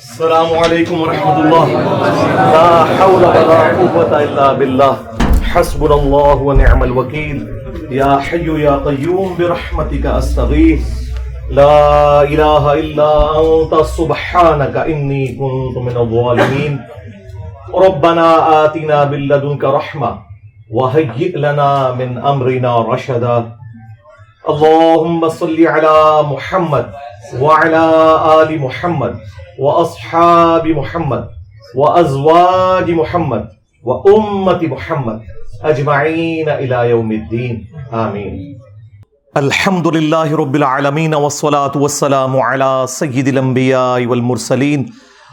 السلام عليكم ورحمة الله. لا حول ولا قوة إلا بالله. حسبنا الله ونعم الوكيل. يا حي يا قيوم، برحمتك أستغيث. لا إله إلا أنت، سبحانك إني كنت من الظالمين. ربنا آتنا من لدنك رحمة وهيئ لنا من أمرنا رشدا. اللهم صل على محمد وعلى آل محمد. وأصحاب محمد، وأزواج محمد، وأمة محمد أجمعين إلى يوم الدين. آمين. الحمد لله رب العالمين والصلاة والسلام على سيد الأنبياء والمرسلين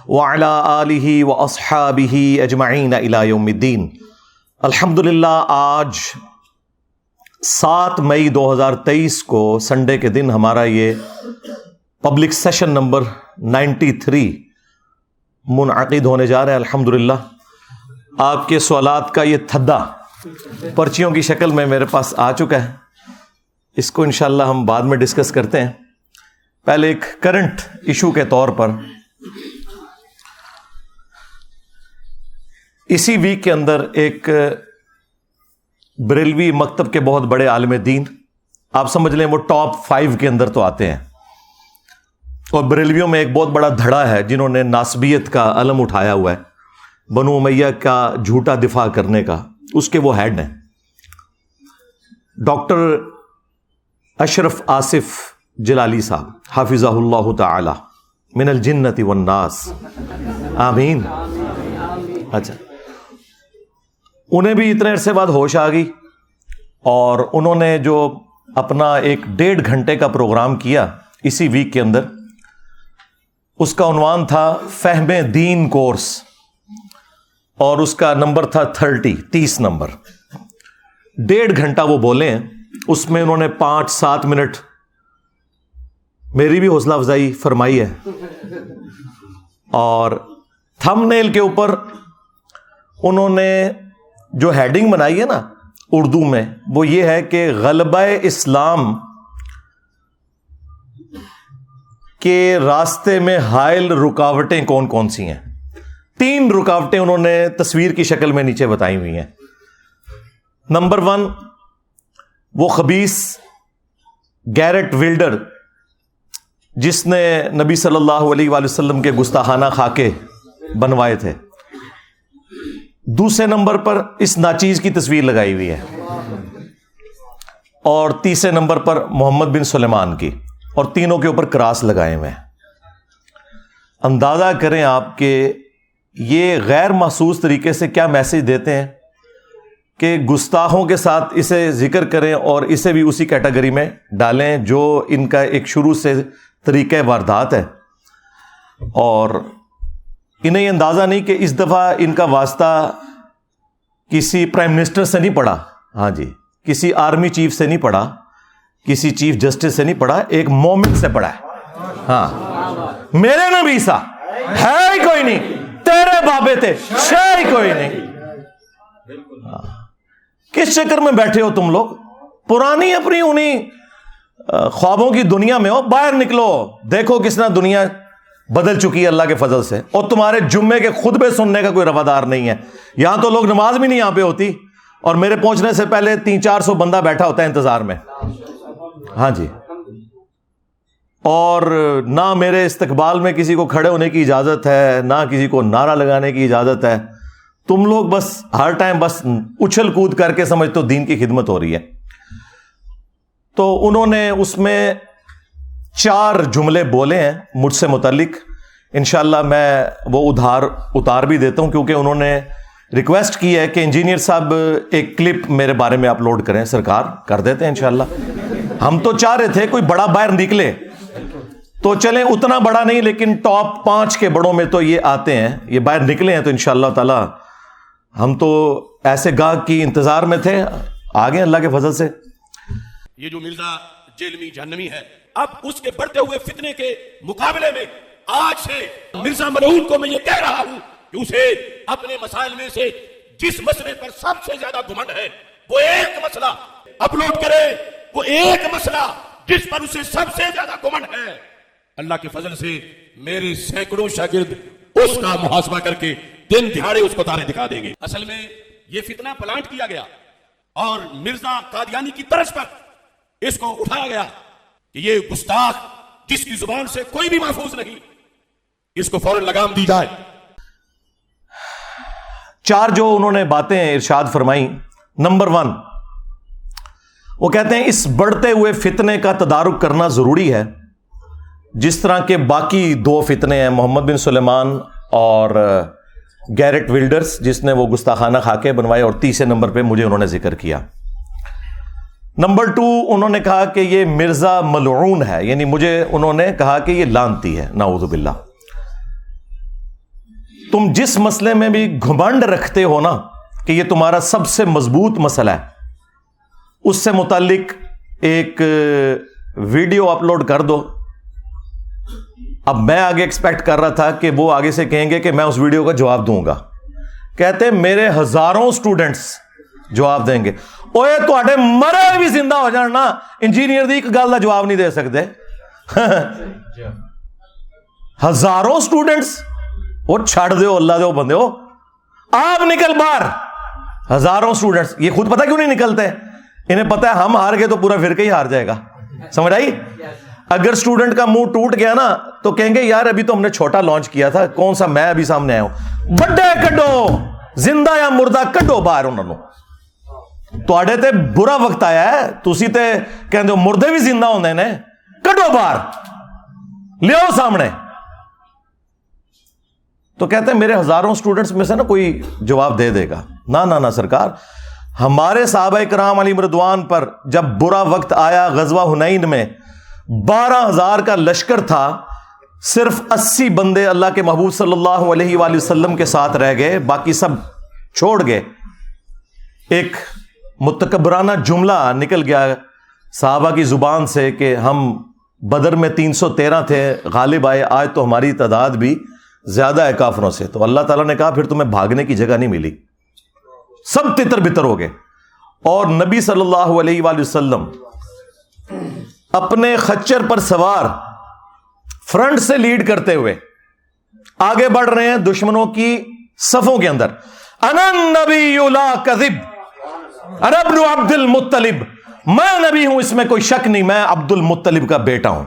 وعلى آله وأصحابه أجمعين إلى يوم الدين. الحمد للہ آج سات مئی دو ہزار تیئیس کو سنڈے کے دن ہمارا یہ public session number ninety three منعقد ہونے جا رہا ہے الحمد للہ آپ کے سوالات کا یہ تھدا پرچیوں کی شکل میں میرے پاس آ چکا ہے۔ اس کو انشاءاللہ ہم بعد میں ڈسکس کرتے ہیں۔ پہلے ایک کرنٹ ایشو کے طور پر۔ اسی ویک کے اندر ایک بریلوی مکتب کے بہت بڑے عالم دین، آپ سمجھ لیں وہ ٹاپ فائیو کے اندر تو آتے ہیں۔ اور بریلویوں میں ایک بہت بڑا دھڑا ہے جنہوں نے ناسبیت کا علم اٹھایا ہوا ہے، بنو میاں کا جھوٹا دفاع کرنے کا، اس کے وہ ہیڈ ہیں۔ ڈاکٹر اشرف آصف جلالی صاحب حافظ اللہ تعالی، من الجنت والناس۔ آمین۔ اچھا۔ انہیں بھی اتنے عرصے بعد ہوش آ گئی اور انہوں نے جو اپنا ایک ڈیڑھ گھنٹے کا پروگرام کیا اسی ویک کے اندر اس کا عنوان تھا فہم دین کورس اور اس کا نمبر تھا تھرٹی، تیس نمبر۔ ڈیڑھ گھنٹہ وہ بولے ہیں اس میں انہوں نے پانچ، سات منٹ۔ میری بھی حوصلہ افزائی، فرمائی ہے۔ اور تھم نیل کے اوپر انہوں نے جو ہیڈنگ بنائی ہے نا، اردو میں، وہ یہ ہے کہ غلبہ اسلام کے راستے میں حائل رکاوٹیں کون کون سی ہیں؟ تین رکاوٹیں انہوں نے تصویر کی شکل میں نیچے بتائی ہوئی ہیں۔ نمبر ون، وہ خبیص گیرٹ ولڈر جس نے نبی صلی اللہ علیہ وآلہ وسلم کے گستاخانہ خاکے بنوائے تھے۔ دوسرے نمبر پر اس ناچیز کی تصویر لگائی ہوئی ہے۔ اور تیسرے نمبر پر محمد بن سلیمان کی۔ اور تینوں کے اوپر کراس لگائے ہوئے اندازہ کریں آپ کہ یہ غیر محسوس طریقے سے کیا میسج دیتے ہیں کہ گستاخوں کے ساتھ اسے ذکر کریں اور اسے بھی اسی کیٹیگری میں ڈالیں جو ان کا ایک شروع سے طریقہ واردات ہے۔ اور انہیں یہ اندازہ نہیں کہ اس دفعہ ان کا واسطہ کسی پرائم منسٹر سے نہیں پڑا۔ ہاں جی کسی آرمی چیف سے نہیں پڑا۔ کسی چیف جسٹس سے نہیں پڑھا، ایک مومن سے پڑھا ہے۔ ہاں۔ میرے نبی سا ہے ہی کوئی نہیں۔ تیرے بابے تھے ہی کوئی نہیں۔ ہاں۔ کس چکر میں بیٹھے ہو تم لوگ؟ پرانی اپنی انہیں خوابوں کی دنیا میں ہو، باہر نکلو۔ دیکھو کس طرح دنیا بدل چکی ہے اللہ کے فضل سے۔ اور تمہارے جمعے کے خطبے سننے کا کوئی روادار نہیں ہے۔ یہاں تو لوگ نماز بھی نہیں یہاں پہ ہوتی۔ اور میرے پہنچنے سے پہلے تین چار سو بندہ بیٹھا ہوتا ہے انتظار میں۔ ہاں جی۔ اور نہ میرے استقبال میں کسی کو کھڑے ہونے کی اجازت ہے، نہ کسی کو نعرہ لگانے کی اجازت ہے۔ تم لوگ بس ہر ٹائم بس اچھل کود کر کے سمجھتے ہو دین کی خدمت ہو رہی ہے۔ تو انہوں نے اس میں چار جملے بولے ہیں مجھ سے متعلق۔ انشاءاللہ میں وہ ادھار اتار بھی دیتا ہوں، کیونکہ انہوں نے ریکویسٹ کی ہے کہ انجینئر صاحب ایک کلپ میرے بارے میں اپلوڈ کریں۔ سرکار کر دیتے ہیں انشاءاللہ۔ ہم تو چاہ رہے تھے کوئی بڑا باہر نکلے۔ تو چلیں، اتنا بڑا نہیں، لیکن ٹاپ پانچ کے بڑوں میں تو یہ آتے ہیں۔ یہ باہر نکلے ہیں تو انشاءاللہ تعالی ہم تو ایسے گاہ کی انتظار میں تھے۔ آگے اللہ کے فضل سے۔ یہ جو مرزا جیلمی جہنمی ہے، اب اس کے بڑھتے ہوئے فتنے کے مقابلے میں آج سے مرزا مرہون کو میں یہ کہہ رہا ہوں کہ اسے اپنے مسائل میں سے جس مسئلے پر سب سے زیادہ گھمنڈ ہے، وہ ایک مسئلہ اپلوڈ کرے وہ ایک مسئلہ جس پر اسے سب سے زیادہ گھمنڈ ہے۔ اللہ کے فضل سے میرے سینکڑوں شاگرد اس کا محاسبہ کر کے دن دہاڑے اس کو تارے دکھا دیں گے۔ اصل میں یہ فتنہ پلانٹ کیا گیا اور مرزا قادیانی کی طرز پر اس کو اٹھایا گیا کہ یہ گستاخ جس کی زبان سے کوئی بھی محفوظ نہیں، اس کو فوراً لگام دی جائے۔ چار جو انہوں نے باتیں ارشاد فرمائی نمبر ون وہ کہتے ہیں اس بڑھتے ہوئے فتنے کا تدارک کرنا ضروری ہے۔ جس طرح کے باقی دو فتنے ہیں، محمد بن سلیمان اور گیرٹ ولڈرز جس نے وہ گستاخانہ خاکے بنوائے اور تیسرے نمبر پہ مجھے انہوں نے ذکر کیا۔ نمبر ٹو، انہوں نے کہا کہ یہ مرزا ملعون ہے یعنی مجھے انہوں نے کہا کہ یہ لانتی ہے، نعوذ باللہ۔ تم جس مسئلے میں بھی گھمنڈ رکھتے ہو نا، کہ یہ تمہارا سب سے مضبوط مسئلہ ہے۔ اس سے متعلق ایک ویڈیو اپلوڈ کر دو۔ اب میں آگے ایکسپیکٹ کر رہا تھا کہ وہ آگے سے کہیں گے کہ میں اس ویڈیو کا جواب دوں گا۔ کہتے میرے ہزاروں اسٹوڈنٹس جواب دیں گے۔ تے مرے بھی زندہ ہو جان نا۔ انجینئر ایک گل کا جواب نہیں دے سکتے ہزاروں اسٹوڈنٹس وہ چھڑ دو اللہ دو بندے ہو۔ آپ نکل باہر۔ ہزاروں اسٹوڈنٹس یہ خود پتا کیوں نہیں نکلتے؟ انہیں پتا ہے ہم ہار گئے تو پورا فرقہ ہی ہار جائے گا۔ سمجھ آئی؟ اگر اسٹوڈنٹ کا منہ ٹوٹ گیا نا، تو کہیں گے، یار، ابھی تو ہم نے چھوٹا لانچ کیا تھا، کون سا میں ابھی سامنے آیا ہوں؟ بڑے کڈو، زندہ یا مردہ، کڈو باہر انہوں نے۔ تے برا وقت آیا ہے تھی تے کہ مردے بھی زندہ ہوتے ہیں کڈو باہر۔ لو سامنے۔ تو کہتے ہیں، میرے ہزاروں اسٹوڈنٹس میں سے نا کوئی جواب دے دے گا۔ نہ نہ، سرکار۔ ہمارے صحابہ کرام علی مردوان پر جب برا وقت آیا غزوہ ہنین میں، بارہ ہزار کا لشکر تھا، صرف اسی بندے اللہ کے محبوب صلی اللہ علیہ وآلہ وسلم کے ساتھ رہ گئے، باقی سب چھوڑ گئے۔ ایک متکبرانہ جملہ نکل گیا صحابہ کی زبان سے کہ ہم بدر میں تین سو تیرہ تھے، غالب آئے، آج تو ہماری تعداد بھی زیادہ ہے کافروں سے۔ تو اللہ تعالیٰ نے کہا، پھر تمہیں بھاگنے کی جگہ نہیں ملی۔ سب تتر بتر ہو گئے۔ اور نبی صلی اللہ علیہ وآلہ وسلم اپنے خچر پر سوار فرنٹ سے لیڈ کرتے ہوئے آگے بڑھ رہے ہیں دشمنوں کی صفوں کے اندر۔ نبی ارب عبد المطلب۔ میں نبی ہوں، اس میں کوئی شک نہیں، میں عبد المطلب کا بیٹا ہوں۔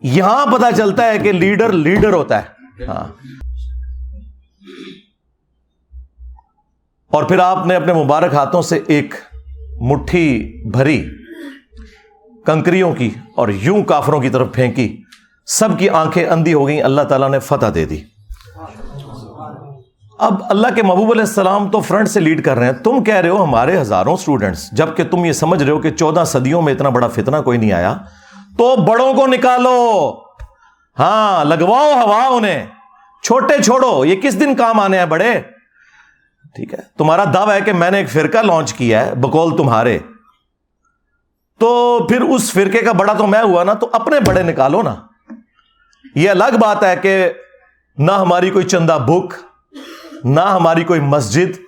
یہاں پتا چلتا ہے کہ لیڈر لیڈر ہوتا ہے۔ ہاں۔ اور پھر آپ نے اپنے مبارک ہاتھوں سے ایک مٹھی بھری کنکریوں کی اور یوں کافروں کی طرف پھینکی۔ سب کی آنکھیں اندھی ہو گئیں، اللہ تعالیٰ نے فتح دے دی۔ اب اللہ کے محبوب علیہ السلام تو فرنٹ سے لیڈ کر رہے ہیں۔ تم کہہ رہے ہو ہمارے ہزاروں اسٹوڈنٹس جبکہ تم یہ سمجھ رہے ہو کہ چودہ صدیوں میں اتنا بڑا فتنہ کوئی نہیں آیا۔ تو بڑوں کو نکالو۔ ہاں لگواؤ ہوا انہیں۔ چھوٹے چھوڑو، یہ کس دن کام آنے ہیں بڑے؟ ٹھیک ہے؟ تمہارا دعوی ہے کہ میں نے ایک فرقہ لانچ کیا ہے بکول تمہارے۔ تو پھر اس فرقے کا بڑا تو میں ہوا نا، تو اپنے بڑے نکالو نا۔ یہ الگ بات ہے کہ نہ ہماری کوئی چندہ بک نہ ہماری کوئی مسجد،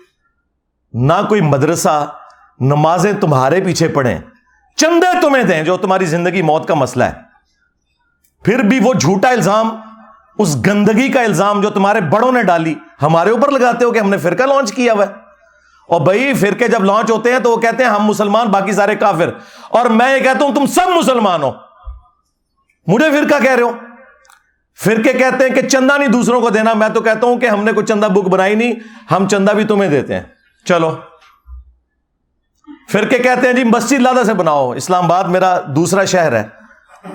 نہ کوئی مدرسہ، نمازیں تمہارے پیچھے پڑیں۔ چندے تمہیں دیں جو تمہاری زندگی موت کا مسئلہ ہے۔ پھر بھی وہ جھوٹا الزام اس گندگی کا الزام جو تمہارے بڑوں نے ڈالی، ہمارے اوپر لگاتے ہو کہ ہم نے فرقہ لانچ کیا ہوا ہے۔ اور بھائی، فرقے جب لانچ ہوتے ہیں تو وہ کہتے ہیں، ہم مسلمان، باقی سارے کافر۔ اور میں یہ کہتا ہوں، تم سب مسلمان ہو۔ مجھے فرقہ کہہ رہے ہو۔ فرقے کہتے ہیں کہ چندہ نہیں دوسروں کو دینا، میں تو کہتا ہوں کہ ہم نے کوئی چندہ بک بنائی نہیں، ہم چندہ بھی تمہیں دیتے ہیں۔ چلو۔ فرقے کہتے ہیں جی مسجد لادہ سے بناؤ، اسلام آباد میرا دوسرا شہر ہے۔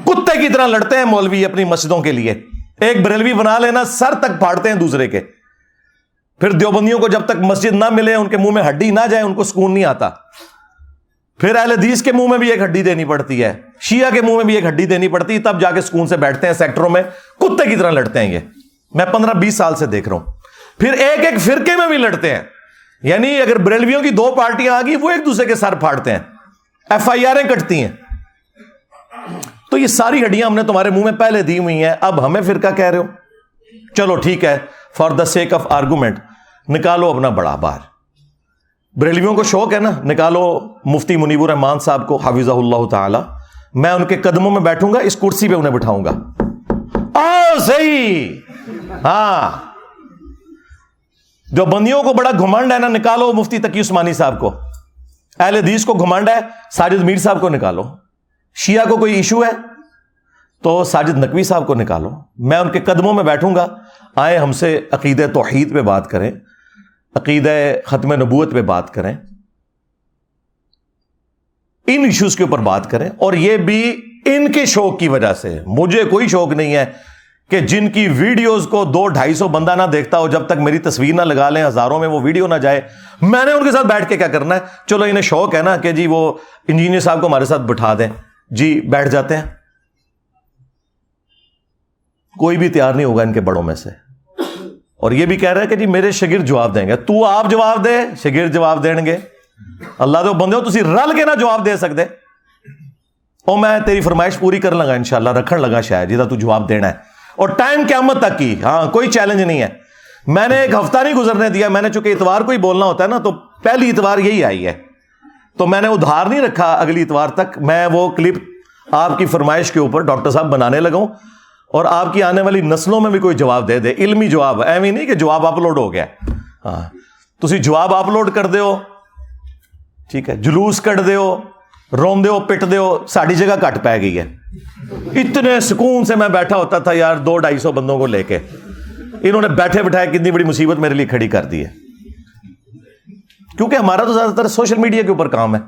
کتے کی طرح لڑتے ہیں مولوی اپنی مسجدوں کے لیے۔ ایک بریلوی بنا لینا، سر تک پھاڑتے ہیں دوسرے کے۔ پھر دیوبندیوں کو جب تک مسجد نہ ملے، ان کے منہ میں ہڈی نہ جائے، ان کو سکون نہیں آتا۔ پھر اہل حدیث کے منہ میں بھی ایک ہڈی دینی پڑتی ہے۔ شیعہ کے منہ میں بھی ایک ہڈی دینی پڑتی ہے تب جا کے سکون سے بیٹھتے ہیں سیکٹروں میں۔ کتے کی طرح لڑتے ہیں یہ۔ میں پندرہ بیس سال سے دیکھ رہا ہوں۔ پھر ایک ایک فرقے میں بھی لڑتے ہیں۔ یعنی اگر بریلویوں کی دو پارٹیاں آ گئی وہ ایک دوسرے کے سر پھاڑتے ہیں۔ ایف آئی آر کٹتی ہیں۔ تو یہ ساری ہڈیاں ہم نے تمہارے منہ میں پہلے دی ہوئی ہیں، اب ہمیں فرقہ کہہ رہے ہو۔ چلو ٹھیک ہے for the sake of argument نکالو اپنا بڑا بار۔ بریلویوں کو شوق ہے نا، نکالو مفتی منیب الرحمان صاحب کو حافظ اللہ تعالی۔ میں ان کے قدموں میں بیٹھوں گا، اس کرسی پہ انہیں بٹھاؤں گا۔ صحیح۔ ہاں۔ جو بندیوں کو بڑا گھمنڈ ہے نا، نکالو مفتی تقی عثمانی صاحب کو۔ اہل حدیث کو گھمنڈ ہے، ساجد میر صاحب کو نکالو۔ شیعہ کو کوئی ایشو ہے؟ تو ساجد نقوی صاحب کو نکالو۔ میں ان کے قدموں میں بیٹھوں گا۔ آئے ہم سے عقید توحید پہ بات کریں۔ عقید ختم نبوت پہ بات کریں۔ ان ایشوز کے اوپر بات کریں۔ اور یہ بھی ان کے شوق کی وجہ سے۔ مجھے کوئی شوق نہیں ہے کہ جن کی ویڈیوز کو دو ڈھائی سو بندہ نہ دیکھتا ہو جب تک میری تصویر نہ لگا لیں، ہزاروں میں وہ ویڈیو نہ جائے۔ میں نے ان کے ساتھ بیٹھ کے کیا کرنا ہے؟ چلو انہیں شوق ہے نا کہ جی وہ انجینئر صاحب کو ہمارے ساتھ بٹھا دیں۔ جی بیٹھ جاتے ہیں۔ کوئی بھی تیار نہیں ہوگا ان کے بڑوں میں سے۔ اور یہ بھی کہہ رہے ہیں کہ جی میرے شگرد جواب دیں گے۔ تو آپ جواب دے شگرد جواب دیں گے۔ اللہ تو بندے ہو تھی رل کے نہ جواب دے سکتے۔ او میں تیری فرمائش پوری کر لگا ان شاء اللہ رکھن لگا شاید جی تو جواب دینا ہے۔ اور ٹائم قیامت تک کی ہاں کوئی چیلنج نہیں ہے۔ میں نے ایک ہفتہ نہیں گزرنے دیا، میں نے چونکہ اتوار کو ہی بولنا ہوتا ہے نا، تو پہلی اتوار یہی آئی ہے۔ تو میں نے ادھار نہیں رکھا اگلی اتوار تک، میں وہ کلپ آپ کی فرمائش کے اوپر ڈاکٹر صاحب بنانے لگا اور آپ کی آنے والی نسلوں میں بھی کوئی جواب دے دے، علمی جواب ایوی نہیں کہ جواب اپلوڈ ہو گیا۔ ہاں تھی جواب اپلوڈ کر دو ٹھیک ہے، جلوس کٹ دو روم دو پٹ دو ساری جگہ کٹ پی گئی ہے۔ اتنے سکون سے میں بیٹھا ہوتا تھا یار، دو ڈھائی سو بندوں کو لے کے۔ انہوں نے بیٹھے بٹھائے کتنی بڑی مصیبت میرے لیے کھڑی کر دی ہے۔ کیونکہ ہمارا تو زیادہ تر سوشل میڈیا کے اوپر کام ہے۔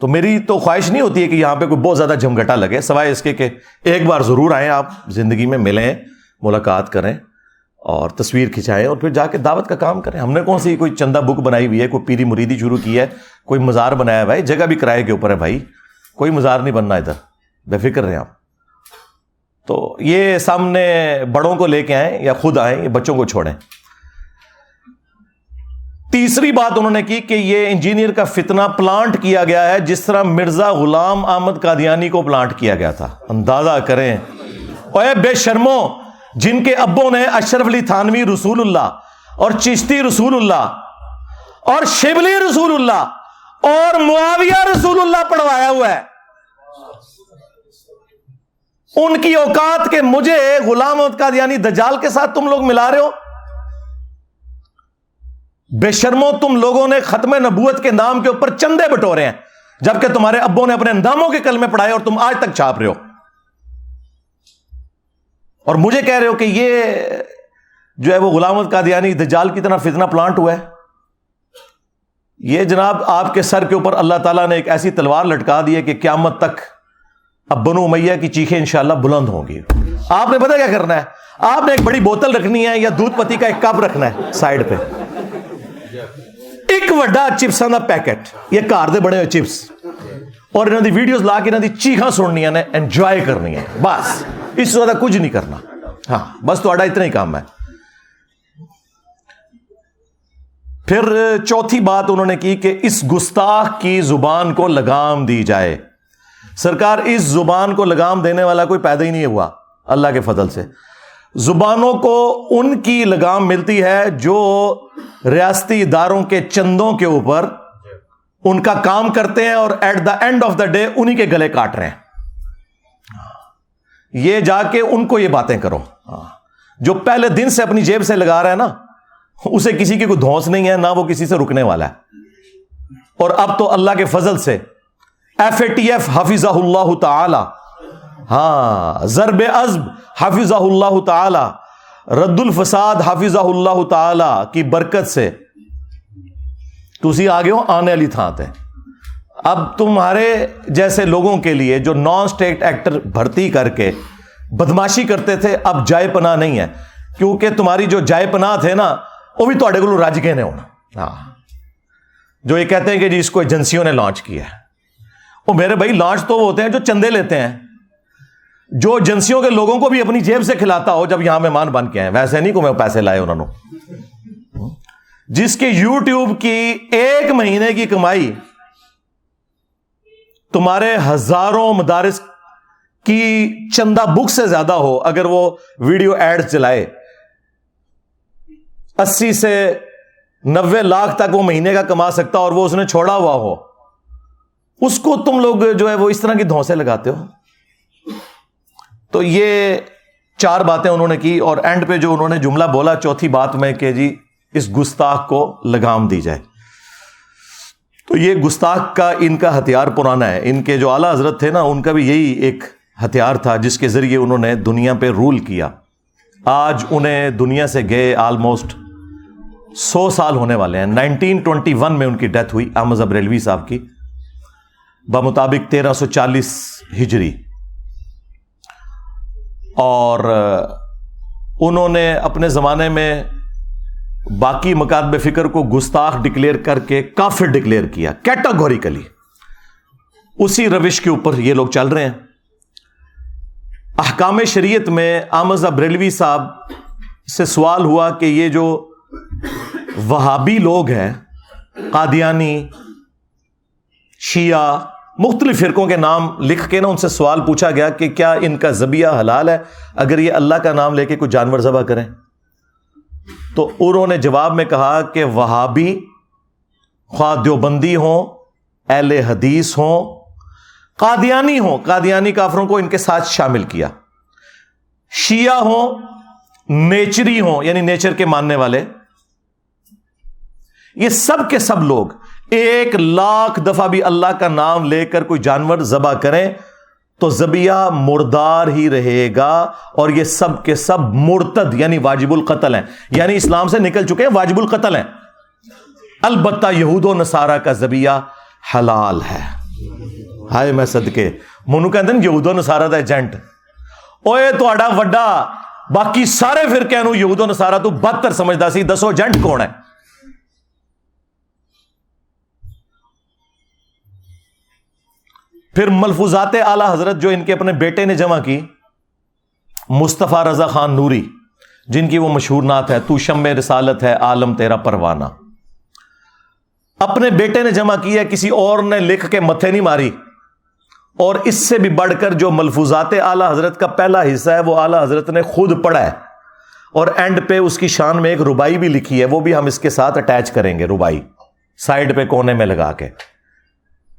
تو میری تو خواہش نہیں ہوتی ہے کہ یہاں پہ کوئی بہت زیادہ جھمگٹا لگے، سوائے اس کے کہ ایک بار ضرور آئیں آپ، زندگی میں ملیں، ملاقات کریں اور تصویر کھنچائیں اور پھر جا کے دعوت کا کام کریں۔ ہم نے کون سی کوئی چندہ بک بنائی ہوئی ہے، کوئی پیری مریدی شروع کی ہے، کوئی مزار بنایا ہوا ہے جگہ بھی کرائے کے اوپر ہے بھائی۔ کوئی مزار نہیں بننا ادھر۔ بے فکر رہے آپ۔ تو یہ سامنے بڑوں کو لے کے آئیں یا خود آئیں، یا بچوں کو چھوڑیں۔ تیسری بات انہوں نے کی کہ یہ انجینئر کا فتنہ پلانٹ کیا گیا ہے، جس طرح مرزا غلام احمد قادیانی کو پلانٹ کیا گیا تھا۔ اندازہ کریں۔ اے بے شرمو جن کے ابوں نے اشرف علی تھانوی رسول اللہ اور چشتی رسول اللہ اور شبلی رسول اللہ اور معاویہ رسول اللہ پڑھوایا ہوا ہے۔ ان کی اوقات کے مجھے غلام احمد قادیانی دجال کے ساتھ تم لوگ ملا رہے ہو؟ بے شرمو تم لوگوں نے ختم نبوت کے نام کے اوپر چندے بٹورے ہیں، جبکہ تمہارے ابوں نے اپنے انداموں کے کل میں پڑھائے اور تم آج تک چھاپ رہے ہو۔ اور مجھے کہہ رہے ہو کہ یہ جو ہے وہ غلام قادیانی دجال کی طرح فتنہ پلانٹ ہوا ہے۔ یہ جناب آپ کے سر کے اوپر اللہ تعالیٰ نے ایک ایسی تلوار لٹکا دی ہے کہ قیامت تک اب بنو میاں کی چیخیں انشاءاللہ بلند ہوں گی۔ آپ نے پتا کیا کرنا ہے؟ آپ نے ایک بڑی بوتل رکھنی ہے یا دودھ پتی کا ایک کپ رکھنا ہے سائڈ پہ۔ ایک وڈا چپس کا پیکٹ یہ کار دے بڑے ہوئے چپس اور انہوں دی ویڈیوز لا کے انہوں دی چیخاں سننی نے انجوائے کرنی ہے بس اس سے کچھ نہیں کرنا ہاں بس تو اتنا ہی کام ہے پھر چوتھی بات انہوں نے کی کہ اس گستاخ کی زبان کو لگام دی جائے سرکار اس زبان کو لگام دینے والا کوئی پیدا ہی نہیں ہوا اللہ کے فضل سے زبانوں کو ان کی لگام ملتی ہے جو ریاستی اداروں کے چندوں کے اوپر ان کا کام کرتے ہیں اور at the end of the day انہی کے گلے کاٹ رہے ہیں۔ یہ جا کے ان کو یہ باتیں کرو۔ جو پہلے دن سے اپنی جیب سے لگا رہا ہے نا، اسے کسی کی کوئی دھوس نہیں ہے، نہ وہ کسی سے رکنے والا ہے۔ اور اب تو اللہ کے فضل سے ایف اے ٹی ایف حفیظ اللہ تعالی ہاں ضرب ازب حفیظ اللہ تعالی، رد الفساد حفیظ اللہ تعالی کی برکت سے۔ تھی آگے ہو آنے والی تھان تے اب تمہارے جیسے لوگوں کے لیے جو نان اسٹیٹ ایکٹر بھرتی کر کے بدماشی کرتے تھے، اب جائے پناہ نہیں ہے کیونکہ تمہاری جو جائے پناہ تھے نا، وہ بھی تھوڑے کو رج کے نے ہونا۔ ہاں۔ جو یہ کہتے ہیں کہ جی اس کو ایجنسیوں نے لانچ کیا ہے۔ وہ میرے بھائی، لانچ تو وہ ہوتے ہیں جو چندے لیتے ہیں۔ جو ایجنسیوں کے لوگوں کو بھی اپنی جیب سے کھلاتا ہو جب یہاں مہمان بن کے ہیں ویسے نہیں کو میں پیسے لائے انہوں نے۔ جس کے یو ٹیوب کی ایک مہینے کی کمائی تمہارے ہزاروں مدارس کی چندہ بک سے زیادہ ہو، اگر وہ ویڈیو ایڈ چلائے، اسی سے نوے لاکھ تک وہ مہینے کا کما سکتا اور وہ اس نے چھوڑا ہوا ہو۔ اس کو تم لوگ جو ہے وہ اس طرح کی دھوسے لگاتے ہو۔ تو یہ چار باتیں انہوں نے کی اور اینڈ پہ جو انہوں نے جملہ بولا، چوتھی بات میں کہ جی اس گستاخ کو لگام دی جائے۔ تو یہ گستاخ کا ان کا ہتھیار پرانا ہے۔ ان کے جو اعلیٰ حضرت تھے نا، ان کا بھی یہی ایک ہتھیار تھا جس کے ذریعے انہوں نے دنیا پہ رول کیا۔ آج انہیں دنیا سے گئے آلموسٹ سو سال ہونے والے ہیں۔ نائنٹین ٹوینٹی ون میں ان کی ڈیتھ ہوئی، احمد ابریلوی صاحب کی۔ بمطابق تیرہ سو چالیس ہجری۔ اور انہوں نے اپنے زمانے میں باقی مکاتب فکر کو گستاخ ڈکلیئر کر کے کافر ڈکلیئر کیا کیٹاگوریکلی۔ اسی روش کے اوپر یہ لوگ چل رہے ہیں۔ احکام شریعت میں آمز بریلوی صاحب سے سوال ہوا کہ یہ جو وہابی لوگ ہیں، قادیانی، شیعہ مختلف فرقوں کے نام لکھ کے نا ان سے سوال پوچھا گیا کہ کیا ان کا زبیہ حلال ہے؟ اگر یہ اللہ کا نام لے کے کوئی جانور ذبح کریں۔ تو انہوں نے جواب میں کہا کہ وہابی خواہ دیوبندی ہوں، اہل حدیث ہوں، قادیانی ہوں۔ قادیانی کافروں کو ان کے ساتھ شامل کیا۔ شیعہ ہوں، نیچری ہوں یعنی نیچر کے ماننے والے۔ یہ سب کے سب لوگ ایک لاکھ دفعہ بھی اللہ کا نام لے کر کوئی جانور ذبح کریں تو زبیہ مردار ہی رہے گا اور یہ سب کے سب مرتد یعنی واجب القتل ہیں۔ یعنی اسلام سے نکل چکے ہیں، واجب القتل ہیں۔ البتہ یہود و نصارہ کا زبیہ حلال ہے۔ ہائے میں صدقے۔ منو کہ یہود و نصارہ دا ایجنٹ۔ اوے تو وڈا، باقی سارے فرقے یہود و نصارہ تو بدتر سمجھدا سی۔ دسو ایجنٹ کون ہے؟ پھر ملفوظات اعلی حضرت جو ان کے اپنے بیٹے نے جمع کی، مصطفیٰ رضا خان نوری، جن کی وہ مشہور نعت ہے، تو شم رسالت ہے، عالم تیرا پروانہ۔ اپنے بیٹے نے جمع کی ہے، کسی اور نے لکھ کے متھے نہیں ماری۔ اور اس سے بھی بڑھ کر جو ملفوظات اعلی حضرت کا پہلا حصہ ہے، وہ اعلی حضرت نے خود پڑھا ہے۔ اور اینڈ پہ اس کی شان میں ایک ربائی بھی لکھی ہے، وہ بھی ہم اس کے ساتھ اٹیچ کریں گے، ربائی۔ سائڈ پہ کونے میں لگا کے۔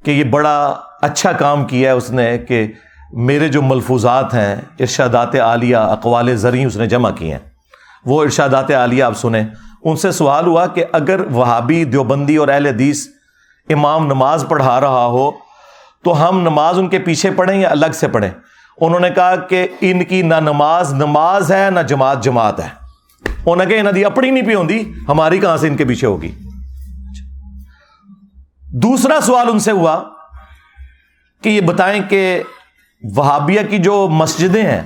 کہ یہ بڑا اچھا کام کیا ہے اس نے کہ میرے جو ملفوظات ہیں، ارشادات عالیہ اقوال زرعی اس نے جمع کی ہیں۔ وہ ارشادات عالیہ آپ سنیں۔ ان سے سوال ہوا کہ اگر وہابی، دیوبندی اور اہل حدیث امام نماز پڑھا رہا ہو، تو ہم نماز ان کے پیچھے پڑھیں یا الگ سے پڑھیں؟ انہوں نے کہا کہ ان کی نہ نماز نماز ہے، نہ جماعت جماعت ہے۔ انہوں نے کہا انہیں دی اپنی نہیں پی ہوندی، ہماری کہاں سے ان کے پیچھے ہوگی؟ دوسرا سوال ان سے ہوا کہ یہ بتائیں کہ وہابیہ کی جو مسجدیں ہیں،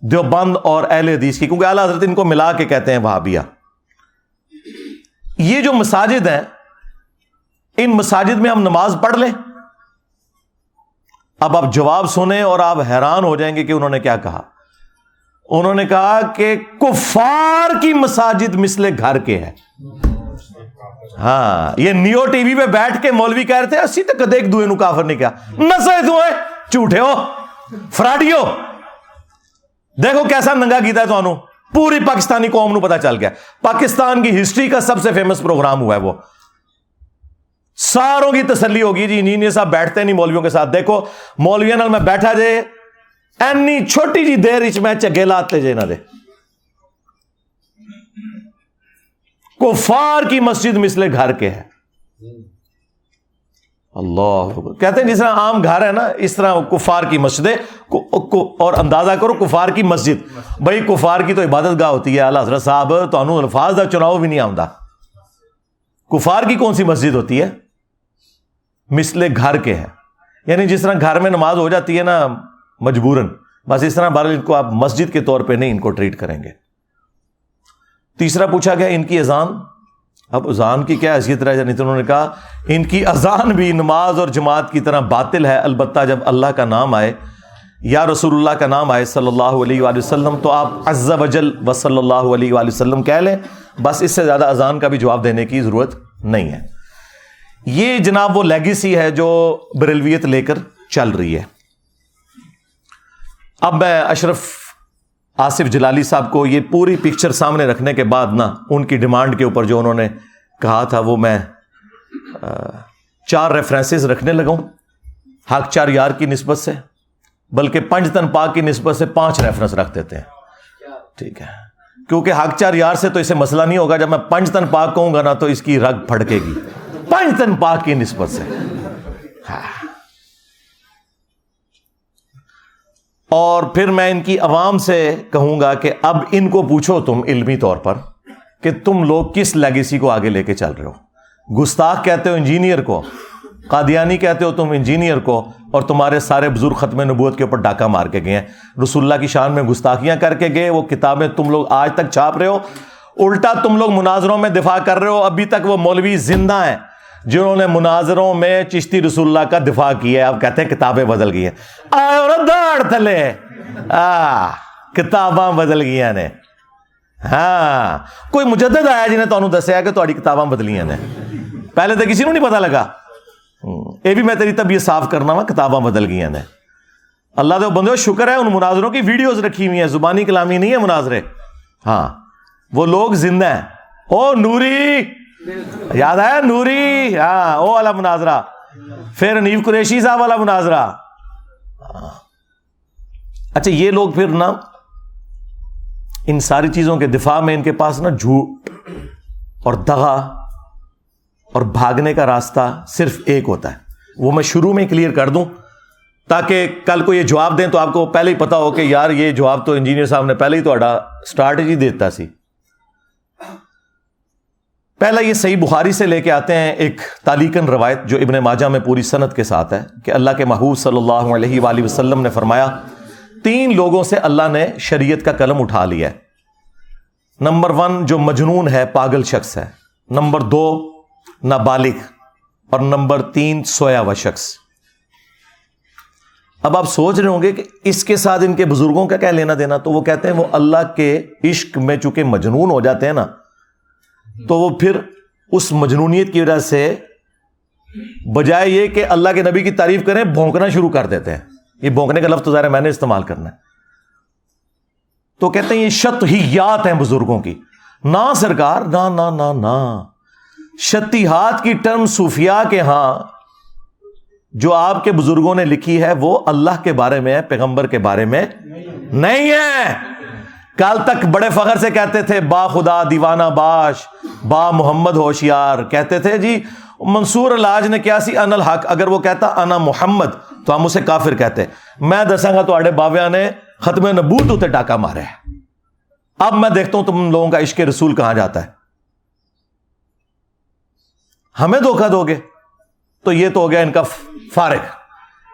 دیوبند اور اہل حدیث کی، کیونکہ اعلیٰ حضرت ان کو ملا کے کہتے ہیں وہابیہ۔ یہ جو مساجد ہیں، ان مساجد میں ہم نماز پڑھ لیں۔ اب آپ جواب سنیں اور آپ حیران ہو جائیں گے کہ انہوں نے کیا کہا۔ انہوں نے کہا کہ کفار کی مساجد مثل گھر کے ہیں۔ ہاں یہ نیو ٹی وی پہ بیٹھ کے مولوی کہہ رہے تھے، اسی تک کدے ایک دوے نو کافر نہیں کیا۔ نسے دوے جھوٹے ہو فراڈیو دیکھو کیسا ننگا کیتا ہے تو پوری پاکستانی قوم نو پتا چل گیا۔ پاکستان کی ہسٹری کا سب سے فیمس پروگرام ہوا ہے وہ۔ ساروں کی تسلی ہوگی جی انجینئر صاحب بیٹھتے نہیں مولویوں کے ساتھ۔ دیکھو مولویا نال میں بیٹھا جائے اینی چھوٹی جی دیر میں چگے لاتے جے نہ دے۔ کفار کی مسجد مثل گھر کے ہے اللہ کہتے ہیں جس طرح عام گھر ہے نا، اس طرح کفار کی مسجد اور اندازہ کرو کفار کی مسجد۔ بھائی، کفار کی تو عبادت گاہ ہوتی ہے۔ اللہ حضرت صاحب تو الفاظ کا چناؤ بھی نہیں آتا کفار کی کون سی مسجد ہوتی ہے؟ مسل گھر کے ہے یعنی جس طرح گھر میں نماز ہو جاتی ہے نا، مجبوراً۔ بس اس طرح بہرحال ان کو آپ مسجد کے طور پہ نہیں ان کو ٹریٹ کریں گے۔ تیسرا پوچھا گیا ان کی اذان۔ اب اذان کی کیا حیثیت رہ جانی تو انہوں نے کہا، ان کی اذان بھی نماز اور جماعت کی طرح باطل ہے، البتہ جب اللہ کا نام آئے، یا رسول اللہ کا نام آئے صلی اللہ علیہ وآلہ وسلم، تو آپ عز وجل و صلی اللہ علیہ وآلہ وسلم کہہ لیں۔ بس اس سے زیادہ اذان کا بھی جواب دینے کی ضرورت نہیں ہے۔ یہ جناب وہ لیگیسی ہے جو بریلویت لے کر چل رہی ہے۔ اب میں اشرف آصف جلالی صاحب کو یہ پوری پکچر سامنے رکھنے کے بعد نا ان کی ڈیمانڈ کے اوپر جو انہوں نے کہا تھا وہ میں چار ریفرنسز رکھنے لگا حق چار یار کی نسبت سے، بلکہ پنج تن پاک کی نسبت سے پانچ ریفرنس رکھ دیتے ہیں۔ ٹھیک ہے۔ کیونکہ حق چار یار سے تو اسے مسئلہ نہیں ہوگا، جب میں پنج تن پاک کہوں گا نا تو اس کی رگ پھڑکے گی۔ پنج تن پاک کی نسبت سے۔ ہاں۔ اور پھر میں ان کی عوام سے کہوں گا کہ اب ان کو پوچھو تم علمی طور پر کہ تم لوگ کس لیگیسی کو آگے لے کے چل رہے ہو؟ گستاخ کہتے ہو انجینئر کو، قادیانی کہتے ہو تم انجینئر کو، اور تمہارے سارے بزرگ ختم نبوت کے اوپر ڈاکہ مار کے گئے ہیں۔ رسول اللہ کی شان میں گستاخیاں کر کے گئے، وہ کتابیں تم لوگ آج تک چھاپ رہے ہو۔ الٹا تم لوگ مناظروں میں دفاع کر رہے ہو، ابھی تک وہ مولوی زندہ ہیں۔ جنہوں نے مناظروں میں چشتی رسول اللہ کا دفاع کیا ہے، اب کہتے ہیں کتابیں بدل گئی ہیں۔ اور داڑ تھلے۔ کتاباں بدل گئی نے۔ ہاں۔ کوئی مجدد آیا جنہیں تمہیں دسیا کہ تاری کتاباں بدلیاں نے۔ پہلے تو کسی کو نہیں پتا لگا۔ یہ بھی میں تیری طبیعت صاف کرنا وا، کتاباں بدل گئی نے۔ اللہ دے بندے شکر ہے، ان مناظروں کی ویڈیوز رکھی ہوئی ہیں۔ زبانی کلامی نہیں ہے مناظرے۔ ہاں۔ وہ لوگ زندہ ہیں۔ او نوری! یاد ہے نوری؟ ہاں او والا مناظرہ۔ پھر نیو قریشی صاحب والا مناظرہ۔ اچھا یہ لوگ پھر نا ان ساری چیزوں کے دفاع میں ان کے پاس نا جھوٹ اور دغا اور بھاگنے کا راستہ صرف ایک ہوتا ہے۔ وہ میں شروع میں کلیئر کر دوں، تاکہ کل کو یہ جواب دیں تو آپ کو پہلے ہی پتا ہو کہ یار، یہ جواب تو انجینئر صاحب نے پہلے ہی تو اسٹریٹجی دیتا سی۔ پہلا یہ صحیح بخاری سے لے کے آتے ہیں ایک تالیکن روایت جو ابن ماجہ میں پوری صنعت کے ساتھ ہے کہ اللہ کے محبوب صلی اللہ علیہ وآلہ وسلم نے فرمایا، تین لوگوں سے اللہ نے شریعت کا قلم اٹھا لیا ہے۔ نمبر ون جو مجنون ہے، پاگل شخص ہے۔ نمبر دو، نابالغ۔ اور نمبر تین، سویا ہوا شخص۔ اب آپ سوچ رہے ہوں گے کہ اس کے ساتھ ان کے بزرگوں کا کیا لینا دینا؟ تو وہ کہتے ہیں وہ اللہ کے عشق میں چونکہ مجنون ہو جاتے ہیں نا تو وہ پھر اس مجنونیت کی وجہ سے بجائے یہ کہ اللہ کے نبی کی تعریف کریں، بھونکنا شروع کر دیتے ہیں۔ یہ بھونکنے کا لفظ تو ظاہر میں نے استعمال کرنا ہے۔ تو کہتے ہیں یہ شت ہی یات ہیں بزرگوں کی۔ نہ سرکار، نہ نہ نہ نہ۔ شتیحات کی ٹرم صوفیاء کے ہاں جو آپ کے بزرگوں نے لکھی ہے، وہ اللہ کے بارے میں، پیغمبر کے بارے میں نہیں ہے۔ کل تک بڑے فخر سے کہتے تھے، با خدا دیوانہ باش، با محمد ہوشیار۔ کہتے تھے جی منصور الج نے کیا سی؟ ان الحق۔ اگر وہ کہتا انا محمد، تو ہم اسے کافر کہتے۔ میں دساں گا تو بابیا نے ختم نبوت اتنے ٹاکا مارے اب میں دیکھتا ہوں تم لوگوں کا عشق رسول کہاں جاتا ہے۔ ہمیں دھوکہ دو گے؟ تو یہ تو ہو گیا ان کا فارغ۔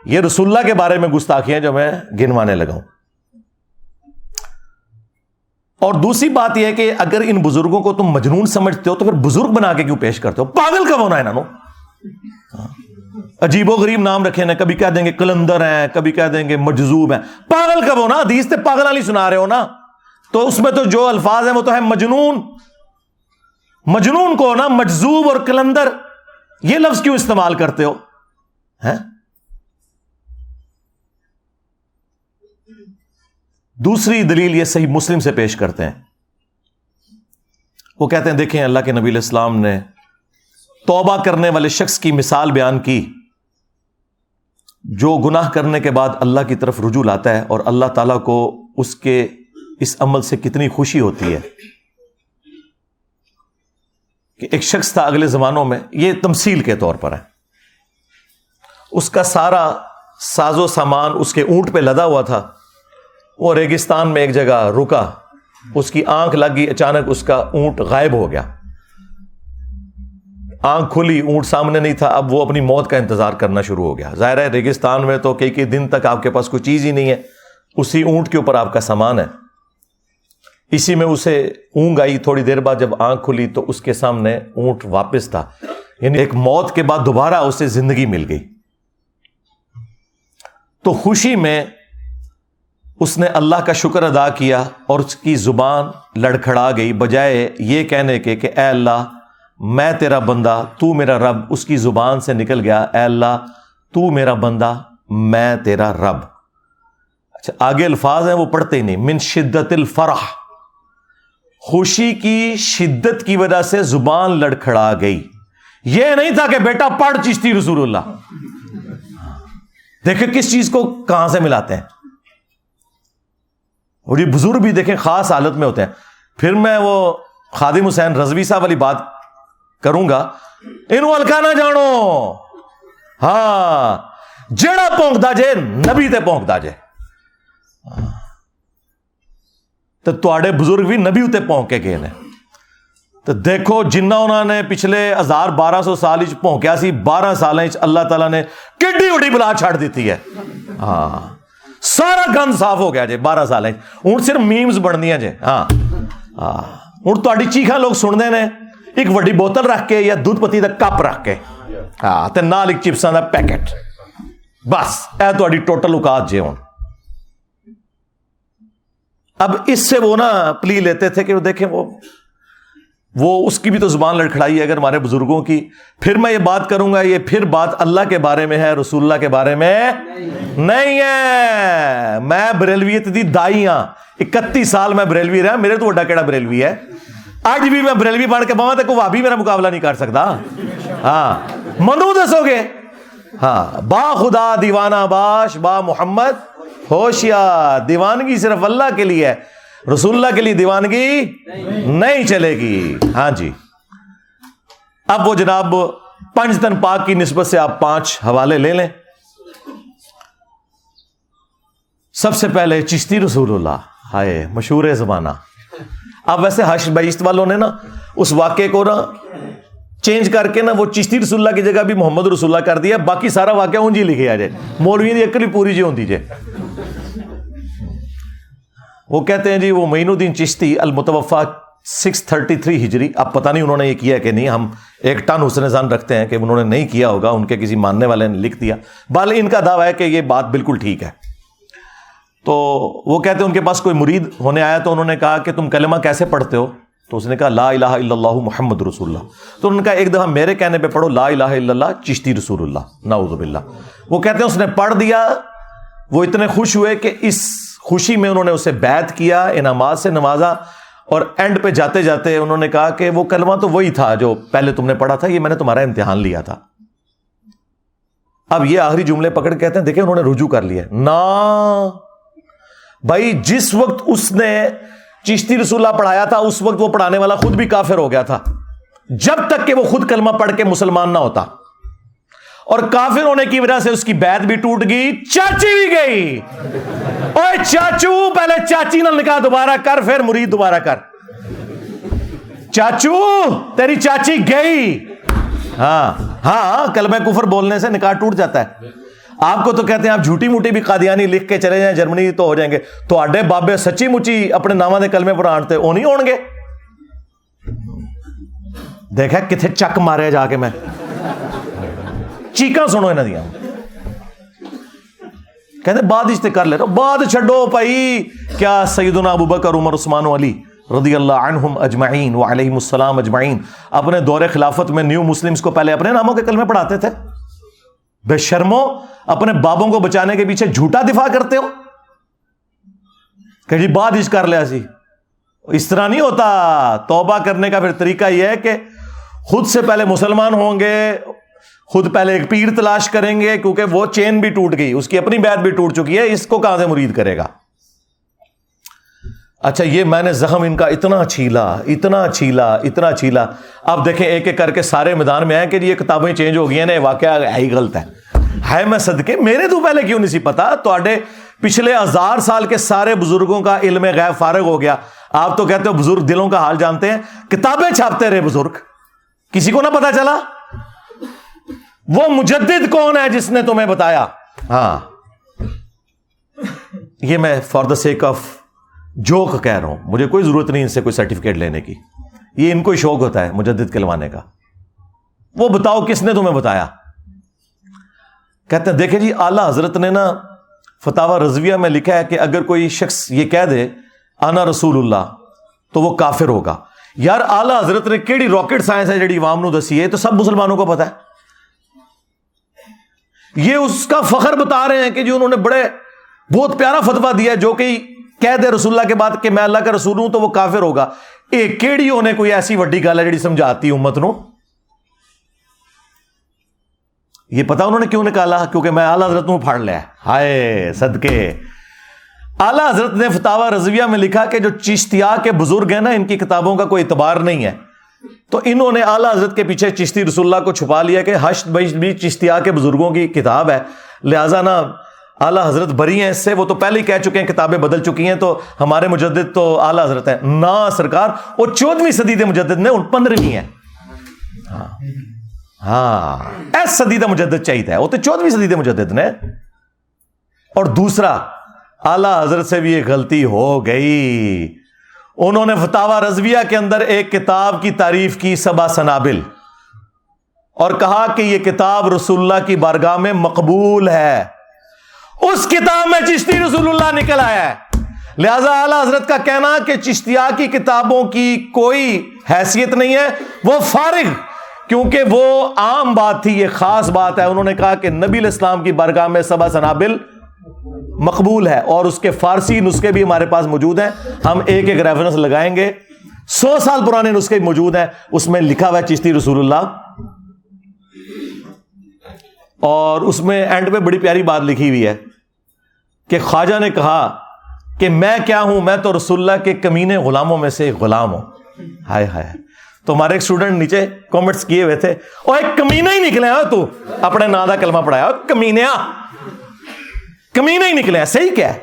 یہ رسول اللہ کے بارے میں گستاخیاں جو میں گنوانے لگا ہوں۔ اور دوسری بات یہ ہے کہ اگر ان بزرگوں کو تم مجنون سمجھتے ہو تو پھر بزرگ بنا کے کیوں پیش کرتے ہو؟ پاگل کب ہونا ہے نانو عجیب و غریب نام رکھے نا کبھی کہہ دیں گے کلندر ہیں، کبھی کہہ دیں گے مجزوب ہیں۔ پاگل کب ہونا؟ حدیث سے پاگل والی سنا رہے ہو نا۔ تو اس میں تو جو الفاظ ہیں وہ تو ہے مجنون۔ مجنون کو نا مجزوب اور کلندر۔ یہ لفظ کیوں استعمال کرتے ہو؟ دوسری دلیل یہ صحیح مسلم سے پیش کرتے ہیں۔ وہ کہتے ہیں، دیکھیں اللہ کے نبی علیہ السلام نے توبہ کرنے والے شخص کی مثال بیان کی۔ جو گناہ کرنے کے بعد اللہ کی طرف رجوع لاتا ہے اور اللہ تعالیٰ کو اس کے اس عمل سے کتنی خوشی ہوتی ہے۔ کہ ایک شخص تھا اگلے زمانوں میں، یہ تمثیل کے طور پر ہے۔ اس کا سارا ساز و سامان اس کے اونٹ پہ لدا ہوا تھا۔ وہ ریگستان میں ایک جگہ رکا، اس کی آنکھ لگی اچانک اس کا اونٹ غائب ہو گیا۔ آنکھ کھلی، اونٹ سامنے نہیں تھا، اب وہ اپنی موت کا انتظار کرنا شروع ہو گیا۔ ظاہر ہے، ریگستان میں تو کئی کئی دن تک آپ کے پاس کوئی چیز ہی نہیں ہے۔ اسی اونٹ کے اوپر آپ کا سامان ہے۔ اسی میں اسے اونگ آئی تھوڑی دیر بعد، جب آنکھ کھلی تو اس کے سامنے اونٹ واپس تھا۔ یعنی ایک موت کے بعد دوبارہ اسے زندگی مل گئی۔ تو خوشی میں اس نے اللہ کا شکر ادا کیا اور اس کی زبان لڑکھڑا گئی، بجائے یہ کہنے کے کہ اے اللہ، میں تیرا بندہ، تو میرا رب، اس کی زبان سے نکل گیا۔ اے اللہ، تو میرا بندہ، میں تیرا رب۔ اچھا آگے الفاظ ہیں، وہ پڑھتے ہی نہیں۔ من شدت الفرح۔ خوشی کی شدت کی وجہ سے زبان لڑکھڑا گئی۔ یہ نہیں تھا کہ بیٹا پڑھ چشتی رسول اللہ۔ دیکھیں کس چیز کو کہاں سے ملاتے ہیں۔ اور یہ بزرگ بھی دیکھیں خاص حالت میں ہوتے ہیں۔ پھر میں وہ خادم حسین رضوی صاحب والی بات کروں گا۔ ان ہلکا نہ جانو۔ ہاں۔ جڑا پونکتا جے، نبی تے پونکتا جے۔ تو تے بزرگ بھی نبی اتنے پونک کے گئے تو دیکھو جنہ انہوں نے پچھلے ہزار بارہ سو سال پونکیا سی، بارہ سال اللہ تعالیٰ نے کڈی وڈی بلا چھڑ دیتی ہے۔ ہاں۔ سارا گند صاف ہو گیا جی بارہ سال ہوں صرف میمز بننی جی ہاں ہوں تاری چیخا لوگ سنتے ہیں ایک وڈی بوتل رکھ کے یا دودھ پتی کا کپ رکھ کے ہاں تے نال ایک چپساں کا پیکٹ بس اے تاری ٹوٹل اوقات جی ہوں اب اس سے وہ نا پلی لیتے تھے کہ وہ دیکھیں وہ وہ اس کی بھی تو زبان لڑکھڑائی ہے اگر ہمارے بزرگوں کی۔ پھر میں یہ بات کروں گا، یہ پھر بات اللہ کے بارے میں ہے، رسول اللہ کے بارے میں نہیں ہے۔ میں بریلویت دی دائی ہاں اکتیس سال میں بریلوی رہا، میرے تو وڈا کیڑا بریلوی ہے۔ آج بھی میں بریلوی بن کے پاؤں تو کوئی بھی میرا مقابلہ نہیں کر سکتا۔ ہاں منو دسو گے۔ ہاں با خدا دیوانہ باش، با محمد ہوشیا دیوانگی صرف اللہ کے لیے ہے۔ رسول اللہ کے لیے دیوانگی نہیں چلے گی۔ ہاں جی۔ اب وہ جناب پنج تن پاک کی نسبت سے آپ پانچ حوالے لے لیں۔ سب سے پہلے چشتی رسول اللہ۔ ہائے، مشہور زمانہ۔ اب ویسے حش بیشت والوں نے نا اس واقعے کو نا چینج کر کے نا وہ چشتی رسول اللہ کی جگہ بھی محمد رسول اللہ کر دیا۔ باقی سارا واقعہ ان جی لکھے آ جائے۔ مولوی اکلی پوری جی ہوتی جائے وہ کہتے ہیں جی وہ معین الدین چشتی المتوفا سکس تھرٹی تھری ہجری، اب پتہ نہیں انہوں نے یہ کیا کہ نہیں، ہم ایک ٹن حسن زان رکھتے ہیں کہ انہوں نے نہیں کیا ہوگا، ان کے کسی ماننے والے نے لکھ دیا۔ بال ان کا دعویٰ ہے کہ یہ بات بالکل ٹھیک ہے۔ تو وہ کہتے ہیں ان کے پاس کوئی مرید ہونے آیا تو انہوں نے کہا کہ تم کلمہ کیسے پڑھتے ہو؟ تو اس نے کہا، لا الہ الا اللہ محمد رسول اللہ۔ تو انہوں نے کہا، ایک دفعہ میرے کہنے پہ پڑھو، لا الہ الا اللہ چشتی رسول اللہ، نعوذ باللہ۔ وہ کہتے ہیں، اس نے پڑھ دیا، وہ اتنے خوش ہوئے کہ اس خوشی میں انہوں نے اسے بیت کیا انعامات سے نوازا اور اینڈ پہ جاتے جاتے انہوں نے کہا کہ وہ کلمہ تو وہی تھا جو پہلے تم نے پڑھا تھا، یہ میں نے تمہارا امتحان لیا تھا۔ اب یہ آخری جملے پکڑ کہتے ہیں، دیکھیں انہوں نے رجوع کر لیا نہ بھائی جس وقت اس نے چشتی رسولہ پڑھایا تھا، اس وقت وہ پڑھانے والا خود بھی کافر ہو گیا تھا۔ جب تک کہ وہ خود کلمہ پڑھ کے مسلمان نہ ہوتا۔ اور کافر ہونے کی وجہ سے اس کی بیت بھی ٹوٹ گئی، چاچی بھی گئی۔ اوے چاچو، پہلے چاچی نہ نکاح دوبارہ کر، پھر مرید دوبارہ کر۔ چاچو، تیری چاچی گئی۔ ہاں ہاں کلمہ کفر بولنے سے نکاح ٹوٹ جاتا ہے۔ آپ کو تو کہتے ہیں آپ جھوٹی موٹی بھی قادیانی لکھ کے چلے جائیں، جرمنی تو ہو جائیں گے۔ تو آڈے بابے سچی مچی اپنے نامہ دے کلمے پر آنٹتے وہ نہیں ہون گے؟ دیکھا کتنے چک مارے جا کے میں۔ چیکاں سنو یہاں دیا کہتے بعد اجتے کر لے بعد چھڈو پائی کیا سیدنا ابو بکر عمر عثمان علی رضی اللہ عنہم اجمعین وعلیہم السلام اجمعین اپنے دور خلافت میں نیو مسلمز کو پہلے اپنے ناموں کے کلمے پڑھاتے تھے بے شرمو اپنے بابوں کو بچانے کے پیچھے جھوٹا دفاع کرتے ہو کہ جی بعد اج کر لیا سی اس طرح نہیں ہوتا توبہ کرنے کا پھر طریقہ یہ ہے کہ خود سے پہلے مسلمان ہوں گے خود پہلے ایک پیر تلاش کریں گے کیونکہ وہ چین بھی ٹوٹ گئی، اس کی اپنی بیت بھی ٹوٹ چکی ہے، اس کو کہاں سے مرید کرے گا؟ اچھا یہ میں نے زخم ان کا اتنا چھیلا اتنا چھیلا اتنا چھیلا۔ اب دیکھیں، ایک ایک کر کے سارے میدان میں آئے کہ یہ کتابیں چینج ہو گئی ہیں نا واقعہ ہے ہی غلط ہے۔ ہے میں صدقے، میرے تو پہلے کیوں نہیں سی پتا؟ تو پچھلے ہزار سال کے سارے بزرگوں کا علم غیب فارغ ہو گیا۔ آپ تو کہتے ہو بزرگ دلوں کا حال جانتے ہیں، کتابیں چھاپتے رہے بزرگ۔ کسی کو نہ پتا چلا؟ وہ مجدد کون ہے جس نے تمہیں بتایا؟ ہاں۔ یہ میں for the sake of joke کہہ رہا ہوں۔ مجھے کوئی ضرورت نہیں ان سے کوئی سرٹیفکیٹ لینے کی۔ یہ ان کو شوق ہوتا ہے مجدد کلوانے کا۔ وہ بتاؤ کس نے تمہیں بتایا؟ کہتے ہیں، دیکھیں جی اعلی حضرت نے نا فتح رضویہ میں لکھا ہے کہ اگر کوئی شخص یہ کہہ دے آنا رسول اللہ، تو وہ کافر ہوگا۔ یار، اعلی حضرت نے کیڑی راکٹ سائنس ہے جڑی عوام نو دسی ہے تو سب مسلمانوں کو پتا ہے۔ یہ اس کا فخر بتا رہے ہیں کہ جو انہوں نے بڑے بہت پیارا فتوا دیا جو کہ کہہ دے رسول اللہ کے بعد کہ میں اللہ کا رسول ہوں تو وہ کافر ہوگا۔ ایک کیڑی ہونے کوئی ایسی وڈی گل ہے جی سمجھاتی امت نو؟ یہ پتا انہوں نے کیوں نکالا کیونکہ میں اعلیٰ حضرت میں پھاڑ لیا ہائے، صدقے۔ اعلیٰ حضرت نے فتح رضویہ میں لکھا کہ جو چشتیا کے بزرگ ہیں نا، ان کی کتابوں کا کوئی اعتبار نہیں ہے۔ تو انہوں نے اعلیٰ حضرت کے پیچھے چشتی رسول اللہ کو چھپا لیا کہ حشت بشت بھی چشتیا کے بزرگوں کی کتاب ہے۔ لہٰذا نا اعلیٰ حضرت بری ہیں، اس سے وہ تو پہلے ہی کہہ چکے ہیں، کتابیں بدل چکی ہیں، تو ہمارے مجدد تو اعلیٰ حضرت ہیں۔ نہ سرکار وہ چودہویں صدی کے مجدد نے پندرہویں ہیں۔ ہاں۔ ہاں۔ ایس صدی کا مجدد چاہیے وہ تو چودہویں صدی کے مجدد نے۔ اور دوسرا، اعلی حضرت سے بھی یہ غلطی ہو گئی۔ انہوں نے فتح رضویہ کے اندر ایک کتاب کی تعریف کی سبا سنابل اور کہا کہ یہ کتاب رسول اللہ کی بارگاہ میں مقبول ہے۔ اس کتاب میں چشتی رسول اللہ نکل آیا ہے۔ لہذا اعلی حضرت کا کہنا کہ چشتیا کی کتابوں کی کوئی حیثیت نہیں ہے، وہ فارغ، کیونکہ وہ عام بات تھی، یہ خاص بات ہے۔ انہوں نے کہا کہ نبی الاسلام کی برگاہ میں سبا سنابل مقبول ہے اور اس کے فارسی نسخے بھی ہمارے پاس موجود ہیں۔ ہم ایک ایک ریفرنس لگائیں گے۔ سو سال پرانے نسخے موجود ہیں۔ اس میں لکھا ہوا ہے چشتی رسول اللہ۔ اور اس میں اینڈ پہ بڑی پیاری بات لکھی ہوئی ہے کہ خواجہ نے کہا کہ میں کیا ہوں؟ میں تو رسول اللہ کے کمینے غلاموں میں سے غلام ہوں۔ ہائے ہائے۔ تو ہمارے ایک اسٹوڈنٹ نیچے کامنٹس کیے ہوئے تھے۔ اور ایک کمینہ ہی نکلے ہو تو، اپنے نادا کلمہ پڑھایا۔ کمینیا کمینہ ہی نکلے صحیح کیا ہے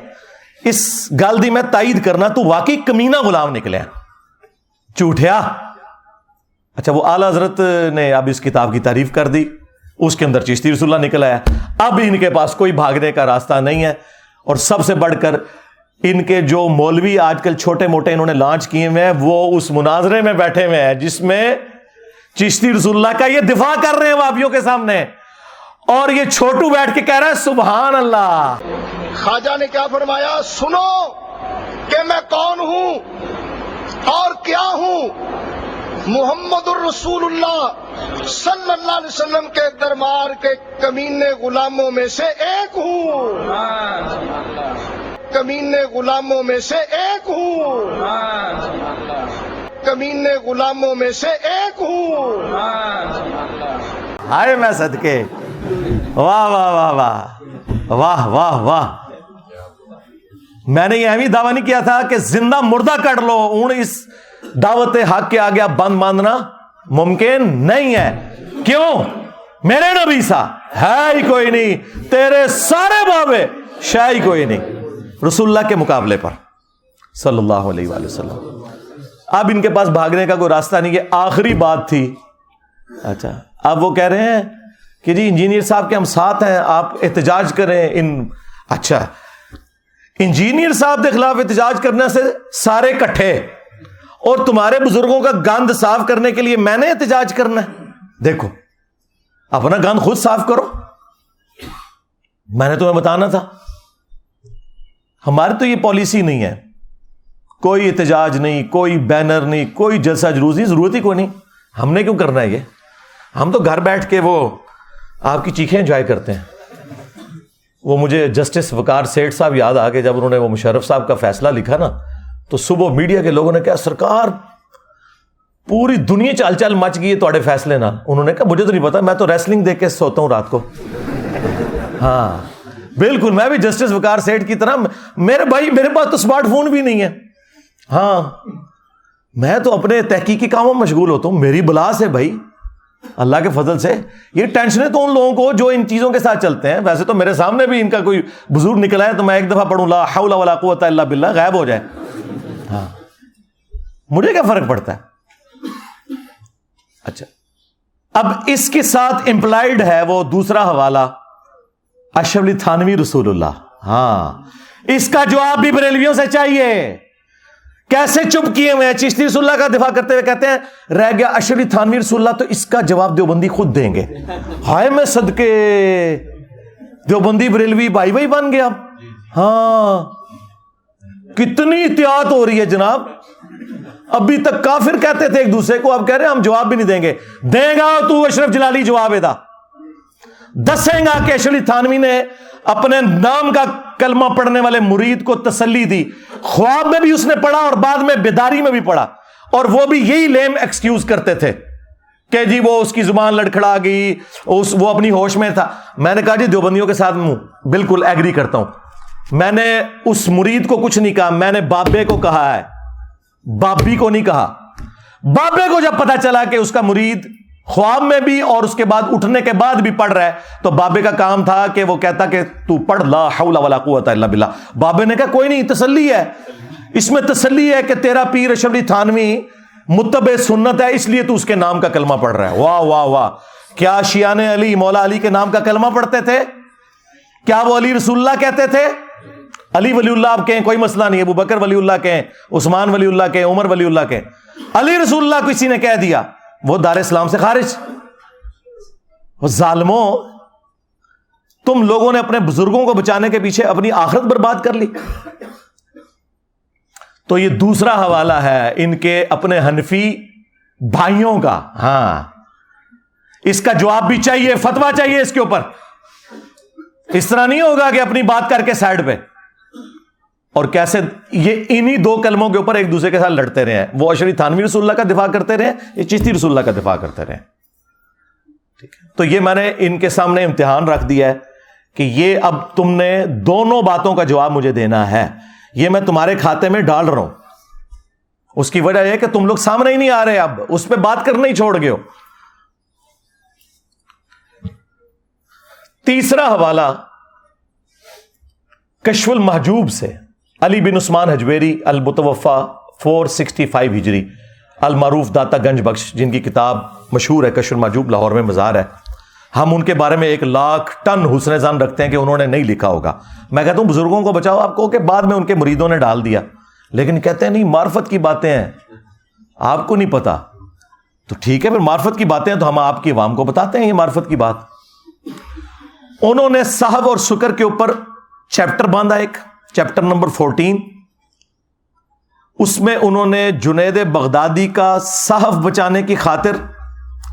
اس گل دی میں تائید کرنا، تو واقعی کمینہ غلام نکلے چوٹیا اچھا وہ اعلی حضرت نے اب اس کتاب کی تعریف کر دی۔ اس کے اندر چشتی رسول اللہ نکلا ہے اب ان کے پاس کوئی بھاگنے کا راستہ نہیں ہے۔ اور سب سے بڑھ کر ان کے جو مولوی آج کل چھوٹے موٹے انہوں نے لانچ کیے ہوئے ہیں، وہ اس مناظرے میں بیٹھے ہوئے ہیں، جس میں چشتی رسول اللہ کا یہ دفاع کر رہے ہیں واپیوں کے سامنے۔ اور یہ چھوٹو بیٹھ کے کہہ رہا ہے سبحان اللہ۔ خواجہ نے کیا فرمایا؟ سنو کہ میں کون ہوں اور کیا ہوں؟ محمد الرسول اللہ صلی اللہ علیہ وسلم کے دربار کے کمینے غلاموں میں سے ایک ہوں۔ کمینے غلاموں میں سے ایک ہوں۔ کمینے غلاموں میں سے ایک ہوں۔ ہائے میں صدقے۔ واہ واہ واہ واہ۔ واہ واہ واہ۔ میں نے یہ اہمی دعویٰ نہیں کیا تھا کہ زندہ مردہ کر لو۔ ہوں اس دعوت حق کے آگے بند باندھنا ممکن نہیں ہے۔ کیوں؟ میرے نبی سا، ہے ہی کوئی نہیں۔ تیرے سارے بابے شاہ ہی کوئی نہیں۔ رسول اللہ کے مقابلے پر۔ صلی اللہ علیہ وآلہ وسلم۔ اب ان کے پاس بھاگنے کا کوئی راستہ نہیں، یہ آخری بات تھی۔ اچھا اب وہ کہہ رہے ہیں کہ جی انجینئر صاحب کے ہم ساتھ ہیں، آپ احتجاج کریں ان اچھا انجینئر صاحب کے خلاف احتجاج کرنے سے سارے کٹھے، اور تمہارے بزرگوں کا گند صاف کرنے کے لیے میں نے احتجاج کرنا ہے۔ دیکھو، اپنا گند خود صاف کرو۔ میں نے تمہیں بتانا تھا، ہماری تو یہ پالیسی نہیں ہے۔ کوئی احتجاج نہیں، کوئی بینر نہیں، کوئی جلسہ جلوس نہیں، ضرورت ہی کوئی نہیں۔ ہم نے کیوں کرنا ہے یہ؟ ہم تو گھر بیٹھ کے وہ آپ کی چیخیں انجوائے کرتے ہیں۔ وہ مجھے جسٹس وکار سیٹ صاحب یاد آ کے جب انہوں نے وہ مشرف صاحب کا فیصلہ لکھا نا، تو صبح میڈیا کے لوگوں نے کہا، سرکار، پوری دنیا چال چال مچ گئی ہے فیصلے نہ انہوں نے کہا، مجھے تو نہیں پتا، میں تو ریسلنگ دیکھ کے سوتا ہوں رات کو۔ ہاں بالکل، میں بھی جسٹس وکار سیٹ کی طرح، میرے بھائی، میرے پاس تو اسمارٹ فون بھی نہیں ہے۔ ہاں میں تو اپنے تحقیقی کاموں میں مشغول ہوتا ہوں۔ میری بلا سے بھائی اللہ کے فضل سے۔ یہ ٹینشن ہے تو ان لوگوں کو جو ان چیزوں کے ساتھ چلتے ہیں۔ ویسے تو میرے سامنے بھی ان کا کوئی بزرگ نکلا ہے تو میں ایک دفعہ پڑھوں، لا حول ولا قوت الا باللہ، غائب ہو جائے۔ ہاں۔ مجھے کیا فرق پڑتا ہے؟ اچھا۔ اب اس کے ساتھ امپلائڈ ہے وہ دوسرا حوالہ اشف علی تھانوی رسول اللہ۔ ہاں۔ اس کا جواب بھی بریلویوں سے چاہیے۔ کیسے چپ کیے ہوئے ہیں؟ چشتی رسول اللہ کا دفاع کرتے ہوئے کہتے ہیں، رہ گیا اشری تھانوی رسول اللہ تو اس کا جواب دیوبندی خود دیں گے۔ ہائے میں صدقے۔ دیوبندی بریلوی بھائی بھائی بن گیا۔ ہاں۔ کتنی احتیاط ہو رہی ہے جناب۔ ابھی تک کافر کہتے تھے ایک دوسرے کو، اب کہہ رہے ہیں ہم جواب بھی نہیں دیں گے۔ دے گا تو اشرف جلالی جواب ادا۔ دسیں گا کہ اشری تھانوی نے اپنے نام کا کلمہ پڑھنے والے مرید کو تسلی دی۔ خواب میں بھی اس نے پڑھا اور بعد میں بیداری میں بھی پڑھا۔ اور وہ بھی یہی لیم ایکسکیوز کرتے تھے کہ جی وہ اس کی زبان لڑکھڑا گئی، اس وہ اپنی ہوش میں تھا۔ میں نے کہا جی دیوبندیوں کے ساتھ میں بالکل ایگری کرتا ہوں۔ میں نے اس مرید کو کچھ نہیں کہا، میں نے بابے کو کہا ہے۔ بابی کو نہیں کہا۔ بابے کو جب پتا چلا کہ اس کا مرید خواب میں بھی اور اس کے بعد اٹھنے کے بعد بھی پڑھ رہا ہے۔ تو بابے کا کام تھا کہ وہ کہتا کہ تو پڑھ، لا حول ولا قوت الا باللہ۔ بابے نے کہا، کوئی نہیں، تسلی ہے۔ اس میں تسلی ہے کہ تیرا پیر اشرف تھانوی متب سنت ہے، اس لیے تو اس کے نام کا کلمہ پڑھ رہا ہے۔ واہ واہ واہ۔ کیا شیان علی، مولا علی کے نام کا کلمہ پڑھتے تھے؟ کیا وہ علی رسول اللہ کہتے تھے؟ علی ولی اللہ آپ کہیں، کوئی مسئلہ نہیں۔ ابو بکر ولی اللہ کہیں، عثمان ولی اللہ کہیں، عمر ولی اللہ کہیں۔ علی رسول اللہ کسی نے کہہ دیا۔ وہ دار اسلام سے خارج۔ وہ ظالموں، تم لوگوں نے اپنے بزرگوں کو بچانے کے پیچھے اپنی آخرت برباد کر لی۔ تو یہ دوسرا حوالہ ہے ان کے اپنے حنفی بھائیوں کا۔ ہاں۔ اس کا جواب بھی چاہیے فتوا چاہیے اس کے اوپر۔ اس طرح نہیں ہوگا کہ اپنی بات کر کے سائڈ پہ۔ اور کیسے یہ انہی دو کلموں کے اوپر ایک دوسرے کے ساتھ لڑتے رہے ہیں؟ وہ اشری تھانوی رسول اللہ کا دفاع کرتے رہے یہ چشتی رسول اللہ کا دفاع کرتے رہے تو یہ میں نے ان کے سامنے امتحان رکھ دیا ہے کہ یہ اب تم نے دونوں باتوں کا جواب مجھے دینا ہے۔ یہ میں تمہارے کھاتے میں ڈال رہا ہوں۔ اس کی وجہ یہ کہ تم لوگ سامنے ہی نہیں آ رہے اب اس پہ بات کرنا ہی چھوڑ گئے ہو۔ تیسرا حوالہ کشف المحجوب سے۔ علی بن عثمان حجویری المتوفا فور سکسٹی فائیو ہجری، المعروف داتا گنج بخش، جن کی کتاب مشہور ہے، کشف المحجوب لاہور میں مزار ہے۔ ہم ان کے بارے میں ایک لاکھ ٹن حسن زان رکھتے ہیں کہ انہوں نے نہیں لکھا ہوگا۔ میں کہتا ہوں، بزرگوں کو بچاؤ، آپ کو کہ بعد میں ان کے مریدوں نے ڈال دیا۔ لیکن کہتے ہیں، نہیں، معرفت کی باتیں ہیں۔ آپ کو نہیں پتا۔ تو ٹھیک ہے، پھر معرفت کی باتیں ہیں تو ہم آپ کی عوام کو بتاتے ہیں یہ معرفت کی بات۔ انہوں نے صاحب اور شکر کے اوپر چیپٹر باندھا ایک۔ چیپٹر نمبر فورٹین اس میں انہوں نے جنید بغدادی کا صحف بچانے کی خاطر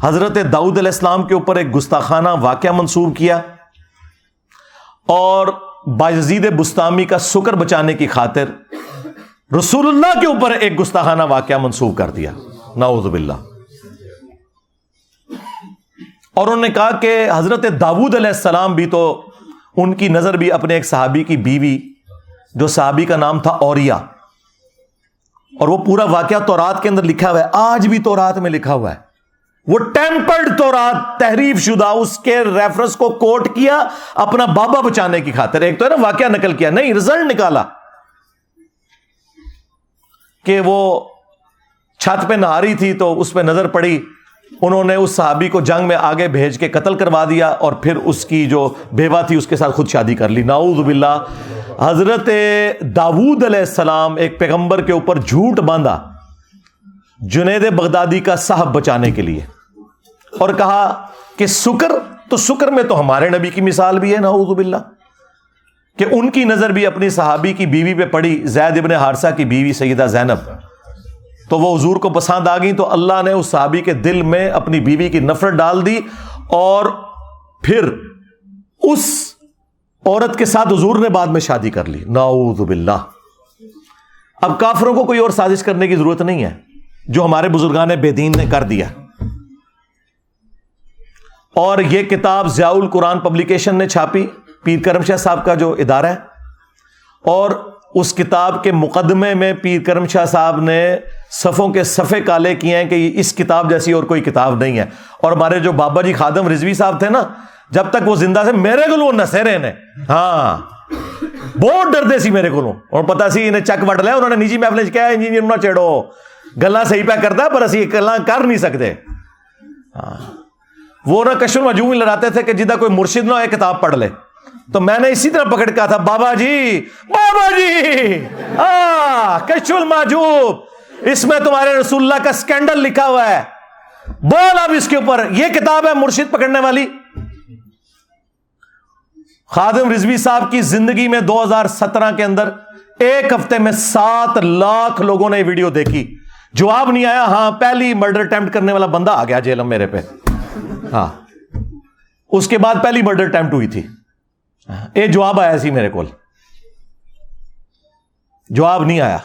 حضرت داؤد علیہ السلام کے اوپر ایک گستاخانہ واقعہ منسوب کیا اور باجزید بستامی کا سکر بچانے کی خاطر رسول اللہ کے اوپر ایک گستاخانہ واقعہ منسوب کر دیا۔ نعوذ باللہ۔ اور انہوں نے کہا کہ حضرت داود علیہ السلام بھی تو ان کی نظر بھی اپنے ایک صحابی کی بیوی جو صحابی کا نام تھا اوریا اور وہ پورا واقعہ تو رات کے اندر لکھا ہوا ہے۔ آج بھی تو رات میں لکھا ہوا ہے۔ وہ ٹیمپرڈ تو رات تحریف شدہ، اس کے ریفرنس کو کوٹ کیا، اپنا بابا بچانے کی خاطر۔ ایک تو ہے نا، واقعہ نکل کیا۔ نہیں رزلٹ نکالا۔ کہ وہ چھت پہ نہاری تھی تو اس پہ نظر پڑی۔ انہوں نے اس صحابی کو جنگ میں آگے بھیج کے قتل کروا دیا اور پھر اس کی جو بیوہ تھی اس کے ساتھ خود شادی کر لی۔ ناؤز باللہ۔ حضرت داود علیہ السلام ایک پیغمبر کے اوپر جھوٹ باندھا، جنید بغدادی کا صاحب بچانے کے لیے اور کہا کہ سکر تو سکر میں تو ہمارے نبی کی مثال بھی ہے ناؤز باللہ۔ کہ ان کی نظر بھی اپنی صحابی کی بیوی پہ پڑی، زید ابن حارثہ کی بیوی سیدہ زینب۔ تو وہ حضور کو پسند آ گئی تو اللہ نے اس صحابی کے دل میں اپنی بیوی کی نفرت ڈال دی اور پھر اس عورت کے ساتھ حضور نے بعد میں شادی کر لی۔ نعوذ باللہ۔ اب کافروں کو کوئی اور سازش کرنے کی ضرورت نہیں ہے۔ جو ہمارے بزرگان بے دین نے کر دیا۔ اور یہ کتاب ضیاء القرآن پبلیکیشن نے چھاپی۔ پیر کرم شاہ صاحب کا جو ادارہ ہے۔ اور اس کتاب کے مقدمے میں پیر کرم شاہ صاحب نے صفوں کے صفے کالے کیے ہیں کہ اس کتاب جیسی اور کوئی کتاب نہیں ہے۔ اور ہمارے جو بابا جی خادم رضوی صاحب تھے نا، جب تک وہ زندہ تھے، میرے کو وہ نسے نے ہاں۔ بہت ڈرتے سی میرے کو اور پتا سی انہیں چک وٹ لیا، انہوں نے نجی محفل کیا انجینئر نہ چیڑو گلا صحیح پہ کرتا پر اسی گلا کر نہیں سکتے۔ ہاں۔ وہ نہ کشور مجوم لڑاتے تھے کہ جدہ کوئی مرشد نہ ہو کتاب پڑھ لے۔ تو میں نے اسی طرح پکڑ کہا تھا، بابا جی بابا جی! ہاں کشول ماجوب اس میں تمہارے رسول اللہ کا اسکینڈل لکھا ہوا ہے۔ بول اب اس کے اوپر۔ یہ کتاب ہے مرشد پکڑنے والی۔ خادم رضوی صاحب کی زندگی میں دو ہزار سترہ کے اندر ایک ہفتے میں سات لاکھ لوگوں نے ویڈیو دیکھی۔ جواب نہیں آیا۔ ہاں پہلی مرڈر اٹمپٹ کرنے والا بندہ آ گیا جیلم میرے پہ۔ ہاں۔ اس کے بعد پہلی مرڈر اٹمپٹ ہوئی تھی۔ یہ جواب آیا سی میرے کو جواب نہیں آیا۔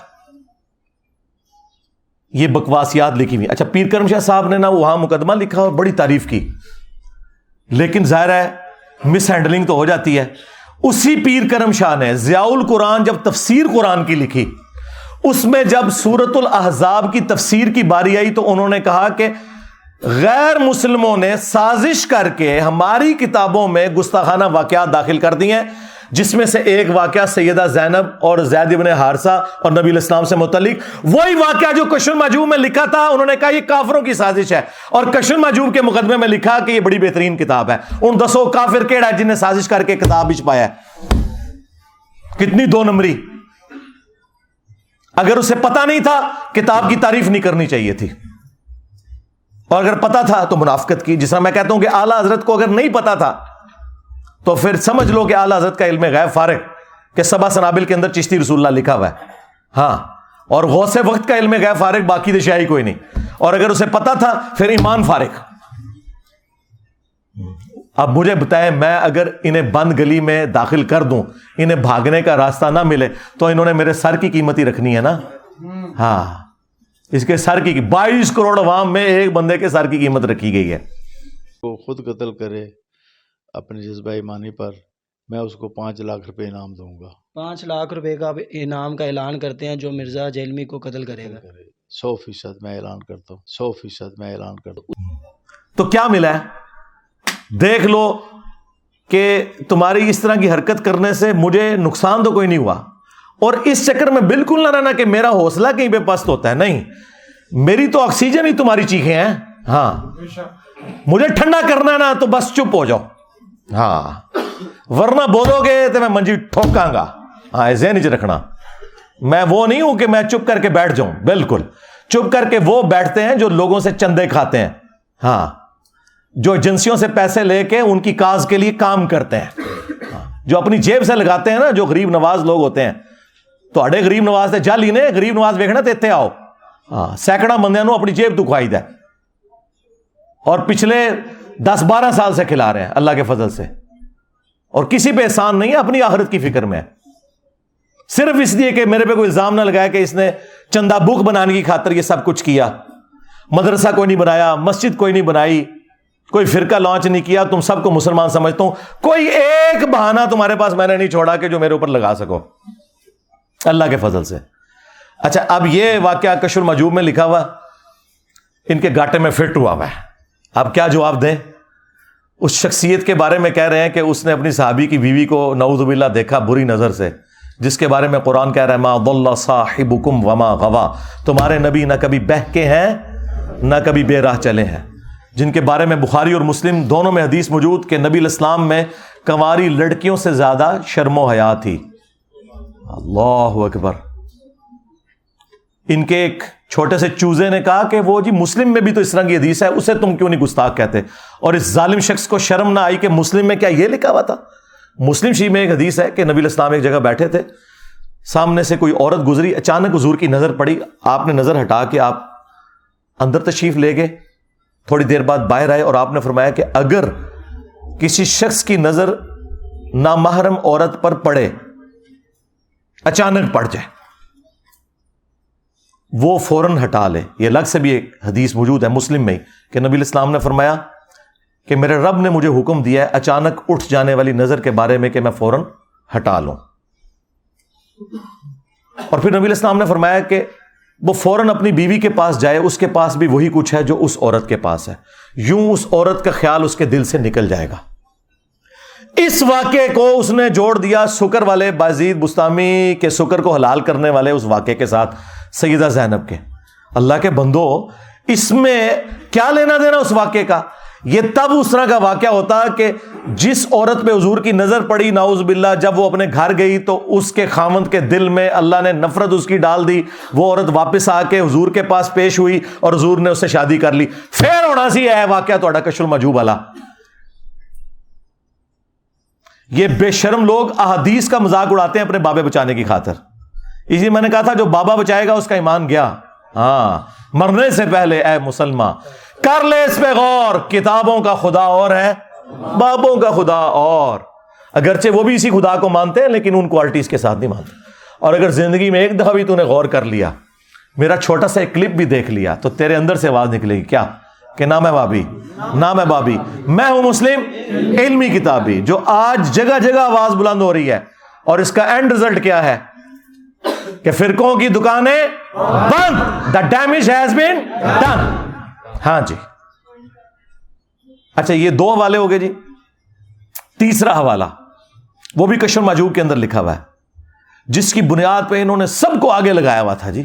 یہ بکواسیات لکھی ہوئی اچھا پیر کرم شاہ صاحب نے نا وہاں مقدمہ لکھا اور بڑی تعریف کی۔ لیکن ظاہر ہے مس ہینڈلنگ تو ہو جاتی ہے۔ اسی پیر کرم شاہ نے ضیاء القرآن جب تفسیر قرآن کی لکھی، اس میں جب سورت الاحزاب کی تفسیر کی باری آئی تو انہوں نے کہا کہ غیر مسلموں نے سازش کر کے ہماری کتابوں میں گستاخانہ واقعات داخل کر دی ہیں۔ جس میں سے ایک واقعہ سیدہ زینب اور زید ابن حارثہ اور نبی الاسلام سے متعلق وہی واقعہ جو کشن مجوب میں لکھا تھا، انہوں نے کہا یہ کافروں کی سازش ہے۔ اور کشن مجوب کے مقدمے میں لکھا کہ یہ بڑی بہترین کتاب ہے۔ ان دسو کافر کیڑا ہے جن نے سازش کر کے کتاب بچ پایا ہے۔ کتنی دو نمبری۔ اگر اسے پتا نہیں تھا، کتاب کی تعریف نہیں کرنی چاہیے تھی۔ اور اگر پتا تھا تو منافقت کی، جس طرح میں کہتا ہوں کہ اعلیٰ حضرت کو اگر نہیں پتا تھا تو پھر سمجھ لو کہ اعلیٰ حضرت کا علم غیب فارغ کہ سبا سنابل کے اندر چشتی رسول اللہ لکھا ہوا ہے۔ ہاں اور غوث وقت کا علم غیب فارغ باقی دشائی کوئی نہیں۔ اور اگر اسے پتا تھا، پھر ایمان فارغ۔ اب مجھے بتائیں، میں اگر انہیں بند گلی میں داخل کر دوں، انہیں بھاگنے کا راستہ نہ ملے، تو انہوں نے میرے سر کی قیمت ہی رکھنی ہے نا؟ ہاں۔ اس کے سر کی، بائیس کروڑ عوام میں ایک بندے کے سر کی قیمت رکھی گئی ہے۔ وہ خود قتل کرے۔ اپنے جذبہ ایمانی پر میں اس کو پانچ لاکھ روپے انعام دوں گا۔ پانچ لاکھ روپے کا انعام کا اعلان کرتے ہیں جو مرزا جیلمی کو قتل کرے گا۔ سو فیصد میں اعلان کرتا ہوں۔ سو فیصد میں اعلان کرتا ہوں۔ تو کیا ملا ہے؟ دیکھ لو کہ تمہاری اس طرح کی حرکت کرنے سے مجھے نقصان تو کوئی نہیں ہوا۔ اور اس چکر میں بالکل نہ رہنا کہ میرا حوصلہ کہیں پہ پست ہوتا ہے۔ نہیں میری تو آکسیجن ہی تمہاری چیخیں ہیں۔ ہاں مجھے ٹھنڈا کرنا ہے نا تو بس چپ ہو جاؤ۔ ہاں ورنہ بولو گے تو میں منجی ٹھوکاں گا ہاں ذہن چ رکھنا میں وہ نہیں ہوں کہ میں چپ کر کے بیٹھ جاؤں بالکل چپ کر کے وہ بیٹھتے ہیں جو لوگوں سے چندے کھاتے ہیں ہاں جو ایجنسیوں سے پیسے لے کے ان کی کاز کے لیے کام کرتے ہیں جو اپنی جیب سے لگاتے ہیں نا جو غریب نواز لوگ ہوتے ہیں تو اڈے غریب نواز سے جل ہی نے غریب نواز ویکنا تو اتنے آؤ ہاں سینکڑا بندے اپنی جیب تو کھوائی دے اور پچھلے دس بارہ سال سے کھلا رہے ہیں اللہ کے فضل سے۔ اور کسی پہ احسان نہیں ہے، اپنی آخرت کی فکر میں صرف اس لیے کہ میرے پہ کوئی الزام نہ لگایا کہ اس نے چندہ بک بنانے کی خاطر یہ سب کچھ کیا۔ مدرسہ کوئی نہیں بنایا، مسجد کوئی نہیں بنائی، کوئی فرقہ لانچ نہیں کیا۔ تم سب کو مسلمان سمجھتا ہوں، کوئی ایک بہانہ تمہارے پاس میں نے نہیں چھوڑا کہ جو میرے اوپر لگا سکو۔ اللہ کے فضل سے۔ اچھا اب یہ واقعہ کشر مجوب میں لکھا ہوا، ان کے گاٹے میں فٹ ہوا ہوا ہے اب کیا جواب دیں؟ اس شخصیت کے بارے میں کہہ رہے ہیں کہ اس نے اپنی صحابی کی بیوی کو نعوذ باللہ دیکھا بری نظر سے، جس کے بارے میں قرآن کہہ رہا ہے، ما ضل صاحبکم وما غوا تمہارے نبی نہ کبھی بہ کے ہیں، نہ کبھی بے راہ چلے ہیں۔ جن کے بارے میں بخاری اور مسلم دونوں میں حدیث موجود کہ نبی الاسلام میں کنواری لڑکیوں سے زیادہ شرم و حیا تھی۔ اللہ اکبر۔ ان کے ایک چھوٹے سے چوزے نے کہا کہ وہ جی مسلم میں بھی تو اس طرح کی حدیث ہے، اسے تم کیوں نہیں گستاخ کہتے؟ اور اس ظالم شخص کو شرم نہ آئی کہ مسلم میں کیا یہ لکھا ہوا تھا؟ مسلم شی میں ایک حدیث ہے کہ نبی الاسلام ایک جگہ بیٹھے تھے، سامنے سے کوئی عورت گزری، اچانک حضور کی نظر پڑی، آپ نے نظر ہٹا کے آپ اندر تشریف لے گئے، تھوڑی دیر بعد باہر آئے اور آپ نے فرمایا کہ اگر کسی شخص کی نظر نامحرم عورت پر پڑے، اچانک پڑ جائے۔ وہ فوراً ہٹا لے۔ یہ الگ سے بھی ایک حدیث موجود ہے مسلم میں کہ نبی الاسلام نے فرمایا کہ میرے رب نے مجھے حکم دیا ہے اچانک اٹھ جانے والی نظر کے بارے میں کہ میں فوراً ہٹا لوں۔ اور پھر نبی الاسلام نے فرمایا کہ وہ فوراً اپنی بیوی کے پاس جائے، اس کے پاس بھی وہی کچھ ہے جو اس عورت کے پاس ہے۔ یوں اس عورت کا خیال اس کے دل سے نکل جائے گا۔ اس واقعے کو اس نے جوڑ دیا سکر والے بازید بستامی کے سکر کو حلال کرنے والے اس واقعے کے ساتھ۔ سیدہ زینب کے۔ اللہ کے بندو، اس میں کیا لینا دینا اس واقعے کا؟ یہ تب اس طرح کا واقعہ ہوتا کہ جس عورت پہ حضور کی نظر پڑی ناؤز باللہ، جب وہ اپنے گھر گئی تو اس کے خامند کے دل میں اللہ نے نفرت اس کی ڈال دی۔ وہ عورت واپس آ کے حضور کے پاس پیش ہوئی اور حضور نے اس سے شادی کر لی۔ پھر ہونا سی ہے واقعہ تو کشل مجوب والا۔ یہ بے شرم لوگ احادیث کا مذاق اڑاتے ہیں اپنے بابے بچانے کی خاطر۔ اسی میں نے کہا تھا جو بابا بچائے گا اس کا ایمان گیا۔ ہاں مرنے سے پہلے اے مسلمان کر لے اس پہ غور، کتابوں کا خدا اور ہے، بابوں کا خدا اور۔ اگرچہ وہ بھی اسی خدا کو مانتے ہیں، لیکن ان کوالٹیز کے ساتھ نہیں مانتے۔ اور اگر زندگی میں ایک دفعہ بھی تو نے غور کر لیا، میرا چھوٹا سا ایک کلپ بھی دیکھ لیا، تو تیرے اندر سے آواز نکلے گی۔ کیا؟ کہ نام ہے بابی، نام ہے بابی۔ میں ہوں مسلم، علمی کتابی، جو آج جگہ جگہ آواز بلند ہو رہی ہے۔ اور اس کا اینڈ رزلٹ کیا ہے؟ کہ فرقوں کی دکانیں بند۔ The damage has been done ہاں جی۔ اچھا یہ دو حوالے ہو گئے جی۔ تیسرا حوالہ، وہ بھی کشم ماجوب کے اندر لکھا ہوا ہے۔ جس کی بنیاد پہ انہوں نے سب کو آگے لگایا ہوا تھا جی۔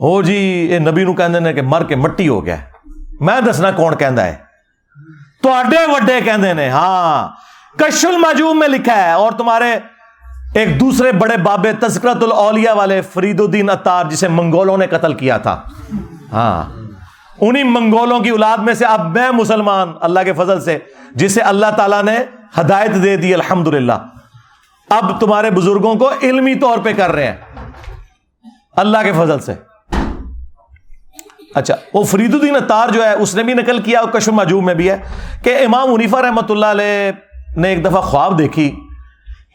ہو جی یہ نبی نو کہ کہ مر کے مٹی ہو گیا۔ میں دسنا کون ہے۔ تو اڈے وڈے کہ ہاں۔ کشل ماجوب میں لکھا ہے اور تمہارے ایک دوسرے بڑے بابے تذکرت الاولیاء والے فرید الدین اتار جسے منگولوں نے قتل کیا تھا۔ ہاں۔ انہیں منگولوں کی اولاد میں سے اب میں مسلمان، اللہ کے فضل سے، جسے اللہ تعالیٰ نے ہدایت دے دی الحمد اب تمہارے بزرگوں کو علمی طور پہ کر رہے ہیں۔ اللہ کے فضل سے۔ اچھا وہ فرید الدین اتار جو ہے، اس نے بھی نقل کیا کشم مجوب میں بھی ہے کہ امام منیفا رحمۃ اللہ علیہ نے ایک دفعہ خواب دیکھی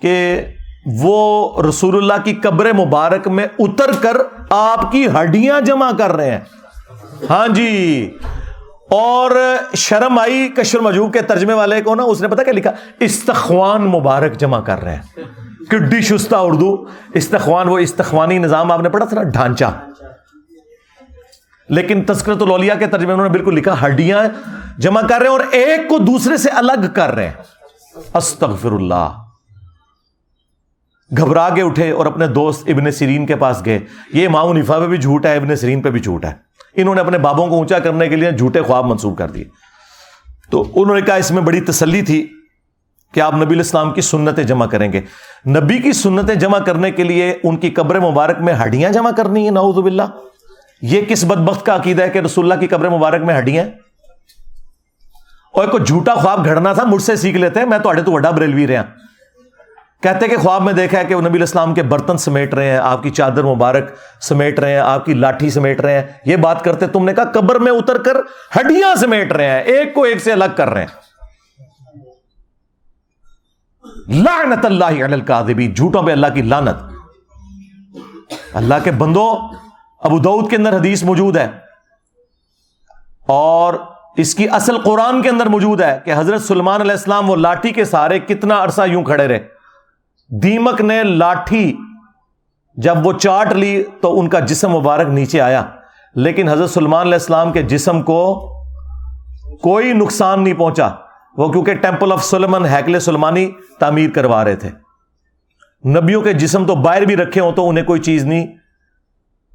کہ وہ رسول اللہ کی قبر مبارک میں اتر کر آپ کی ہڈیاں جمع کر رہے ہیں۔ ہاں جی۔ اور شرم آئی کشر مجوب کے ترجمے والے کو نا، اس نے پتا کیا لکھا؟ استخوان مبارک جمع کر رہے ہیں۔ کڈی شستہ اردو۔ استخوان، وہ استخوانی نظام آپ نے پڑھا تھا نا، ڈھانچہ۔ لیکن تسکرت الولیا کے ترجمے انہوں نے بالکل لکھا، ہڈیاں جمع کر رہے ہیں اور ایک کو دوسرے سے الگ کر رہے ہیں۔ استغفر اللہ۔ گھبرا کے اٹھے اور اپنے دوست ابن سیرین کے پاس گئے۔ یہ ماؤ نفا پہ بھی جھوٹ ہے، ابن سیرین پہ بھی جھوٹ ہے۔ انہوں نے اپنے بابوں کو اونچا کرنے کے لیے جھوٹے خواب منسوخ کر دیے۔ تو انہوں نے کہا اس میں بڑی تسلی تھی کہ آپ نبی الاسلام کی سنتیں جمع کریں گے۔ نبی کی سنتیں جمع کرنے کے لیے ان کی قبر مبارک میں ہڈیاں جمع کرنی ہے نعوذ باللہ۔ یہ کس بدبخت کا عقیدہ ہے کہ رسول اللہ کی قبر مبارک میں ہڈیاں اور کوئی جھوٹا خواب گھڑنا تھا، مجھ سے سیکھ لیتے ہیں، میں تو تو وڈا بریلوی رہا۔ کہتے کہ خواب میں دیکھا ہے کہ وہ نبی الاسلام کے برتن سمیٹ رہے ہیں، آپ کی چادر مبارک سمیٹ رہے ہیں، آپ کی لاٹھی سمیٹ رہے ہیں۔ یہ بات کرتے تم نے کہا قبر میں اتر کر ہڈیاں سمیٹ رہے ہیں، ایک کو ایک سے الگ کر رہے ہیں۔ لعنت اللہ علی القاذبی جھوٹوں پہ اللہ کی لانت اللہ کے بندو ابو دعود کے اندر حدیث موجود ہے۔ اور اس کی اصل قرآن کے اندر موجود ہے کہ حضرت سلمان علیہ السلام وہ لاٹھی کے سارے کتنا عرصہ یوں کھڑے رہے۔ دیمک نے لاٹھی جب وہ چاٹ لی تو ان کا جسم مبارک نیچے آیا، لیکن حضرت سلمان علیہ السلام کے جسم کو کوئی نقصان نہیں پہنچا۔ وہ کیونکہ ٹیمپل آف سلمان ہیکل سلمانی تعمیر کروا رہے تھے۔ نبیوں کے جسم تو باہر بھی رکھے ہوں تو انہیں کوئی چیز نہیں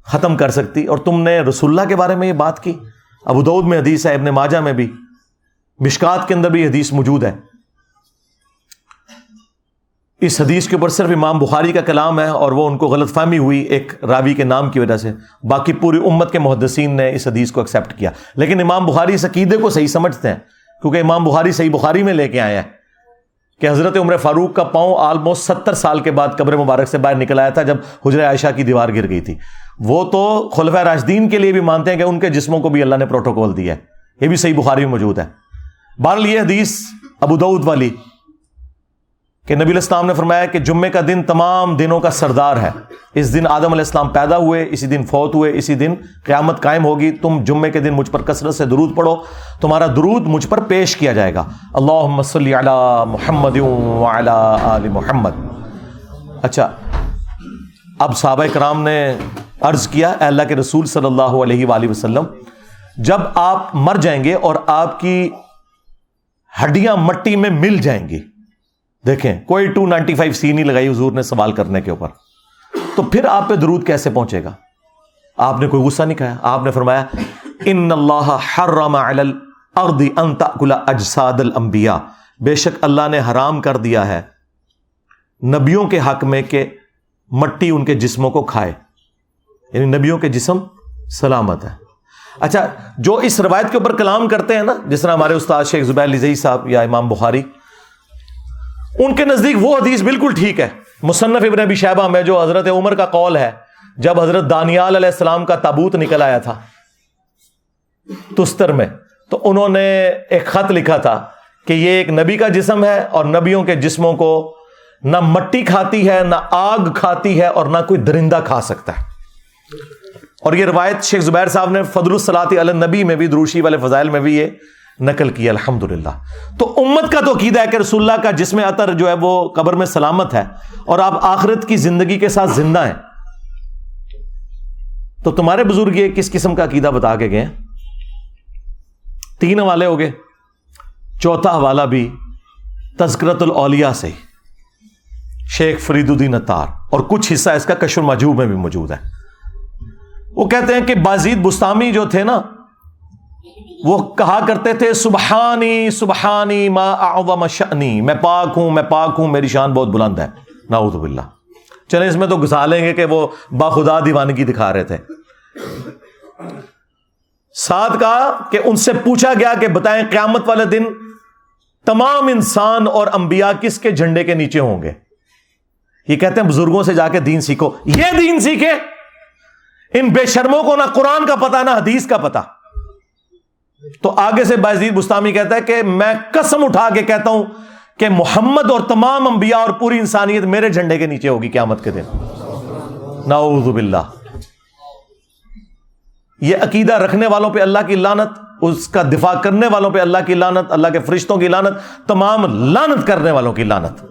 ختم کر سکتی۔ اور تم نے رسول اللہ کے بارے میں یہ بات کی۔ ابو دعود میں حدیث ہے، ابن ماجہ میں بھی۔ مشکات کے اندر بھی حدیث موجود ہے۔ اس حدیث کے اوپر صرف امام بخاری کا کلام ہے اور وہ ان کو غلط فہمی ہوئی ایک راوی کے نام کی وجہ سے۔ باقی پوری امت کے محدثین نے اس حدیث کو ایکسیپٹ کیا۔ لیکن امام بخاری اس عقیدے کو صحیح سمجھتے ہیں، کیونکہ امام بخاری صحیح بخاری میں لے کے آیا ہے کہ حضرت عمر فاروق کا پاؤں آلموسٹ ستر سال کے بعد قبر مبارک سے باہر نکل آیا تھا جب حجر عائشہ کی دیوار گر گئی تھی۔ وہ تو خلفۂ راشدین کے لیے بھی مانتے ہیں کہ ان کے جسموں کو بھی اللہ نے پروٹوکول دیا ہے۔ یہ بھی صحیح بخاری میں موجود ہے۔ بہرحال یہ حدیث ابو دعود والی کہ نبی الاسلام نے فرمایا کہ جمعے کا دن تمام دنوں کا سردار ہے۔ اس دن آدم علیہ السلام پیدا ہوئے، اسی دن فوت ہوئے، اسی دن قیامت قائم ہوگی۔ تم جمعے کے دن مجھ پر کثرت سے درود پڑھو، تمہارا درود مجھ پر پیش کیا جائے گا۔ اللہ صلی علی محمد آل محمد۔ اچھا اب صحابہ کرام نے عرض کیا، اے اللہ کے رسول صلی اللہ علیہ وآلہ وسلم، جب آپ مر جائیں گے اور آپ کی ہڈیاں مٹی میں مل جائیں گی دیکھیں، کوئی ٹو نائنٹی فائیو سی نہیں لگائی حضور نے سوال کرنے کے اوپر۔ تو پھر آپ پہ درود کیسے پہنچے گا؟ آپ نے کوئی غصہ نہیں کہا آپ نے فرمایا، ان اللہ حرم علی الارض ان تاکل اجساد الانبیاء بے شک اللہ نے حرام کر دیا ہے نبیوں کے حق میں کہ مٹی ان کے جسموں کو کھائے۔ یعنی نبیوں کے جسم سلامت ہے اچھا جو اس روایت کے اوپر کلام کرتے ہیں نا، جس طرح ہمارے استاد شیخ زبیر لزئی صاحب یا امام بخاری ان کے نزدیک وہ حدیث بالکل ٹھیک ہے۔ مصنف ابن ابی شہبہ میں جو حضرت عمر کا قول ہے، جب حضرت دانیال علیہ السلام کا تابوت نکل آیا تھا تستر میں، تو انہوں نے ایک خط لکھا تھا کہ یہ ایک نبی کا جسم ہے اور نبیوں کے جسموں کو نہ مٹی کھاتی ہے، نہ آگ کھاتی ہے اور نہ کوئی درندہ کھا سکتا ہے۔ اور یہ روایت شیخ زبیر صاحب نے فضل الصلاط النبی میں بھی، دروشی والے فضائل میں بھی یہ نقل کی الحمد تو امت کا تو عقیدہ ہے کہ رسول اللہ کا جسم عطر جو ہے وہ قبر میں سلامت ہے اور آپ آخرت کی زندگی کے ساتھ زندہ ہیں۔ تو تمہارے بزرگ یہ کس قسم کا عقیدہ بتا کے گئے تین حوالے ہو گئے۔ چوتھا حوالہ بھی تذکرت الاولیاء سے۔ شیخ فرید الدین اتار اور کچھ حصہ اس کا کشر مجوب میں بھی موجود ہے۔ وہ کہتے ہیں کہ بازید بستامی جو تھے نا وہ کہا کرتے تھے، سبحانی سبحانی ما اعظم شأنی۔ میں پاک ہوں، میں پاک ہوں، میری شان بہت بلند ہے۔ نعوذ باللہ۔ چلیں اس میں تو گھسا لیں گے کہ وہ باخدا دیوانگی دکھا رہے تھے۔ ساتھ کہا کہ ان سے پوچھا گیا کہ بتائیں قیامت والے دن تمام انسان اور انبیاء کس کے جھنڈے کے نیچے ہوں گے؟ یہ کہتے ہیں بزرگوں سے جا کے دین سیکھو۔ یہ دین سیکھے۔ ان بے شرموں کو نہ قرآن کا پتا، نہ حدیث کا پتا۔ تو آگے سے بازید بستامی کہتا ہے کہ میں قسم اٹھا کے کہتا ہوں کہ محمد اور تمام انبیاء اور پوری انسانیت میرے جھنڈے کے نیچے ہوگی قیامت کے دن۔ نعوذ باللہ۔ یہ عقیدہ رکھنے والوں پہ اللہ کی لانت اس کا دفاع کرنے والوں پہ اللہ کی لانت اللہ کے فرشتوں کی لانت تمام لانت کرنے والوں کی لانت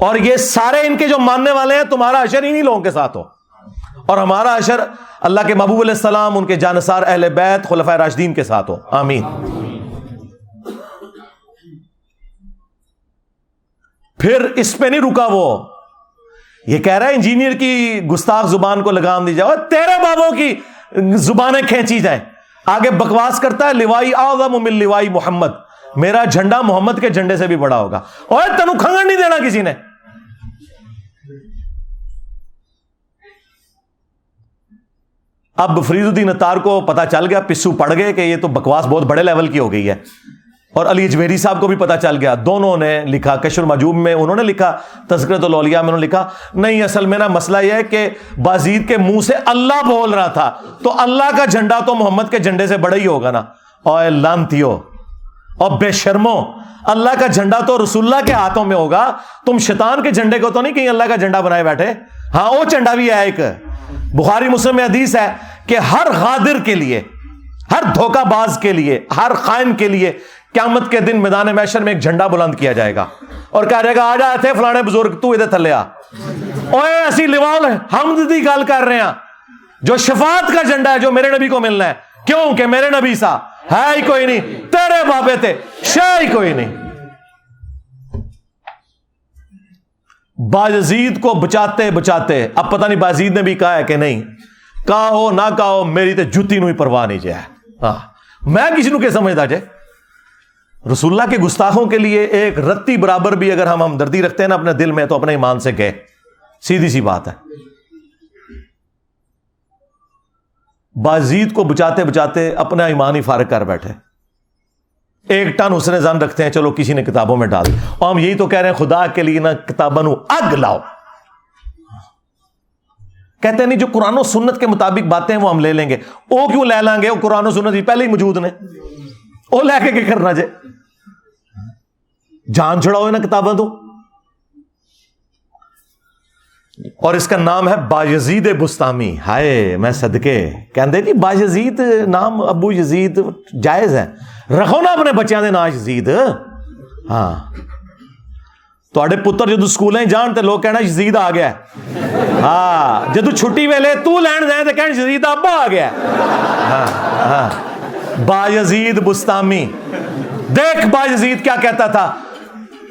اور یہ سارے ان کے جو ماننے والے ہیں، تمہارا اشر انہی لوگوں کے ساتھ ہو۔ اور ہمارا اشر اللہ کے محبوب علیہ السلام، ان کے جانسار اہل بیت خلفۂ راشدین کے ساتھ ہو آمین۔ پھر اس پہ نہیں رکا وہ۔ یہ کہہ رہا ہے انجینئر کی گستاخ زبان کو لگام دی جائے اور تیرے بابوں کی زبانیں کھینچی جائیں۔ آگے بکواس کرتا ہے، لوائی آغم من لوائی محمد۔ میرا جھنڈا محمد کے جھنڈے سے بھی بڑا ہوگا۔ اور تنو کھنگڑ نہیں دینا کسی نے۔ اب فرید الدین اتار کو پتا چل گیا، پسو پڑ گئے کہ یہ تو بکواس بہت بڑے لیول کی ہو گئی ہے۔ اور علی اجمیری صاحب کو بھی پتا چل گیا۔ دونوں نے لکھا، کشر مجوب میں انہوں نے لکھا تذکرت الاولیاء میں انہوں نے لکھا۔ نہیں، اصل میں نا مسئلہ یہ ہے کہ بازید کے منہ سے اللہ بول رہا تھا۔ تو اللہ کا جھنڈا تو محمد کے جھنڈے سے بڑا ہی ہوگا نا۔ اور لانتیو، اور بے شرمو، اللہ کا جھنڈا تو رسول اللہ کے ہاتھوں میں ہوگا۔ تم شیطان کے جھنڈے کو تو نہیں کہیں اللہ کا جھنڈا بنائے بیٹھے؟ ہاں وہ جھنڈا بھی ہے ایک۔ بخاری مسلم میں حدیث ہے کہ ہر غادر کے لیے، ہر دھوکہ باز کے لیے، ہر خائن کے لیے قیامت کے دن میدان میشر میں ایک جھنڈا بلند کیا جائے گا۔ اور کہا جائے گا آ جائے تھے فلانے بزرگ، تو ادھر تھلے آ۔ اوے اسی لیوال ہم دی گل کر رہے ہیں۔ جو شفاعت کا جھنڈا ہے، جو میرے نبی کو ملنا ہے۔ کیوں؟ کہ میرے نبی سا ہے ہی کوئی نہیں۔ تیرے بابے تھے شہ ہی کوئی نہیں۔ بازید کو بچاتے بچاتے، اب پتہ نہیں بازید نے بھی کہا ہے کہ نہیں۔ کہا ہو نہ کہا ہو میری تو جتی نو ہی پرواہ نہیں جائے ہاں۔ میں کسی نو کہ سمجھتا جائے رسول اللہ کے گستاخوں کے لیے ایک رتی برابر بھی اگر ہم ہمدردی رکھتے ہیں نا اپنے دل میں، تو اپنے ایمان سے گئے سیدھی سی بات ہے۔ بازید کو بچاتے بچاتے اپنا ایمان ہی فارغ کر بیٹھے۔ ایک ٹن حسن زن رکھتے ہیں، چلو کسی نے کتابوں میں ڈال اور ہم یہی تو کہہ رہے ہیں، خدا کے لیے نہ کتابوں اگ لاؤ۔ کہتے ہیں نہیں، جو قرآن و سنت کے مطابق باتیں وہ ہم لے لیں گے۔ وہ کیوں لے لیں گے؟ وہ قرآن و سنت ہی پہلے ہی موجود نے وہ لے کے کیا کرنا جائے جان چھڑاؤ نا کتابیں دو اور اس کا نام ہے باجزید بستامی ہائے، میں صدقے۔ کہ جی باجزید نام ابو یزید جائز ہے۔ رکھو نا اپنے بچوں کے نام یزید۔ ہاں۔ تے پتر جدو سکول جان تو لوگ کہنا یزید آ گیا۔ ہاں جدو چھٹی ویلے تو لین جائے تو کہنا یزید ابا آ گیا۔ ہاں ہاں۔ با یزید بستامی دیکھ با یزید کیا کہتا تھا۔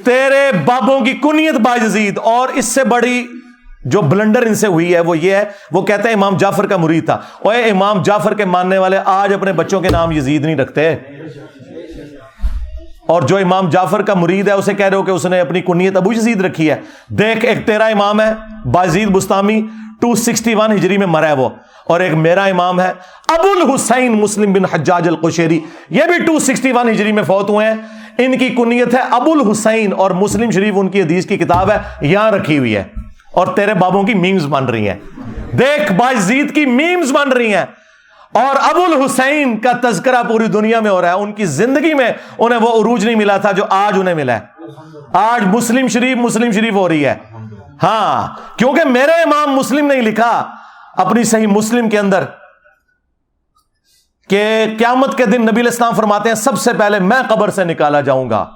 تیرے بابوں کی کنیت با یزید اور اس سے بڑی جو بلنڈر ان سے ہوئی ہے وہ یہ ہے، وہ کہتے ہیں امام جعفر کا مرید تھا۔ اور امام جعفر کے ماننے والے آج اپنے بچوں کے نام یزید نہیں رکھتے۔ اور جو امام جعفر کا مرید ہے، اسے کہہ رہے ہو کہ اس نے اپنی کنیت ابو یزید رکھی ہے۔ دیکھ، ایک تیرا امام ہے Bayazid Bastami two sixty one ہجری میں مرا ہے وہ۔ اور ایک میرا امام ہے، ابو الحسین مسلم بن حجاج القشیری۔ یہ بھی ٹو سکسٹی ون ہجری میں فوت ہوئے ہیں۔ ان کی کنیت ہے ابو الحسین اور مسلم شریف، ان کی حدیث کی کتاب ہے، یہاں رکھی ہوئی ہے۔ اور تیرے بابوں کی میمز بن رہی ہیں۔ دیکھ بازید کی میمز بن رہی ہیں۔ اور ابو الحسین کا تذکرہ پوری دنیا میں ہو رہا ہے۔ ان کی زندگی میں انہیں وہ عروج نہیں ملا تھا جو آج انہیں ملا ہے۔ آج مسلم شریف مسلم شریف ہو رہی ہے۔ ہاں کیونکہ میرے امام مسلم نہیں لکھا اپنی صحیح مسلم کے اندر کہ قیامت کے دن نبی الاسلام فرماتے ہیں، سب سے پہلے میں قبر سے نکالا جاؤں گا۔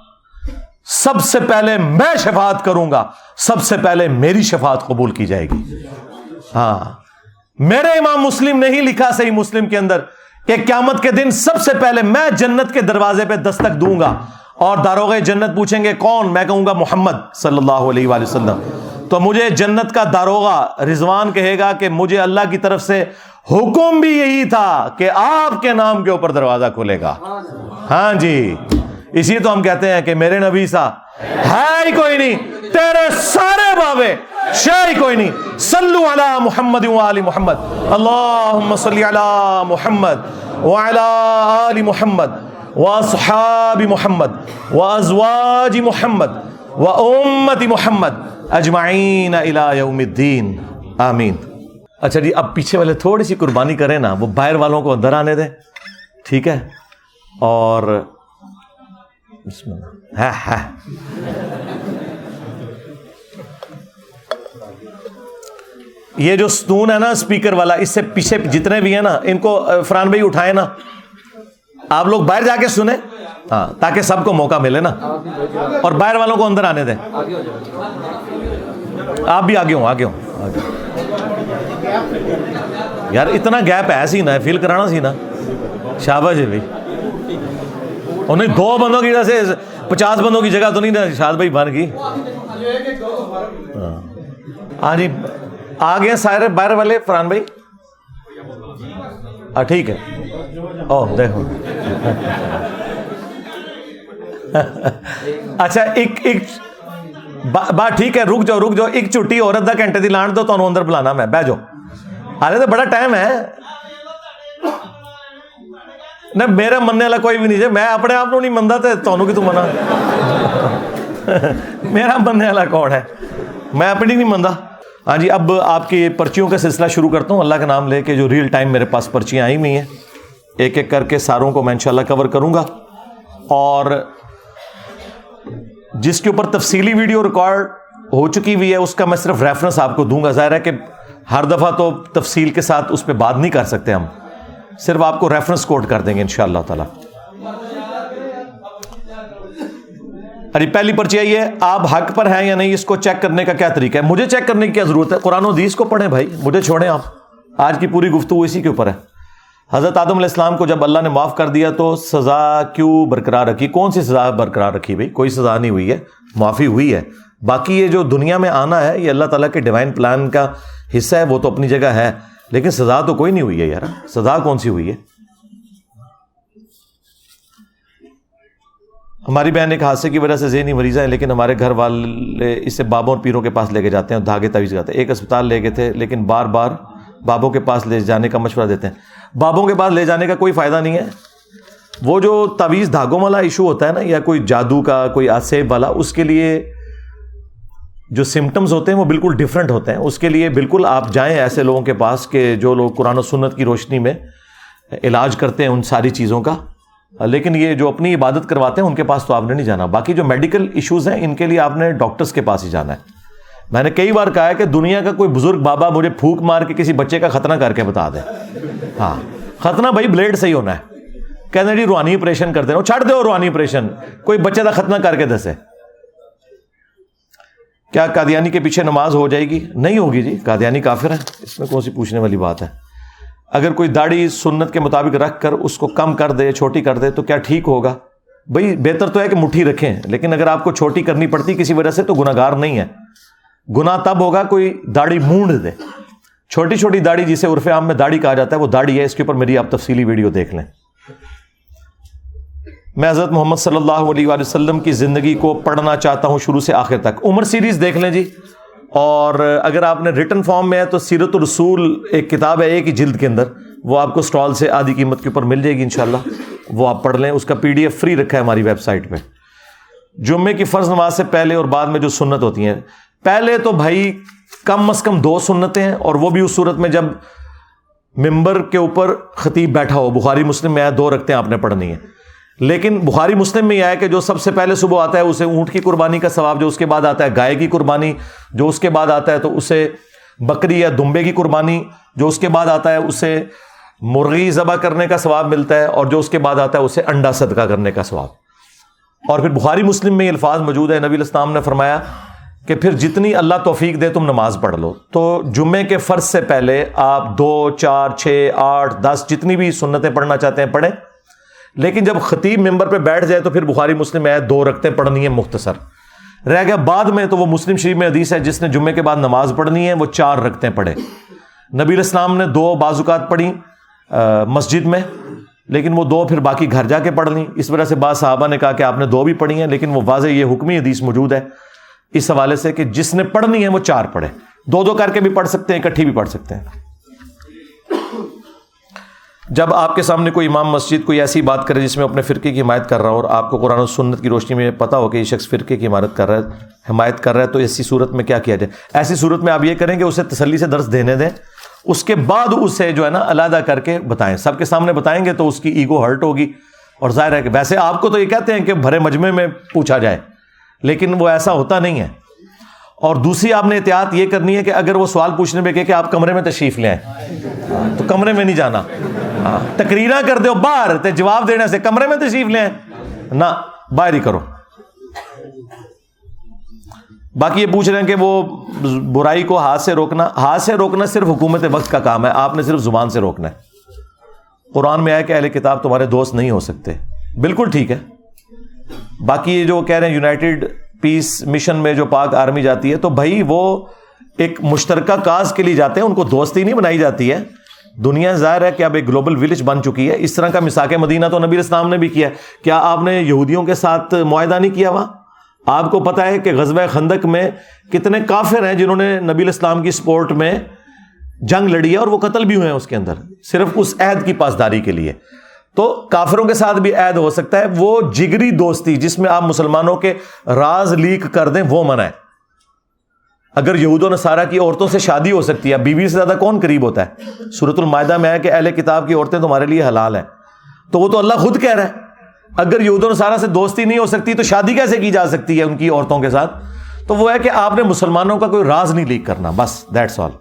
سب سے پہلے میں شفاعت کروں گا، سب سے پہلے میری شفاعت قبول کی جائے گی۔ ہاں۔ میرے امام مسلم نے ہی لکھا صحیح مسلم کے اندر کہ قیامت کے دن سب سے پہلے میں جنت کے دروازے پہ دستک دوں گا۔ اور داروغ جنت پوچھیں گے کون؟ میں کہوں گا محمد صلی اللہ علیہ وآلہ وسلم۔ تو مجھے جنت کا داروغہ رضوان کہے گا کہ مجھے اللہ کی طرف سے حکم بھی یہی تھا کہ آپ کے نام کے اوپر دروازہ کھلے گا۔ ہاں جی۔ اسی تو ہم کہتے ہیں کہ میرے نبی سا ہے ہی کوئی نہیں، تیرے سارے بابے شاہی کوئی نہیں، صلو علی محمد و وعلی محمد، اللہم صلی علی محمد وعلی آل محمد واصحاب محمد وازواج محمد وامت محمد اجمعین الى یوم الدین، آمین۔ اچھا جی اب پیچھے والے تھوڑی سی قربانی کریں نا، وہ باہر والوں کو اندر آنے دیں، ٹھیک ہے؟ اور بسم اللہ۔ ہاں ہاں یہ جو ستون ہے نا اسپیکر والا، اس سے پیچھے جتنے بھی ہیں نا، ان کو فران بھائی اٹھائے نا۔ آپ لوگ باہر جا کے سنیں۔ ہاں تاکہ سب کو موقع ملے نا۔ اور باہر والوں کو اندر آنے دیں۔ آپ بھی آگے ہوں آگے ہوں، آگے یار، اتنا گیپ ہے سی نا فیل کرانا سی نا شاباش جی بھائی۔ انہیں دو بندوں کی جیسے پچاس بندوں کی جگہ تو نہیں نا شاد بھائی بن گئی۔ ہاں جی آ گئے سارے باہر والے فران بھائی۔ ہاں ٹھیک ہے۔ او دیکھو۔ اچھا ایک ایک بات ٹھیک ہے، رک جاؤ رک جاؤ۔ ایک چھٹی عورت دا گھنٹے دی لان دو تو اندر بلانا میں بہ جاؤ۔ ہالے تو بڑا ٹائم ہے۔ نہ میرا مننے والا کوئی بھی نہیں جی میں اپنے آپ کو نہیں منتا تو تمہوں کی تو منا میرا مننے والا کون ہے میں اپنی نہیں منتا ہاں جی اب آپ کی پرچیوں کا سلسلہ شروع کرتا ہوں اللہ کا نام لے کے جو ریئل ٹائم میرے پاس پرچیاں آئی ہوئی ہیں ایک ایک کر کے ساروں کو میں انشاءاللہ کور کروں گا اور جس کے اوپر تفصیلی ویڈیو ریکارڈ ہو چکی ہوئی ہے اس کا میں صرف ریفرنس آپ کو دوں گا ظاہر ہے کہ ہر دفعہ تو تفصیل کے ساتھ اس پہ بات نہیں کر سکتے ہم صرف آپ کو ریفرنس کوٹ کر دیں گے ان شاء اللہ تعالی۔ ارے پہلی پرچی آئی ہے، آپ حق پر ہیں یا نہیں، اس کو چیک کرنے کا کیا طریقہ ہے؟ مجھے چیک کرنے کی کیا ضرورت ہے؟ قرآن و حدیث کو پڑھیں بھائی، مجھے چھوڑیں آپ۔ آج کی پوری گفتگو اسی کے اوپر ہے۔ حضرت آدم علیہ السلام کو جب اللہ نے معاف کر دیا تو سزا کیوں برقرار رکھی؟ کون سی سزا برقرار رکھی بھائی؟ کوئی سزا نہیں ہوئی ہے، معافی ہوئی ہے۔ باقی یہ جو دنیا میں آنا ہے، یہ اللہ تعالیٰ کے ڈیوائن پلان کا حصہ ہے، وہ تو اپنی جگہ ہے۔ لیکن سزا تو کوئی نہیں ہوئی ہے یار۔ سزا کون سی ہوئی ہے؟ ہماری بہن ایک حادثے کی وجہ سے ذہنی مریض ہیں، لیکن ہمارے گھر والے اسے بابوں اور پیروں کے پاس لے کے جاتے ہیں دھاگے تعویذ جاتے ہیں۔ ایک اسپتال لے گئے تھے، لیکن بار بار بابوں کے پاس لے جانے کا مشورہ دیتے ہیں۔ بابوں کے پاس لے جانے کا کوئی فائدہ نہیں ہے۔ وہ جو تعویذ دھاگوں والا ایشو ہوتا ہے نا، یا کوئی جادو کا، کوئی آسیب والا، اس کے لیے جو سمٹمز ہوتے ہیں وہ بالکل ڈفرینٹ ہوتے ہیں۔ اس کے لیے بالکل آپ جائیں ایسے لوگوں کے پاس کہ جو لوگ قرآن و سنت کی روشنی میں علاج کرتے ہیں ان ساری چیزوں کا۔ لیکن یہ جو اپنی عبادت کرواتے ہیں ان کے پاس تو آپ نے نہیں جانا۔ باقی جو میڈیکل ایشوز ہیں ان کے لیے آپ نے ڈاکٹرس کے پاس ہی جانا ہے۔ میں نے کئی بار کہا ہے کہ دنیا کا کوئی بزرگ بابا مجھے پھونک مار کے کسی بچے کا ختنہ کر کے بتا دے۔ ہاں ختنہ بھائی بلیڈ سے ہی ہونا ہے۔ کہتے جی روحانی آپریشن کرتے رہو چھڑ دو روحانی آپریشن کوئی بچے کا ختنہ کر کے دسے۔ کیا قادیانی کے پیچھے نماز ہو جائے گی؟ نہیں ہوگی جی قادیانی کافر ہے اس میں کون سی پوچھنے والی بات ہے؟ اگر کوئی داڑھی سنت کے مطابق رکھ کر اس کو کم کر دے، چھوٹی کر دے، تو کیا ٹھیک ہوگا؟ بھائی بہتر تو ہے کہ مٹھی رکھیں، لیکن اگر آپ کو چھوٹی کرنی پڑتی کسی وجہ سے تو گناگار نہیں ہے۔ گنا تب ہوگا کوئی داڑھی مونڈ دے۔ چھوٹی چھوٹی داڑھی جسے عرف عام میں داڑھی کہا جاتا ہے، وہ داڑھی ہے۔ اس کے اوپر میری آپ تفصیلی ویڈیو دیکھ لیں۔ میں حضرت محمد صلی اللہ علیہ وآلہ وسلم کی زندگی کو پڑھنا چاہتا ہوں شروع سے آخر تک۔ عمر سیریز دیکھ لیں جی۔ اور اگر آپ نے ریٹن فارم میں ہے تو سیرت الرسول ایک کتاب ہے، ایک ہی جلد کے اندر۔ وہ آپ کو اسٹال سے آدھی قیمت کے اوپر مل جائے گی انشاءاللہ۔ وہ آپ پڑھ لیں، اس کا پی ڈی ایف فری رکھا ہے ہماری ویب سائٹ پہ جمعے کی فرض نماز سے پہلے اور بعد میں جو سنت ہوتی ہیں۔ پہلے تو بھائی کم از کم دو سنتیں ہیں اور وہ بھی اس صورت میں جب ممبر کے اوپر خطیب بیٹھا ہو، بخاری مسلم میں آیا، دو رکھتے ہیں آپ نے پڑھنی ہے لیکن بخاری مسلم میں یہ آیا کہ جو سب سے پہلے صبح آتا ہے، اسے اونٹ کی قربانی کا ثواب، جو اس کے بعد آتا ہے گائے کی قربانی، جو اس کے بعد آتا ہے تو اسے بکری یا دمبے کی قربانی، جو اس کے بعد آتا ہے اسے مرغی ذبح کرنے کا ثواب ملتا ہے، اور جو اس کے بعد آتا ہے اسے انڈا صدقہ کرنے کا ثواب۔ اور پھر بخاری مسلم میں یہ الفاظ موجود ہے نبی الاسلام نے فرمایا کہ پھر جتنی اللہ توفیق دے تم نماز پڑھ لو۔ تو جمعے کے فرض سے پہلے آپ دو، چار، چھ، آٹھ، دس، جتنی بھی سنتیں پڑھنا چاہتے ہیں پڑھیں۔ لیکن جب خطیب ممبر پہ بیٹھ جائے تو پھر بخاری مسلم ہے دو رکھتے پڑھنی ہے مختصر۔ رہ گیا بعد میں تو وہ مسلم شریف میں حدیث ہے، جس نے جمعے کے بعد نماز پڑھنی ہے، وہ چار رکھتے پڑھے۔ نبی الاسلام نے دو بازوقات پڑھی مسجد میں، لیکن وہ دو پھر باقی گھر جا کے پڑھ لیں۔ اس وجہ سے بعض صحابہ نے کہا کہ آپ نے دو بھی پڑھی ہیں، لیکن وہ واضح یہ حکمی حدیث موجود ہے۔ اس حوالے سے کہ جس نے پڑھنی ہے، وہ چار پڑھے۔ دو دو کر کے بھی پڑھ سکتے ہیں، اکٹھی بھی پڑھ سکتے ہیں۔ جب آپ کے سامنے کوئی امام مسجد کوئی ایسی بات کرے جس میں اپنے فرقے کی حمایت کر رہا ہو اور آپ کو قرآن و سنت کی روشنی میں پتا ہو کہ یہ شخص فرقے کی عمارت کر رہا ہے، حمایت کر رہا ہے، تو ایسی صورت میں کیا کیا جائے؟ ایسی صورت میں آپ یہ کریں کہ اسے تسلی سے درس دینے دیں، اس کے بعد اسے جو ہے نا علیحدہ کر کے بتائیں۔ سب کے سامنے بتائیں گے تو اس کی ایگو ہرٹ ہوگی۔ اور ظاہر ہے کہ ویسے آپ کو تو یہ کہتے ہیں کہ بھرے مجمے میں پوچھا جائے، لیکن وہ ایسا ہوتا نہیں ہے۔ اور دوسری، آپ نے احتیاط یہ کرنی ہے کہ اگر وہ سوال پوچھنے میں کہ آپ کمرے میں تشریف لیں تو کمرے میں نہیں جانا۔ ہاں، تقریرا کر دو باہر جواب دینے سے کمرے میں تشریف لیں۔ نہ، باہر ہی کرو۔ باقی یہ پوچھ رہے ہیں کہ وہ برائی کو ہاتھ سے روکنا، ہاتھ سے روکنا صرف حکومت وقت کا کام ہے، آپ نے صرف زبان سے روکنا ہے۔ قرآن میں آیا کہ اہل کتاب تمہارے دوست نہیں ہو سکتے۔ بالکل ٹھیک ہے۔ باقی یہ جو کہہ رہے ہیں یونائٹڈ پیس مشن میں جو پاک آرمی جاتی ہے، تو بھائی وہ ایک مشترکہ کاز کے لیے جاتے ہیں، ان کو دوستی نہیں بنائی جاتی ہے۔ دنیا ظاہر ہے کہ اب ایک گلوبل ولیج بن چکی ہے۔ اس طرح کا مساک مدینہ تو نبی اسلام نے بھی کیا کیا آپ نے یہودیوں کے ساتھ معاہدہ نہیں کیا وہاں؟ آپ کو پتا ہے کہ غزوہ خندق میں کتنے کافر ہیں جنہوں نے نبی الاسلام کی سپورٹ میں جنگ لڑی ہے اور وہ قتل بھی ہوئے ہیں اس کے اندر۔ صرف اس عہد کی پاسداری کے لیے۔ تو کافروں کے ساتھ بھی عہد ہو سکتا ہے۔ وہ جگری دوستی جس میں آپ مسلمانوں کے راز لیک کر دیں، وہ منع ہے۔ اگر یہود و نصارہ کی عورتوں سے شادی ہو سکتی ہے بیوی سے زیادہ کون قریب ہوتا ہے؟ صورت المائدہ میں ہے کہ اہل کتاب کی عورتیں تمہارے لیے حلال ہیں۔ تو وہ تو اللہ خود کہہ رہا ہے۔ اگر یہود و نصارہ سے دوستی نہیں ہو سکتی، تو شادی کیسے کی جا سکتی ہے ان کی عورتوں کے ساتھ؟ تو وہ ہے کہ آپ نے مسلمانوں کا کوئی راز نہیں لیک کرنا، بس دیٹس آل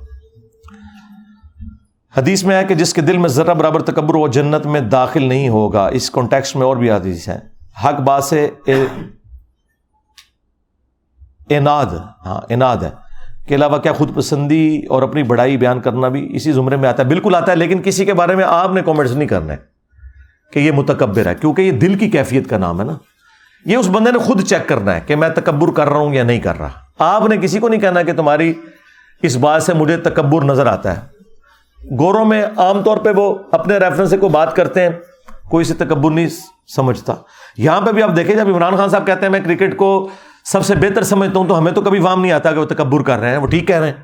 حدیث میں ہے کہ جس کے دل میں ذرا برابر تکبر وہ جنت میں داخل نہیں ہوگا۔ اس کانٹیکس میں اور بھی حدیث ہیں۔ حق بات سے اناد ہاں اناد ہے۔ کے علاوہ کیا خود پسندی اور اپنی بڑائی بیان کرنا بھی اسی زمرے میں آتا ہے؟ بالکل آتا ہے، لیکن کسی کے بارے میں آپ نے کامنٹس نہیں کرنا ہے کہ یہ متکبر ہے، کیونکہ یہ دل کی کیفیت کا نام ہے نا۔ یہ اس بندے نے خود چیک کرنا ہے کہ میں تکبر کر رہا ہوں یا نہیں کر رہا۔ آپ نے کسی کو نہیں کہنا کہ تمہاری اس بات سے مجھے تکبر نظر آتا ہے۔ گوروں میں عام طور پہ وہ اپنے ریفرنس سے کوئی بات کرتے ہیں، کوئی سے تکبر نہیں سمجھتا۔ یہاں پہ بھی آپ دیکھیں، جب عمران خان صاحب کہتے ہیں میں کرکٹ کو سب سے بہتر سمجھتا ہوں تو ہمیں تو کبھی وام نہیں آتا کہ وہ تکبر کر رہے ہیں، وہ ٹھیک کہہ رہے ہیں۔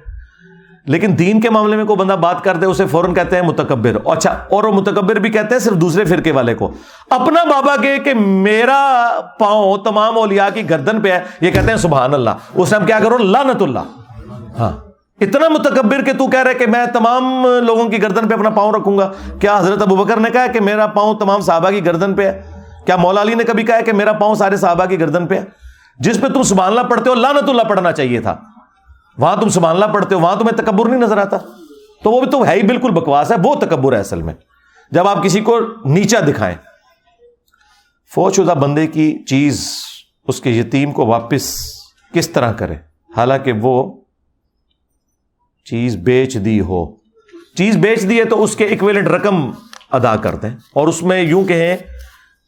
لیکن دین کے معاملے میں کوئی بندہ بات کرتے اسے فوراً کہتے ہیں متکبر۔ اچھا اور وہ متکبر بھی کہتے ہیں صرف دوسرے فرقے والے کو۔ اپنا بابا کے کہ میرا پاؤں تمام اولیاء کی گردن پہ ہے، یہ کہتے ہیں سبحان اللہ۔ اس ٹائم کیا کرو؟ لانت اللہ۔ ہاں۔ اتنا متکبر کہ تو کہہ رہے کہ میں تمام لوگوں کی گردن پہ اپنا پاؤں رکھوں گا۔ کیا حضرت ابو بکر نے کہا کہ میرا پاؤں تمام صحابہ کی گردن پہ ہے؟ کیا مولا علی نے کبھی کہا کہ میرا پاؤں سارے صحابہ کی گردن پہ ہے؟ جس پہ تم سبحان اللہ پڑھتے ہو لانت اللہ پڑھنا چاہیے تھا۔ وہاں تم سبحان اللہ پڑھتے ہو، وہاں تمہیں تکبر نہیں نظر آتا۔ تو وہ بھی تو ہے ہی بالکل بکواس ہے، وہ تکبر ہے اصل میں۔ جب آپ کسی کو نیچا دکھائیں فوج شدہ بندے کی چیز، اس کے یتیم کو واپس کس طرح کرے؟ حالانکہ وہ چیز بیچ دی ہو۔ چیز بیچ دی ہے تو اس کے اکویلنٹ رقم ادا کر دیں۔ اور اس میں یوں کہیں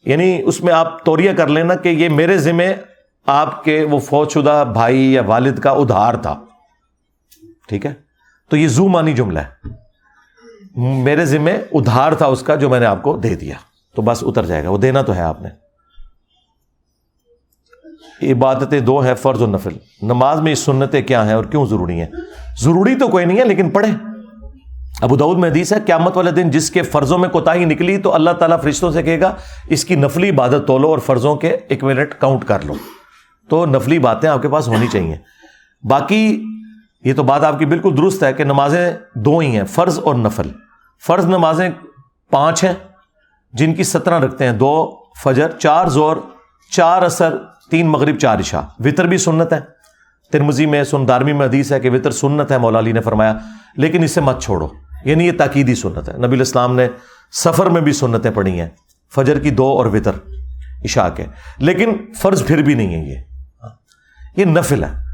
یعنی اس میں آپ توریہ کر لینا کہ یہ میرے ذمے آپ کے وہ فوج شدہ بھائی یا والد کا ادھار تھا۔ ٹھیک ہے؟ تو یہ زو مانی جملہ ہے۔ میرے ذمے ادھار تھا اس کا جو میں نے آپ کو دے دیا۔ تو بس اتر جائے گا۔ وہ دینا تو ہے آپ نے۔ عبادتیں دو ہیں، فرض و نفل۔ نماز میں سنتیں کیا ہیں اور کیوں ضروری ہیں؟ ضروری تو کوئی نہیں ہے، لیکن پڑھے ابو دعود میں حدیث ہے، قیامت والے دن جس کے فرضوں میں کوتا نکلی تو اللہ تعالیٰ فرشتوں سے کہے گا، اس کی نفلی عبادت تولو اور فرضوں کے ایکویلٹ کاؤنٹ کر لو۔ تو نفلی باتیں آپ کے پاس ہونی چاہیے۔ باقی یہ تو بات آپ کی بالکل درست ہے کہ نمازیں دو ہی ہیں، فرض اور نفل۔ فرض نمازیں پانچ ہیں، جن کی سترہ رکھتے ہیں، دو فجر، چار زور چار اثر تین مغرب، چار عشاء۔ وطر بھی سنت ہے۔ ترمزی میں سندارمی میں حدیث ہے کہ وطر سنت ہے، مولا علی نے فرمایا۔ لیکن اسے مت چھوڑو۔ یعنی یہ تاکیدی سنت ہے۔ نبی الاسلام نے سفر میں بھی سنتیں پڑھی ہیں، فجر کی دو اور وطر عشاء کے۔ لیکن فرض پھر بھی نہیں ہے یہ۔ یہ نفل ہے۔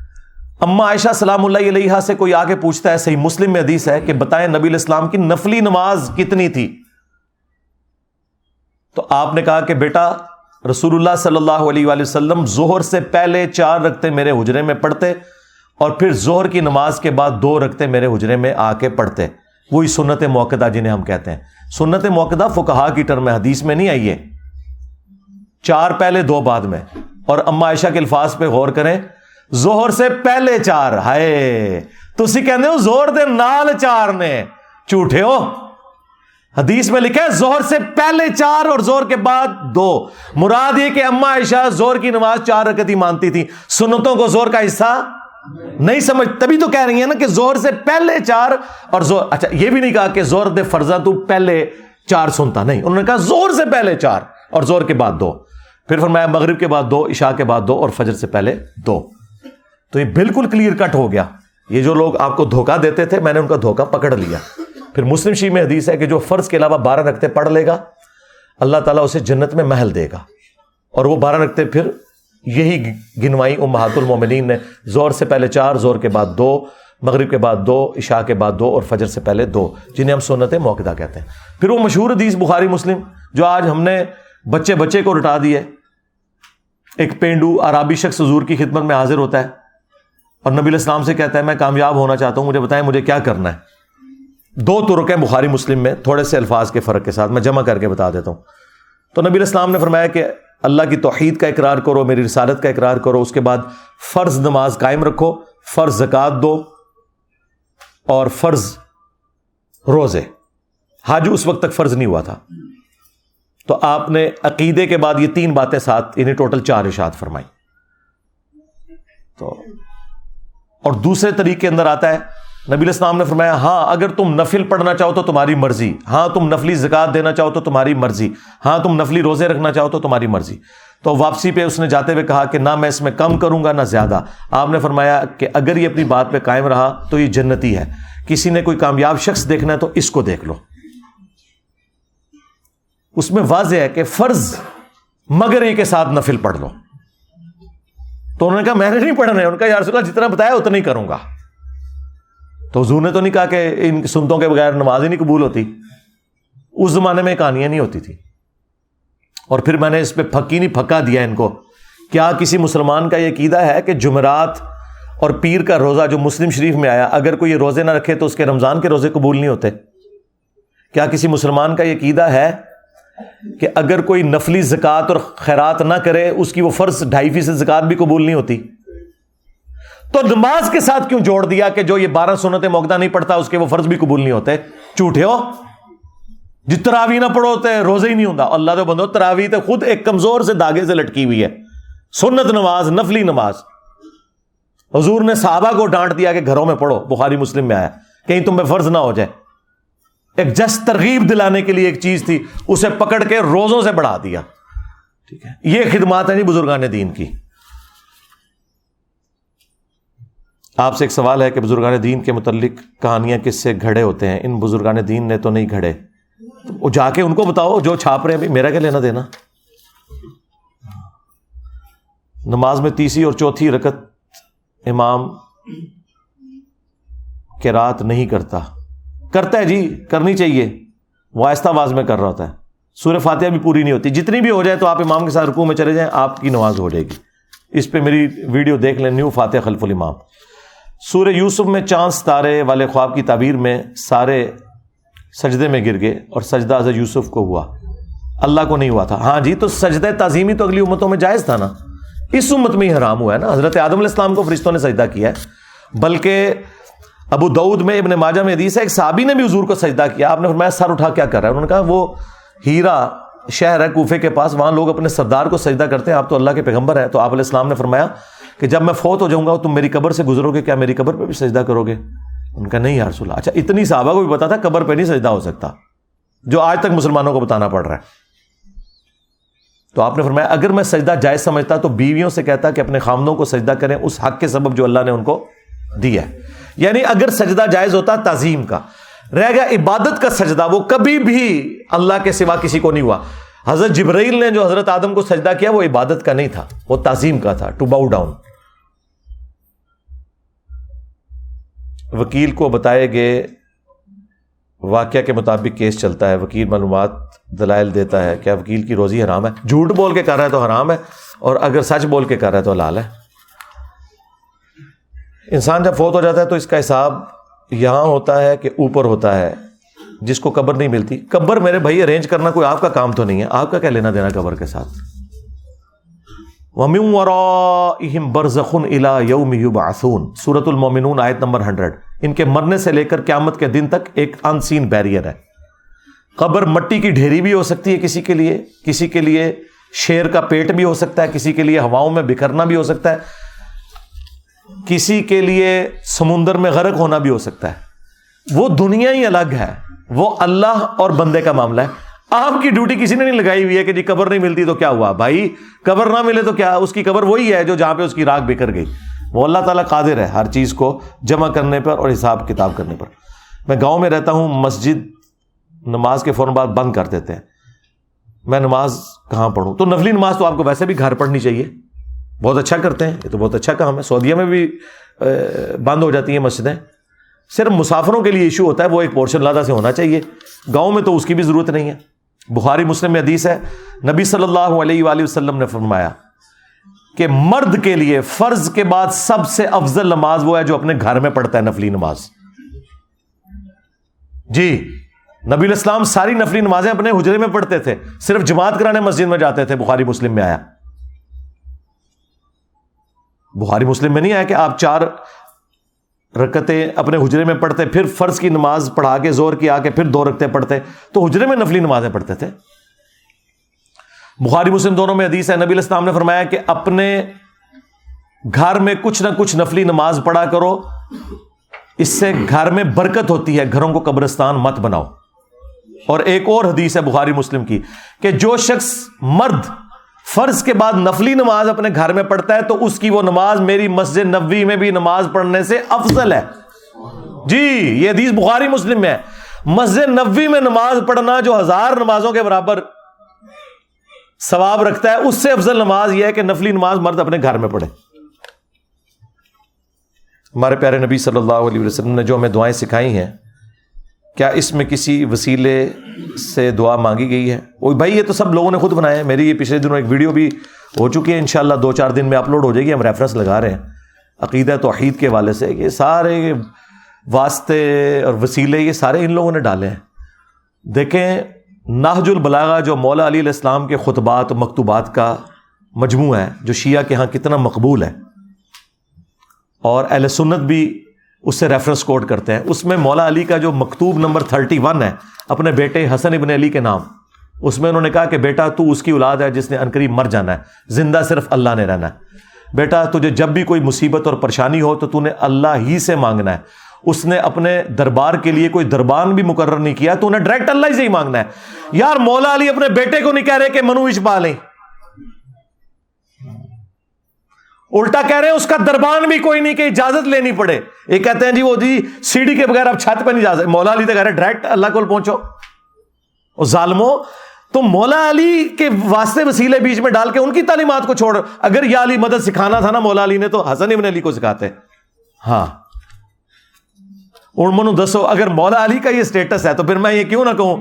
اما عائشہ سلام اللہ علیہ سے کوئی آگے پوچھتا ہے، صحیح مسلم میں حدیث ہے کہ بتائیں نبی الاسلام کی نفلی نماز کتنی تھی؟ تو آپ نے کہا کہ بیٹا، رسول اللہ صلی اللہ علیہ وآلہ وسلم زہر سے پہلے چار رکھتے میرے حجرے میں پڑھتے اور پھر زہر کی نماز کے بعد دو رکھتے میرے حجرے میں آ کے پڑھتے۔ وہی سنت موقع جنہیں ہم کہتے ہیں۔ سنت موقع فکہ کی ٹرم حدیث میں نہیں آئی ہے۔ چار پہلے، دو بعد میں۔ اور اما عائشہ کے الفاظ پہ غور کریں، زہر سے پہلے چار، ہائے تھی کہنے ہو زور دے نال چار نے، جھوٹے ہو۔ حدیث میں لکھا ہے، زہر سے پہلے چار اور زور کے بعد دو۔ مراد یہ کہ اما عائشہ زور کی نماز چار رکتی مانتی تھی۔ سنتوں کو زور کا حصہ نہیں سمجھ، تبھی تو کہہ رہی ہیں نا کہ زور سے پہلے چار اور زور اچھا یہ بھی نہیں کہا کہ زور دے فرضا تو پہلے چار سنتا، نہیں، انہوں نے کہا زور سے پہلے چار اور زور کے بعد دو۔ پھر فرمایا مغرب کے بعد دو، عشاء کے بعد دو اور فجر سے پہلے دو۔ تو یہ بالکل کلیئر کٹ ہو گیا۔ یہ جو لوگ آپ کو دھوکہ دیتے تھے، میں نے ان کا دھوکہ پکڑ لیا۔ پھر مسلم شی میں حدیث ہے کہ جو فرض کے علاوہ بارہ رکھتے پڑھ لے گا، اللہ تعالیٰ اسے جنت میں محل دے گا۔ اور وہ بارہ رکھتے پھر یہی گنوائی امہات المومنین نے۔ زور سے پہلے چار زور کے بعد دو، مغرب کے بعد دو، عشاء کے بعد دو اور فجر سے پہلے دو، جنہیں ہم سنت موقع کہتے ہیں۔ پھر وہ مشہور حدیث بخاری مسلم، جو آج ہم نے بچے بچے کو رٹا دیے ایک پینڈو عرابی شخص حضور کی خدمت میں حاضر ہوتا ہے اور نبی الاسلام سے کہتا ہے، میں کامیاب ہونا چاہتا ہوں، مجھے بتائیں مجھے کیا کرنا ہے؟ دو ترک ہیں بخاری مسلم میں، تھوڑے سے الفاظ کے فرق کے ساتھ، میں جمع کر کے بتا دیتا ہوں۔ تو نبی الاسلام نے فرمایا کہ اللہ کی توحید کا اقرار کرو، میری رسالت کا اقرار کرو، اس کے بعد فرض نماز قائم رکھو، فرض زکات دو اور فرض روزے۔ حاج اس وقت تک فرض نہیں ہوا تھا۔ تو آپ نے عقیدے کے بعد یہ تین باتیں ساتھ انہیں ٹوٹل چار اشاد فرمائی۔ تو اور دوسرے طریقے اندر آتا ہے، نبی السلام نے فرمایا ہاں اگر تم نفل پڑھنا چاہو تو تمہاری مرضی ہاں تم نفلی زکات دینا چاہو تو تمہاری مرضی ہاں تم نفلی روزے رکھنا چاہو تو تمہاری مرضی۔ تو واپسی پہ اس نے جاتے ہوئے کہا کہ نہ میں اس میں کم کروں گا نہ زیادہ۔ آپ نے فرمایا کہ اگر یہ اپنی بات پہ قائم رہا تو یہ جنتی ہے۔ کسی نے کوئی کامیاب شخص دیکھنا ہے تو اس کو دیکھ لو۔ اس میں واضح ہے کہ فرض مگر کے ساتھ نفل پڑھ لو۔ تو انہوں نے کہا، میں نے نہیں پڑھنا ہے۔ ان کا یار سکا جتنا بتایا اتنا ہی کروں گا۔ تو حضور نے تو نہیں کہا کہ ان سنتوں کے بغیر نماز ہی نہیں قبول ہوتی۔ اس زمانے میں کہانیاں نہیں ہوتی تھی اور پھر میں نے اس پہ پھکی نہیں، پھکا دیا ان کو۔ کیا کسی مسلمان کا یہ عقیدہ ہے کہ جمعرات اور پیر کا روزہ جو مسلم شریف میں آیا، اگر کوئی یہ روزے نہ رکھے تو اس کے رمضان کے روزے قبول نہیں ہوتے؟ کیا کسی مسلمان کا یہ عقیدہ ہے کہ اگر کوئی نفلی زکوٰۃ اور خیرات نہ کرے، اس کی وہ فرض ڈھائی فیصد زکات بھی قبول نہیں ہوتی۔ تو نماز کے ساتھ کیوں جوڑ دیا کہ جو یہ بارہ سنت موقع نہیں پڑتا، اس کے وہ فرض بھی قبول نہیں ہوتے؟ جھوٹے ہو۔ جی تراوی نہ پڑھو تو روزے ہی نہیں ہوتا اللہ تو بندو، تراوی تو خود ایک کمزور سے داغے سے لٹکی ہوئی ہے۔ سنت نماز، نفلی نماز۔ حضور نے صحابہ کو ڈانٹ دیا کہ گھروں میں پڑھو، بخاری مسلم میں آیا۔ کہیں تم پہ فرض نہ ہو جائے۔ ایک جس ترغیب دلانے کے لیے ایک چیز تھی اسے پکڑ کے روزوں سے بڑھا دیا۔ ٹھیک ہے۔ یہ خدمات ہیں جی بزرگان دین کی۔ آپ سے ایک سوال ہے کہ بزرگان دین کے متعلق کہانیاں کس سے گھڑے ہوتے ہیں؟ ان بزرگان دین نے تو نہیں گھڑے۔ وہ جا کے ان کو بتاؤ جو چھاپ رہے ہیں میرا کیا لینا دینا؟ نماز میں تیسری اور چوتھی رکت امام کے رات نہیں کرتا۔ کرتا ہے جی کرنی چاہیے۔ وہ آہستہ آواز میں کر رہا ہوتا ہے۔ سورہ فاتحہ بھی پوری نہیں ہوتی۔ جتنی بھی ہو جائے تو آپ امام کے ساتھ رکوع میں چلے جائیں، آپ کی نماز ہو جائے گی۔ اس پہ میری ویڈیو دیکھ لیں، نیو فاتح خلف الامام۔ سورہ یوسف میں چاند ستارے والے خواب کی تعبیر میں سارے سجدے میں گر گئے اور سجدہ حضرت یوسف کو ہوا۔ اللہ کو نہیں ہوا تھا۔ ہاں جی تو سجدہ تعظیمی تو اگلی امتوں میں جائز تھا نا۔ اس امت میں ہی حرام ہوا ہے نا۔ حضرت آدم علیہ السلام کو فرشتوں نے سجدہ کیا ہے، بلکہ ابو دعود میں، ابن ماجہ میں حدیث ہے، ایک صحابی نے بھی حضور کو سجدہ کیا، آپ نے فرمایا سر اٹھا کیا کر رہا ہے؟ انہوں نے کہا وہ ہیرا شہر ہے، کوفے کے پاس، وہاں لوگ اپنے سردار کو سجدہ کرتے ہیں، آپ تو اللہ کے پیغمبر ہیں، تو آپ علیہ السلام نے فرمایا کہ جب میں فوت ہو جاؤں گا تم میری قبر سے گزرو گے، کیا میری قبر پہ بھی سجدہ کرو گے؟ ان کا نہیں یار سلا اچھا اتنی صحابہ کو بھی پتا تھا قبر پہ نہیں سجدہ ہو سکتا، جو آج تک مسلمانوں کو بتانا پڑ رہا ہے۔ تو آپ نے فرمایا اگر میں سجدہ جائز سمجھتا تو بیویوں سے کہتا کہ اپنے خامدوں کو سجدہ کریں، اس حق کے سبب جو اللہ نے ان کو دیا ہے۔ یعنی اگر سجدہ جائز ہوتا تعظیم کا، رہ گیا عبادت کا سجدہ، وہ کبھی بھی اللہ کے سوا کسی کو نہیں ہوا۔ حضرت جبرائیل نے جو حضرت آدم کو سجدہ کیا، وہ عبادت کا نہیں تھا، وہ تعظیم کا تھا ٹو باؤ ڈاؤن وکیل کو بتائے گئے، واقعہ کے مطابق کیس چلتا ہے، وکیل معلومات دلائل دیتا ہے، کیا وکیل کی روزی حرام ہے؟ جھوٹ بول کے کر رہا ہے تو حرام ہے، اور اگر سچ بول کے کر رہا ہے تو حلال ہے۔ انسان جب فوت ہو جاتا ہے تو اس کا حساب یہاں ہوتا ہے کہ اوپر ہوتا ہے، جس کو قبر نہیں ملتی۔ قبر میرے بھائی ارینج کرنا کوئی آپ کا کام تو نہیں ہے۔ آپ کا کیا لینا دینا قبر کے ساتھ؟ برزخن الا یوم یبعثون سورت المومنون آیت نمبر ہنڈریڈ۔ ان کے مرنے سے لے کر قیامت کے دن تک ایک ان سین بیریئر ہے۔ قبر مٹی کی ڈھیری بھی ہو سکتی ہے کسی کے لیے، کسی کے لیے شیر کا پیٹ بھی ہو سکتا ہے، کسی کے لیے ہواؤں میں بکھرنا بھی ہو سکتا ہے۔ کسی کے لیے سمندر میں غرق ہونا بھی ہو سکتا ہے۔ وہ دنیا ہی الگ ہے۔ وہ اللہ اور بندے کا معاملہ ہے۔ آپ کی ڈیوٹی کسی نے نہیں لگائی ہوئی ہے کہ جی قبر نہیں ملتی تو کیا ہوا؟ بھائی، قبر نہ ملے تو کیا؟ اس کی قبر وہی ہے جو جہاں پہ اس کی راگ بکھر گئی۔ وہ اللہ تعالیٰ قادر ہے ہر چیز کو جمع کرنے پر اور حساب کتاب کرنے پر۔ میں گاؤں میں رہتا ہوں، مسجد نماز کے فوراً بعد بند کر دیتے ہیں۔ میں نماز کہاں پڑھوں؟ تو نفلی نماز تو آپ کو ویسے بھی گھر پڑھنی چاہیے۔ بہت اچھا کرتے ہیں، یہ تو بہت اچھا کام ہے۔ سعودیہ میں بھی بند ہو جاتی ہیں مسجدیں۔ صرف مسافروں کے لیے ایشو ہوتا ہے، وہ ایک پورشن لادہ سے ہونا چاہیے۔ گاؤں میں تو اس کی بھی ضرورت نہیں ہے۔ بخاری مسلم میں حدیث ہے، نبی صلی اللہ علیہ وآلہ وسلم نے فرمایا کہ مرد کے لیے فرض کے بعد سب سے افضل نماز وہ ہے جو اپنے گھر میں پڑھتا ہے، نفلی نماز۔ جی نبی الاسلام ساری نفلی نمازیں اپنے حجرے میں پڑھتے تھے، صرف جماعت کرانے مسجد میں جاتے تھے، بخاری مسلم میں آیا۔ بخاری مسلم میں نہیں آیا کہ آپ چار رکتے اپنے حجرے میں پڑھتے، پھر فرض کی نماز پڑھا کے، زور کی آ کے، پھر دو رکھتے پڑھتے۔ تو حجرے میں نفلی نمازیں پڑھتے تھے۔ بخاری مسلم دونوں میں حدیث ہے، نبی الاسلام نے فرمایا کہ اپنے گھر میں کچھ نہ کچھ نفلی نماز پڑھا کرو۔ اس سے گھر میں برکت ہوتی ہے، گھروں کو قبرستان مت بناؤ۔ اور ایک اور حدیث ہے بخاری مسلم کی کہ جو شخص مرد فرض کے بعد نفلی نماز اپنے گھر میں پڑھتا ہے تو اس کی وہ نماز میری مسجد نبوی میں بھی نماز پڑھنے سے افضل ہے۔ جی یہ حدیث بخاری مسلم میں ہے۔ مسجد نبوی میں نماز پڑھنا جو ہزار نمازوں کے برابر ثواب رکھتا ہے، اس سے افضل نماز یہ ہے کہ نفلی نماز مرد اپنے گھر میں پڑھے۔ ہمارے پیارے نبی صلی اللہ علیہ وسلم نے جو ہمیں دعائیں سکھائی ہیں کیا اس میں کسی وسیلے سے دعا مانگی گئی ہے؟ وہ بھائی، یہ تو سب لوگوں نے خود بنایا ہے میری یہ پچھلے دنوں ایک ویڈیو بھی ہو چکی ہے۔ انشاءاللہ دو چار دن میں اپلوڈ ہو جائے گی، ہم ریفرنس لگا رہے ہیں۔ عقیدہ توحید کے والے سے یہ سارے واسطے اور وسیلے یہ سارے ان لوگوں نے ڈالے ہیں۔ دیکھیں ناہج البلاغا جو مولا علی علیہ السلام کے خطبات و مکتوبات کا مجموعہ ہے، جو شیعہ کے ہاں کتنا مقبول ہے۔ اور اہل سنت بھی اس سے ریفرنس کوڈ کرتے ہیں۔ اس میں مولا علی کا جو مکتوب نمبر تھرٹی ون ہے، اپنے بیٹے حسن ابن علی کے نام۔ اس میں انہوں نے کہا کہ بیٹا تو اس کی اولاد ہے جس نے انقریب مر جانا ہے، زندہ صرف اللہ نے رہنا ہے۔ بیٹا تجھے جب بھی کوئی مصیبت اور پریشانی ہو تو تو نے اللہ ہی سے مانگنا ہے۔ اس نے اپنے دربار کے لیے کوئی دربان بھی مقرر نہیں کیا، تو انہیں ڈائریکٹ اللہ ہی سے ہی مانگنا ہے۔ یار مولا علی اپنے بیٹے کو نہیں کہہ رہے کہ منوش پا لیں۔ الٹا کہہ رہے ہیں، اس کا دربان بھی کوئی نہیں کہ اجازت لینی پڑے۔ یہ کہتے ہیں جی وہ جی سیڑھی کے بغیر اب چھت پہ نہیں جا سکتے۔ مولا علی تو کہہ رہے ڈائریکٹ اللہ کو پہنچو۔ اور ظالمو، تو مولا علی کے واسطے وسیلے بیچ میں ڈال کے ان کی تعلیمات کو چھوڑ۔ اگر یا علی مدد سکھانا تھا نا مولا علی نے، تو حسن ابن علی کو سکھاتے۔ ہاں۔ منو دسو، اگر مولا علی کا یہ اسٹیٹس ہے، تو پھر میں یہ کیوں نہ کہوں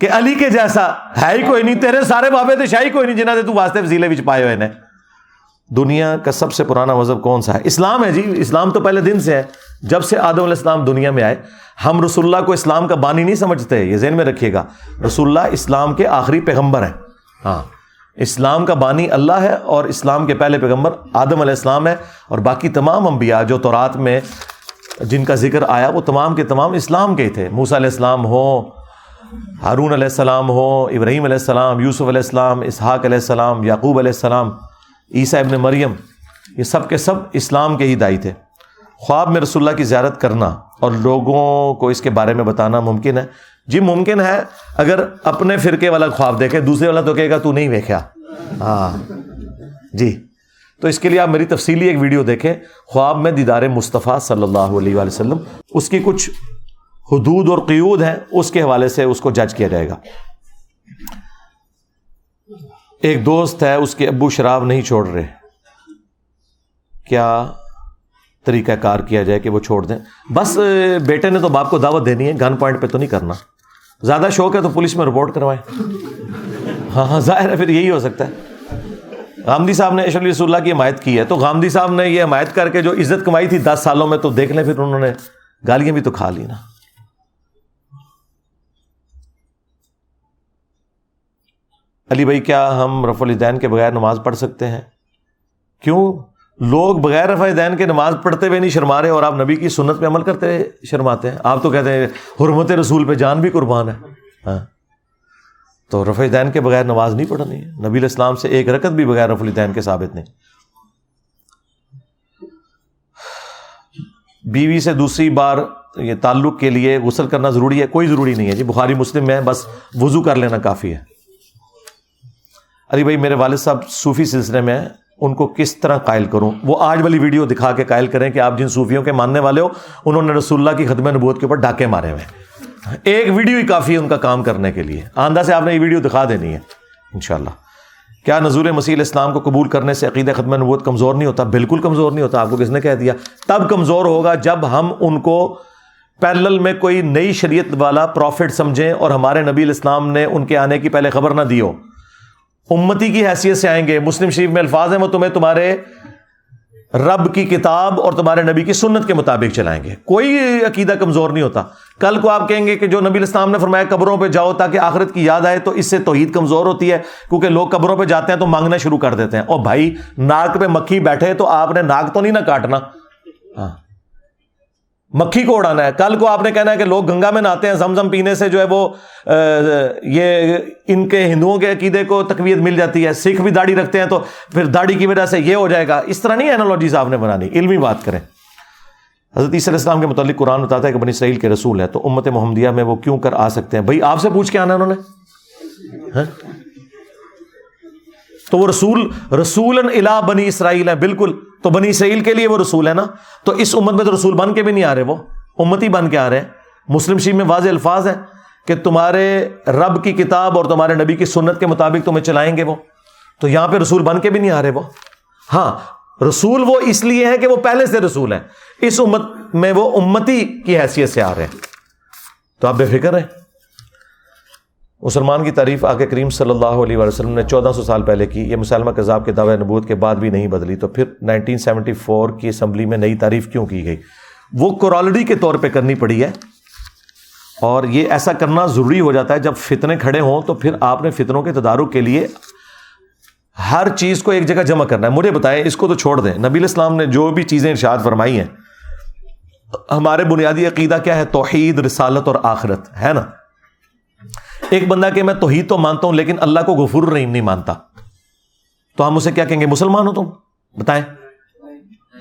کہ علی کے جیسا ہے ہی کوئی نہیں، تیرے سارے بابے تھے شاہی کوئی نہیں جنہیں تو واسطے وسیلے بیچ پائے ہوئے نے۔ دنیا کا سب سے پرانا مذہب کون سا ہے؟ اسلام ہے جی اسلام تو پہلے دن سے ہے۔ جب سے آدم علیہ السلام دنیا میں آئے، ہم رسول اللہ کو اسلام کا بانی نہیں سمجھتے، یہ ذہن میں رکھیے گا۔ رسول اللہ اسلام کے آخری پیغمبر ہیں۔ ہاں اسلام کا بانی اللہ ہے اور اسلام کے پہلے پیغمبر آدم علیہ السلام ہے۔ اور باقی تمام انبیاء جو تورات میں جن کا ذکر آیا، وہ تمام کے تمام اسلام کے ہی تھے۔ موسا علیہ السلام ہو، ہارون علیہ السلام ہو، ابراہیم علیہ السلام، یوسف علیہ السلام، اسحاق علیہ السلام، یعقوب علیہ السلام۔ عیسیٰ ابن مریم، یہ سب کے سب اسلام کے ہی دائی تھے۔ خواب میں رسول اللہ کی زیارت کرنا اور لوگوں کو اس کے بارے میں بتانا ممکن ہے۔ جی ممکن ہے، اگر اپنے فرقے والا خواب دیکھے، دوسرے والا تو کہے گا، تو نہیں دیکھا ہاں۔ جی۔ تو اس کے لیے آپ میری تفصیلی ایک ویڈیو دیکھیں۔ خواب میں دیدار مصطفیٰ صلی اللہ علیہ وآلہ وسلم، اس کی کچھ حدود اور قیود ہیں، اس کے حوالے سے اس کو جج کیا جائے گا۔ ایک دوست ہے، اس کے ابو شراب نہیں چھوڑ رہے۔ کیا طریقہ کار کیا جائے کہ وہ چھوڑ دیں؟ بس، بیٹے نے تو باپ کو دعوت دینی ہے گن پوائنٹ پہ تو نہیں کرنا۔ زیادہ شوق ہے تو پولیس میں رپورٹ کروائیں۔ ہاں ہاں ظاہر ہے، پھر یہی ہو سکتا ہے۔ غامدی صاحب نے اشلی رسول اللہ کی حمایت کی ہے۔ تو غامدی صاحب نے یہ حمایت کر کے جو عزت کمائی تھی دس سالوں میں تو دیکھ لیں، پھر انہوں نے گالیاں بھی تو کھا لی نا۔ علی بھائی، کیا ہم رف الدین کے بغیر نماز پڑھ سکتے ہیں؟ کیوں؟ لوگ بغیر رفع دین کے نماز پڑھتے ہوئے نہیں شرما رہے اور آپ نبی کی سنت پہ عمل کرتے شرماتے ہیں؟ آپ تو کہتے ہیں حرمت رسول پہ جان بھی قربان ہے۔ ہاں۔ تو رفع دین کے بغیر نماز نہیں پڑھنی ہے۔ نبی الاسلام سے ایک رکت بھی بغیر رف الدین کے ثابت نہیں۔ بیوی سے دوسری بار یہ تعلق کے لیے غسل کرنا ضروری ہے؟ کوئی ضروری نہیں ہے۔ جی بخاری مسلم میں بس وضو کر لینا کافی ہے۔ ارے بھائی، میرے والد صاحب صوفی سلسلے میں ان کو کس طرح قائل کروں؟ وہ آج والی ویڈیو دکھا کے قائل کریں کہ آپ جن صوفیوں کے ماننے والے ہو، انہوں نے رسول اللہ کی خدم نبوت کے اوپر ڈاکے مارے ہوئے ایک ویڈیو ہی کافی ہے ان کا کام کرنے کے لیے۔ آندہ سے آپ نے یہ ویڈیو دکھا دینی ہے، انشاءاللہ۔ کیا نظور مسیح اسلام کو قبول کرنے سے عقیدہ ختم نبوت کمزور نہیں ہوتا؟ بالکل کمزور نہیں ہوتا، آپ کو کس نے کہہ دیا؟ تب کمزور ہوگا جب ہم ان کو پیرل میں کوئی نئی شریعت والا پروفٹ سمجھیں اور ہمارے نبی الاسلام نے ان کے آنے کی پہلے خبر نہ دی ہو۔ امتی کی حیثیت سے آئیں گے۔ مسلم شریف میں الفاظ ہیں، وہ تمہیں تمہارے رب کی کتاب اور تمہارے نبی کی سنت کے مطابق چلائیں گے۔ کوئی عقیدہ کمزور نہیں ہوتا۔ کل کو آپ کہیں گے کہ جو نبی الاسلام نے فرمایا قبروں پہ جاؤ تاکہ آخرت کی یاد آئے، تو اس سے توحید کمزور ہوتی ہے۔ کیونکہ لوگ قبروں پہ جاتے ہیں تو مانگنا شروع کر دیتے ہیں۔ اور بھائی، ناک پہ مکھی بیٹھے تو آپ نے ناک تو نہیں نہ کاٹنا۔ ہاں۔ مکھی کو اڑانا ہے۔ کل کو آپ نے کہنا ہے کہ لوگ گنگا میں نہاتے ہیں، زمزم پینے سے جو ہے وہ یہ ان کے ہندوؤں کے عقیدے کو تقویت مل جاتی ہے۔ سکھ بھی داڑھی رکھتے ہیں تو پھر داڑھی کی وجہ سے یہ ہو جائے گا۔ اس طرح نہیں اینالوجیز آپ نے بنانی۔ علمی بات کریں۔ حضرت عیسی السلام کے متعلق قرآن بتاتا ہے کہ بنی اسرائیل کے رسول ہے تو امت محمدیہ میں وہ کیوں کر آ سکتے ہیں؟ بھائی، آپ سے پوچھ کے آنا انہوں نے۔ ہاں؟ تو وہ رسول رسول الا بنی اسرائیل ہے بالکل۔ تو بنی اسرائیل کے لیے وہ رسول ہے نا؟ تو اس امت میں تو رسول بن کے بھی نہیں آ رہے، وہ امتی بن کے آ رہے ہیں۔ مسلم شریف میں واضح الفاظ ہیں کہ تمہارے رب کی کتاب اور تمہارے نبی کی سنت کے مطابق تمہیں چلائیں گے وہ۔ تو یہاں پہ رسول بن کے بھی نہیں آ رہے وہ۔ ہاں رسول وہ اس لیے ہے کہ وہ پہلے سے رسول ہیں۔ اس امت میں وہ امتی کی حیثیت سے آ رہے ہیں۔ تو آپ بے فکر ہیں۔ مسلمان کی تعریف آ کے کریم صلی اللہ علیہ وسلم نے چودہ سو سال پہلے کی۔ یہ مسلمہ کذاب کے دعوی نبوت کے بعد بھی نہیں بدلی۔ تو پھر نائنٹین سیونٹی فور کی اسمبلی میں نئی تعریف کیوں کی گئی؟ وہ کورالڈی کے طور پہ کرنی پڑی ہے اور یہ ایسا کرنا ضروری ہو جاتا ہے۔ جب فتنے کھڑے ہوں تو پھر آپ نے فتنوں کے تدارک کے لیے ہر چیز کو ایک جگہ جمع کرنا ہے۔ مجھے بتائیں، اس کو تو چھوڑ دیں۔ نبی الاسلام نے جو بھی چیزیں ارشاد فرمائی ہیں، ہمارے بنیادی عقیدہ کیا ہے؟ توحید، رسالت اور آخرت، ہے نا؟ ایک بندہ کہ میں توحید تو مانتا ہوں لیکن اللہ کو غفور الرحیم نہیں مانتا۔ تو ہم اسے کیا کہیں گے؟ مسلمان ہو تم؟ بتائیں۔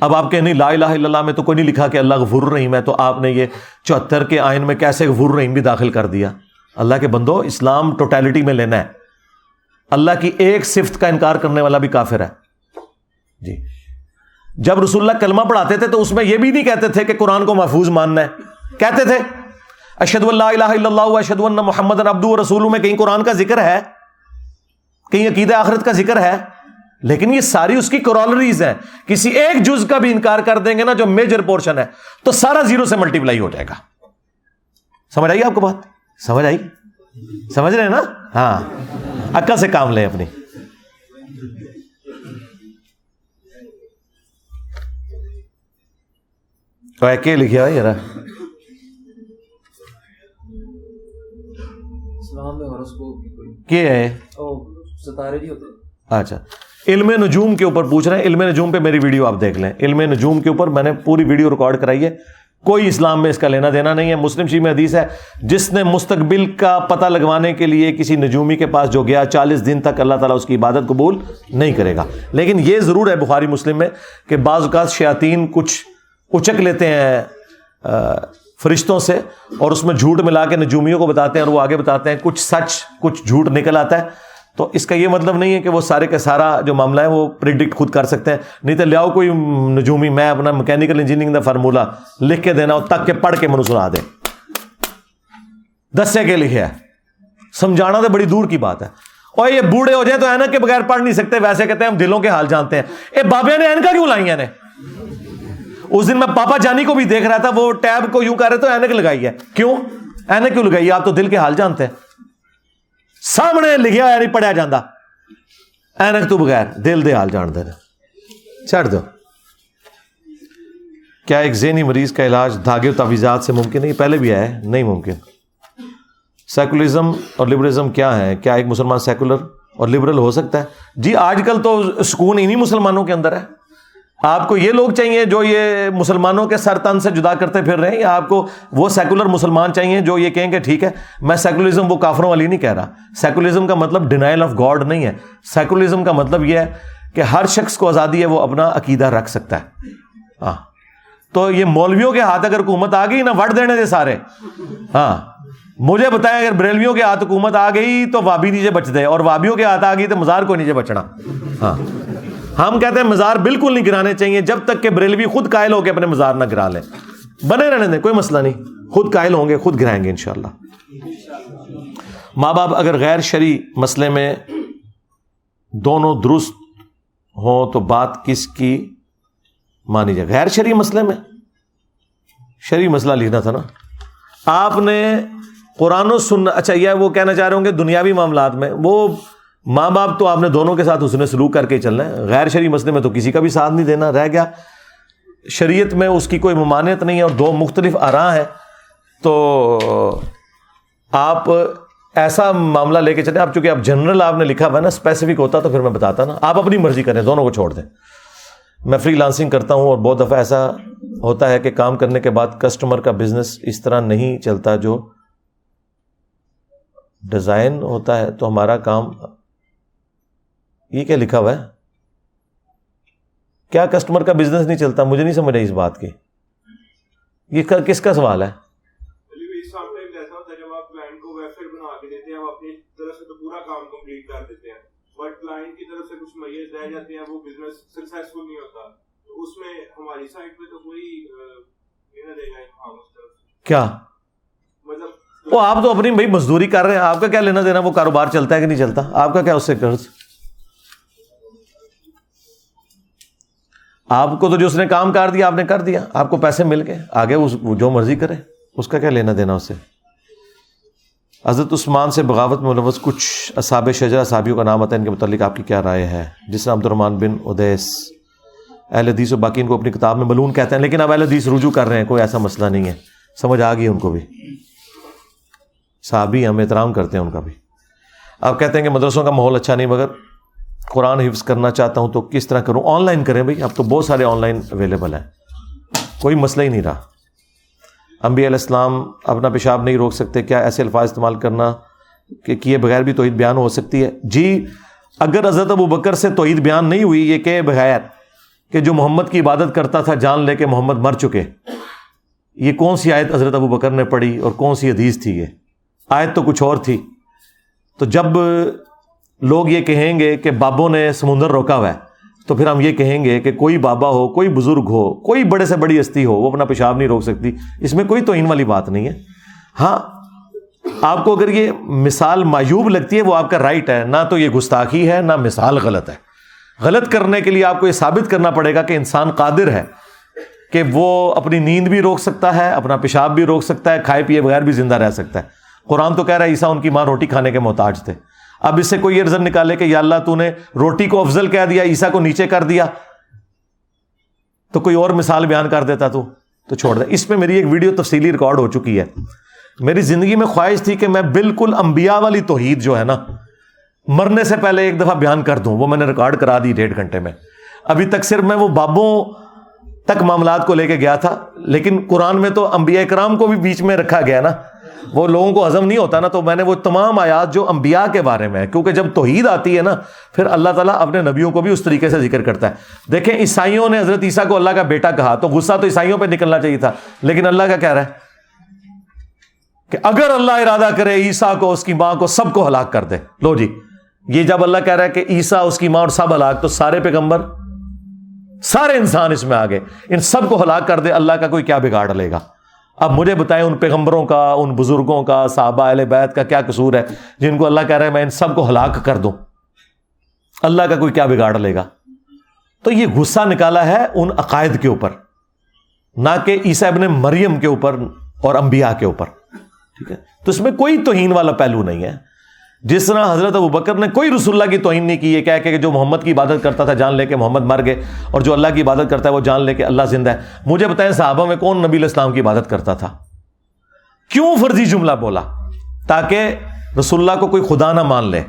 اب آپ کہ نہیں، لا الہ الا اللہ میں تو کوئی نہیں لکھا کہ اللہ غفور الرحیم ہے، تو آپ نے یہ چوہتر کے آئین میں کیسے غفور الرحیم بھی داخل کر دیا؟ اللہ کے بندو، اسلام ٹوٹیلٹی میں لینا ہے۔ اللہ کی ایک صفت کا انکار کرنے والا بھی کافر ہے۔ جی۔ جب رسول اللہ کلمہ پڑھاتے تھے تو اس میں یہ بھی نہیں کہتے تھے کہ قرآن کو محفوظ ماننا ہے۔ کہتے تھے۔ اشد اللہ الہ الا اللہ اشد اللہ محمد ابدو رسول میں کہیں قرآن کا ذکر ہے، کہیں عقید آخرت کا ذکر ہے، لیکن یہ ساری اس کی کرالریز ہیں۔ کسی ایک جز کا بھی انکار کر دیں گے نا جو میجر پورشن ہے، تو سارا زیرو سے ملٹی پلائی ہو جائے گا۔ سمجھ آئی آپ کو بات؟ سمجھ آئی؟ سمجھ رہے ہیں نا؟ ہاں۔ عقل سے کام لیں اپنی۔ تو لکھا یار جی ہوتے اچھا۔ علم نجوم کے اوپر پوچھ رہے ہیں۔ علم نجوم پہ میری ویڈیو آپ دیکھ لیں۔ علم نجوم کے اوپر میں نے پوری ویڈیو ریکارڈ کرائی ہے۔ کوئی اسلام میں اس کا لینا دینا نہیں ہے۔ مسلم شی میں حدیث ہے جس نے مستقبل کا پتہ لگوانے کے لیے کسی نجومی کے پاس جو گیا چالیس دن تک اللہ تعالیٰ اس کی عبادت قبول نہیں کرے گا۔ لیکن یہ ضرور ہے بخاری مسلم میں کہ بعض اوقات شیاطین کچھ اچک لیتے ہیں۔ فرشتوں سے اور اس میں جھوٹ ملا کے نجومیوں کو بتاتے ہیں اور وہ آگے بتاتے ہیں، کچھ سچ، کچھ جھوٹ نکل آتا ہے۔ تو اس کا یہ مطلب نہیں ہے کہ وہ سارے کا سارا جو معاملہ ہے وہ پریڈکٹ خود کر سکتے ہیں۔ نہیں تو لیاؤ کوئی نجومی، میں اپنا میکینیکل انجینئرنگ کا فارمولا لکھ کے دینا ہو تک کے پڑھ کے منو سنا دے۔ دسے کے لکھے ہے۔ سمجھانا تو بڑی دور کی بات ہے۔ اور یہ بوڑھے ہو جائیں تو اینک کے بغیر پڑھ نہیں سکتے، ویسے کہتے ہیں ہم دلوں کے حال جانتے ہیں۔ اے بابے نے اینکا کیوں لائی نے؟ اس دن میں پاپا جانی کو بھی دیکھ رہا تھا، وہ ٹیب کو یوں کر رہے تو اینک لگائی ہے۔ کیوں؟ اینک کیوں لگائی؟ آپ تو دل کے حال جانتے ہیں۔ سامنے لکھا ہوا نہیں یعنی پڑھیا جاتا اینک تو بغیر دل دے حال جانتے ہیں۔ چھڑ دو۔ کیا ایک ذہنی مریض کا علاج دھاگے و تعویذات سے ممکن ہے؟ پہلے بھی ہے، نہیں ممکن۔ سیکولرزم اور لبرلزم کیا ہے؟ کیا ایک مسلمان سیکولر اور لبرل ہو سکتا ہے؟ جی آج کل تو سکون انہیں مسلمانوں کے اندر ہے۔ آپ کو یہ لوگ چاہیے جو یہ مسلمانوں کے سر تن سے جدا کرتے پھر رہے ہیں، یا آپ کو وہ سیکولر مسلمان چاہیے جو یہ کہیں کہ ٹھیک ہے، میں سیکولرزم وہ کافروں والی نہیں کہہ رہا۔ سیکولرزم کا مطلب ڈینائل آف گاڈ نہیں ہے۔ سیکولرزم کا مطلب یہ ہے کہ ہر شخص کو آزادی ہے، وہ اپنا عقیدہ رکھ سکتا ہے۔ ہاں۔ تو یہ مولویوں کے ہاتھ اگر حکومت آ گئی نا وٹ دینے دے سارے۔ ہاں۔ مجھے بتایا اگر بریلویوں کے ہاتھ حکومت آ گئی تو وابی نیچے بچ دے اور وابیوں کے ہاتھ آ گئی تو مزار کو نیچے بچنا۔ ہاں۔ ہم کہتے ہیں مزار بالکل نہیں گرانے چاہیے جب تک کہ بریلوی خود قائل ہو کے اپنے مزار نہ گرا لیں۔ بنے رہنے دیں، کوئی مسئلہ نہیں۔ خود قائل ہوں گے، خود گرائیں گے انشاءاللہ۔ ماں باپ اگر غیر شرعی مسئلے میں دونوں درست ہوں تو بات کس کی مانی جائے؟ غیر شرعی مسئلے میں۔ شرعی مسئلہ لکھنا تھا نا۔ آپ نے قرآن و سن اچھا یہ وہ کہنا چاہ رہے ہوں گے دنیاوی معاملات میں، وہ ماں باپ تو آپ نے دونوں کے ساتھ اس نے سلوک کر کے چلنا ہے۔ غیر شرعی مسئلے میں تو کسی کا بھی ساتھ نہیں دینا، رہ گیا۔ شریعت میں اس کی کوئی ممانعت نہیں ہے اور دو مختلف آراہ ہیں۔ تو آپ ایسا معاملہ لے کے چلیں۔ آپ چونکہ آپ جنرل آپ نے لکھا ہوا ہے نا اسپیسیفک ہوتا تو پھر میں بتاتا نا۔ آپ اپنی مرضی کریں، دونوں کو چھوڑ دیں۔ میں فری لانسنگ کرتا ہوں اور بہت دفعہ ایسا ہوتا ہے کہ کام کرنے کے بعد کسٹمر کا بزنس اس طرح نہیں چلتا جو ڈیزائن ہوتا ہے۔ تو ہمارا کام یہ کیا لکھا ہوا ہے؟ کیا کسٹمر کا بزنس نہیں چلتا؟ مجھے نہیں سمجھ رہی اس بات کی۔ یہ کس کا سوال ہے؟ کیا؟ وہ آپ تو اپنی بھائی مزدوری کر رہے ہیں۔ آپ کا کیا لینا دینا؟ وہ کاروبار چلتا ہے کہ نہیں چلتا؟ آپ کا کیا اس سے قرض؟ آپ کو تو جو اس نے کام کر دیا، آپ نے کر دیا۔ آپ کو پیسے مل گئے۔ آگے اس جو مرضی کرے، اس کا کیا لینا دینا اسے؟ حضرت عثمان سے بغاوت میں ملوث کچھ اصاب شجرا صحابیوں کا نام آتا ہے، ان کے متعلق آپ کی کیا رائے ہے؟ جس عبد الرحمان بن ادیس اہل حدیث و باقی ان کو اپنی کتاب میں ملون کہتے ہیں، لیکن اب اہل حدیث رجوع کر رہے ہیں، کوئی ایسا مسئلہ نہیں ہے۔ سمجھ آ گئی ان کو بھی۔ صحابی ہم احترام کرتے ہیں ان کا بھی۔ آپ کہتے ہیں کہ مدرسوں کا ماحول اچھا نہیں، مگر قرآن حفظ کرنا چاہتا ہوں تو کس طرح کروں؟ آن لائن کریں بھائی، اب تو بہت سارے آن لائن اویلیبل ہیں۔ کوئی مسئلہ ہی نہیں رہا۔ امبی علیہ السلام اپنا پیشاب نہیں روک سکتے، کیا ایسے الفاظ استعمال کرنا کہ کیے بغیر بھی توحید بیان ہو سکتی ہے؟ جی اگر حضرت ابو بکر سے توحید بیان نہیں ہوئی، یہ کہ بغیر کہ جو محمد کی عبادت کرتا تھا، جان لے کے محمد مر چکے۔ یہ کون سی آیت حضرت ابو بکر نے پڑھی اور کون سی حدیث تھی یہ؟ آیت تو کچھ اور تھی۔ تو جب لوگ یہ کہیں گے کہ بابوں نے سمندر روکا ہوا ہے۔ تو پھر ہم یہ کہیں گے کہ کوئی بابا ہو، کوئی بزرگ ہو، کوئی بڑے سے بڑی ہستی ہو، وہ اپنا پیشاب نہیں روک سکتی۔ اس میں کوئی توہین والی بات نہیں ہے۔ ہاں آپ کو اگر یہ مثال معیوب لگتی ہے، وہ آپ کا رائٹ ہے۔ نہ تو یہ گستاخی ہے، نہ مثال غلط ہے۔ غلط کرنے کے لیے آپ کو یہ ثابت کرنا پڑے گا کہ انسان قادر ہے کہ وہ اپنی نیند بھی روک سکتا ہے، اپنا پیشاب بھی روک سکتا ہے، کھائے پیے بغیر بھی زندہ رہ سکتا ہے۔ قرآن تو کہہ رہا ہے، عیسیٰ ان کی ماں روٹی کھانے کے محتاج تھے۔ اب اس سے کوئی یہ رزن نکالے کہ یا اللہ تو نے روٹی کو افضل کہہ دیا، عیسیٰ کو نیچے کر دیا۔ تو کوئی اور مثال بیان کر دیتا تو تو چھوڑ دے۔ اس میں میری ایک ویڈیو تفصیلی ریکارڈ ہو چکی ہے۔ میری زندگی میں خواہش تھی کہ میں بالکل انبیاء والی توحید جو ہے نا، مرنے سے پہلے ایک دفعہ بیان کر دوں، وہ میں نے ریکارڈ کرا دی ڈیڑھ گھنٹے میں۔ ابھی تک صرف میں وہ بابوں تک معاملات کو لے کے گیا تھا، لیکن قرآن میں تو انبیاء کرام کو بھی بیچ میں رکھا گیا نا۔ وہ لوگوں کو ہضم نہیں ہوتا نا، تو میں نے وہ تمام آیات جو انبیاء کے بارے میں ہے کیونکہ جب توحید آتی ہے نا، پھر اللہ تعالیٰ اپنے نبیوں کو بھی اس طریقے سے ذکر کرتا ہے۔ دیکھیں، عیسائیوں نے حضرت عیسیٰ کو اللہ کا بیٹا کہا، تو غصہ تو عیسائیوں پہ نکلنا چاہیے تھا، لیکن اللہ کا کہہ رہا ہے؟ کہ اگر اللہ ارادہ کرے عیسیٰ کو، اس کی ماں کو سب کو ہلاک کر دے۔ لو جی یہ جب اللہ کہہ رہا ہے کہ عیسیٰ، اس کی ماں اور سب ہلاک، تو سارے پیغمبر، سارے انسان اس میں آ گئے ان سب کو ہلاک کر دے، اللہ کا کوئی کیا بگاڑ لے گا؟ اب مجھے بتائیں ان پیغمبروں کا، ان بزرگوں کا، صحابہ اہل بیت کا کیا قصور ہے جن کو اللہ کہہ رہا ہے میں ان سب کو ہلاک کر دوں؟ اللہ کا کوئی کیا بگاڑ لے گا؟ تو یہ غصہ نکالا ہے ان عقائد کے اوپر، نہ کہ عیسیٰ ابن مریم کے اوپر اور انبیاء کے اوپر، ٹھیک ہے؟ تو اس میں کوئی توہین والا پہلو نہیں ہے۔ جس طرح حضرت ابو بکر نے کوئی رسول اللہ کی توہین نہیں کی، یہ کہہ کہ جو محمد کی عبادت کرتا تھا جان لے کے محمد مر گئے، اور جو اللہ کی عبادت کرتا ہے وہ جان لے کے اللہ زندہ ہے۔ مجھے بتائیں صحابہ میں کون نبی الاسلام کی عبادت کرتا تھا؟ کیوں فرضی جملہ بولا؟ تاکہ رسول اللہ کو کوئی خدا نہ مان لے،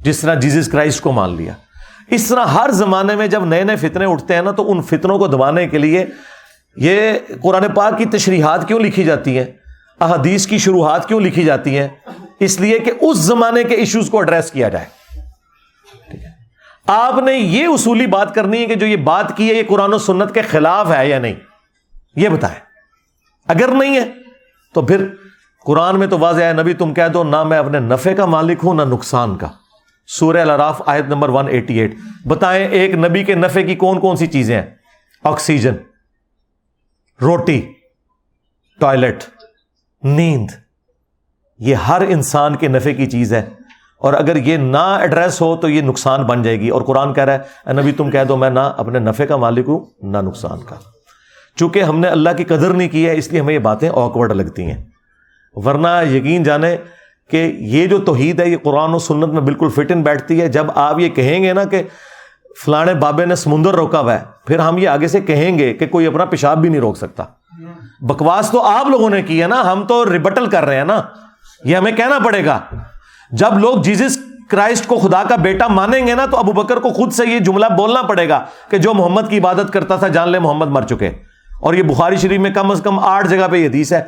جس طرح جیزس کرائسٹ کو مان لیا۔ اس طرح ہر زمانے میں جب نئے نئے فتنے اٹھتے ہیں نا، تو ان فتنوں کو دبانے کے لیے یہ قرآن پاک کی تشریحات کیوں لکھی جاتی ہیں؟ احادیث کی شروحات کیوں لکھی جاتی ہیں؟ اس لیے کہ اس زمانے کے ایشوز کو ایڈریس کیا جائے۔ آپ نے یہ اصولی بات کرنی ہے کہ جو یہ بات کی ہے، یہ قرآن و سنت کے خلاف ہے یا نہیں؟ یہ بتائیں۔ اگر نہیں ہے، تو پھر قرآن میں تو واضح ہے، نبی تم کہہ دو، نہ میں اپنے نفے کا مالک ہوں، نہ نقصان کا۔ سورہ الراف آیت نمبر 188 بتائیں ایک نبی کے نفے کی کون کون سی چیزیں ہیں؟ آکسیجن روٹی ٹوائلٹ نیند۔ یہ ہر انسان کے نفے کی چیز ہے۔ اور اگر یہ نہ ایڈریس ہو تو یہ نقصان بن جائے گی۔ اور قرآن کہہ رہا ہے نبی، تم کہہ دو میں نہ اپنے نفے کا مالک ہوں، نہ نقصان کا۔ چونکہ ہم نے اللہ کی قدر نہیں کی ہے، اس لیے ہمیں یہ باتیں آکورڈ لگتی ہیں۔ ورنہ یقین جانے کہ یہ جو توحید ہے، یہ قرآن و سنت میں بالکل فٹ ان بیٹھتی ہے۔ جب آپ یہ کہیں گے نا کہ فلاں بابے نے سمندر روکا ہوا ہے، پھر ہم یہ آگے سے کہیں گے کہ کوئی اپنا پیشاب بھی نہیں روک سکتا۔ بکواس تو آپ لوگوں نے کی ہے نا، ہم تو ریبٹل کر رہے ہیں نا۔ یہ ہمیں کہنا پڑے گا، جب لوگ جیزس کرائسٹ کو خدا کا بیٹا مانیں گے نا، تو ابو بکر کو خود سے یہ جملہ بولنا پڑے گا کہ جو محمد کی عبادت کرتا تھا، جان لے محمد مر چکے۔ اور یہ بخاری شریف میں کم از کم آٹھ جگہ پہ یہ حدیث ہے۔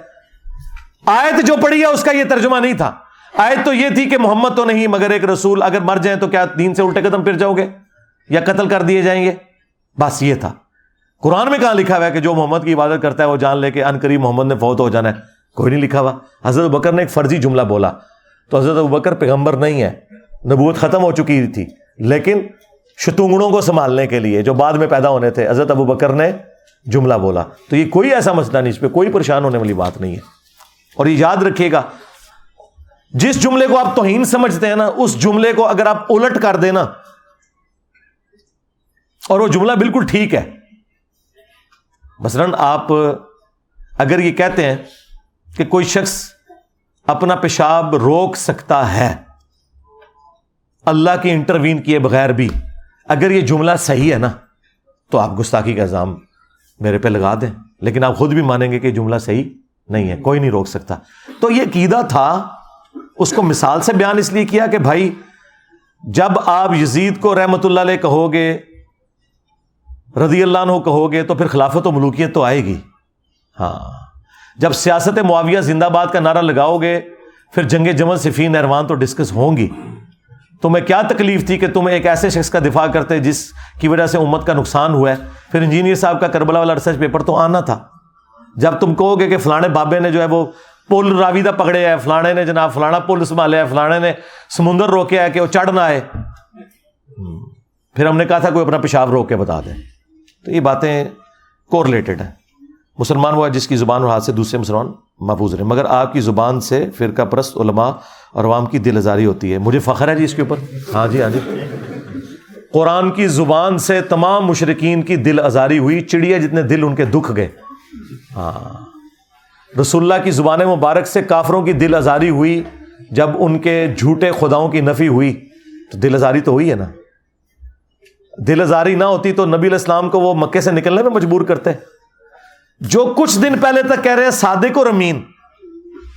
آیت جو پڑھی ہے، اس کا یہ ترجمہ نہیں تھا۔ آیت تو یہ تھی کہ محمد تو نہیں، مگر ایک رسول اگر مر جائیں تو کیا دین سے الٹے قدم پھر جاؤ گے؟ یا قتل کر دیے جائیں گے؟ بس یہ تھا۔ قرآن میں کہاں لکھا ہوا ہے کہ جو محمد کی عبادت کرتا ہے، وہ جان لے کے ان قریب محمد نے فوت ہو جانا ہے۔ کوئی نہیں لکھا ہوا۔ حضرت بکر نے ایک فرضی جملہ بولا۔ تو حضرت بکر پیغمبر نہیں ہے۔ نبوت ختم ہو چکی تھی۔ لیکن شتونگڑوں کو سنبھالنے کے لیے جو بعد میں پیدا ہونے تھے، حضرت ابو بکر نے جملہ بولا۔ تو یہ کوئی ایسا مسئلہ نہیں، اس پہ کوئی پریشان ہونے والی بات نہیں ہے۔ اور یہ یاد رکھیے گا، جس جملے کو آپ توہین سمجھتے ہیں نا، اس جملے کو اگر آپ الٹ کر دینا اور وہ جملہ بالکل ٹھیک ہے۔ مثلاً آپ اگر یہ کہتے ہیں کہ کوئی شخص اپنا پیشاب روک سکتا ہے، اللہ کے انٹروین کیے بغیر بھی، اگر یہ جملہ صحیح ہے نا، تو آپ گستاخی کا الزام میرے پہ لگا دیں۔ لیکن آپ خود بھی مانیں گے کہ جملہ صحیح نہیں ہے، کوئی نہیں روک سکتا۔ تو یہ عقیدہ تھا، اس کو مثال سے بیان اس لیے کیا کہ بھائی، جب آپ یزید کو رحمت اللہ علیہ کہو گے، رضی اللہ عنہ کہو گے، تو پھر خلافت و ملوکیت تو آئے گی۔ ہاں۔ جب سیاست معاویہ زندہ باد کا نعرہ لگاؤ گے، پھر جنگ جمل صفین نروان تو ڈسکس ہوں گی۔ تمہیں کیا تکلیف تھی کہ تم ایک ایسے شخص کا دفاع کرتے جس کی وجہ سے امت کا نقصان ہوا ہے۔ پھر انجینئر صاحب کا کربلا والا ریسرچ پیپر تو آنا تھا۔ جب تم کہو گے کہ فلانے بابے نے جو ہے وہ پل راویدہ پکڑے ہے، فلانے نے جناب، فلانا پل سنبھالے ہے، فلانے نے سمندر روکے ہے کہ وہ چڑھ نہ آئے۔ پھر ہم نے کہا تھا کوئی اپنا پیشاب روک کے بتا دیں۔ تو یہ باتیں کو ریلیٹڈ ہیں۔ مسلمان وہ ہے جس کی زبان اور ہاتھ سے دوسرے مسلمان محفوظ رہے۔ مگر آپ کی زبان سے فرقہ پرست علماء اور عوام کی دل آزاری ہوتی ہے۔ مجھے فخر ہے جی اس کے اوپر۔ ہاں جی ہاں جی۔ قرآن کی زبان سے تمام مشرقین کی دل آزاری ہوئی، چڑیا جتنے دل ان کے دکھ گئے۔ ہاں۔ رسول اللہ کی زبان مبارک سے کافروں کی دل آزاری ہوئی۔ جب ان کے جھوٹے خداؤں کی نفی ہوئی، تو دل آزاری تو ہوئی ہے نا۔ دل آزاری نہ ہوتی تو نبی الاسلام کو وہ مکے سے نکلنے میں مجبور کرتے۔ جو کچھ دن پہلے تک کہہ رہے ہیں صادق اور امین،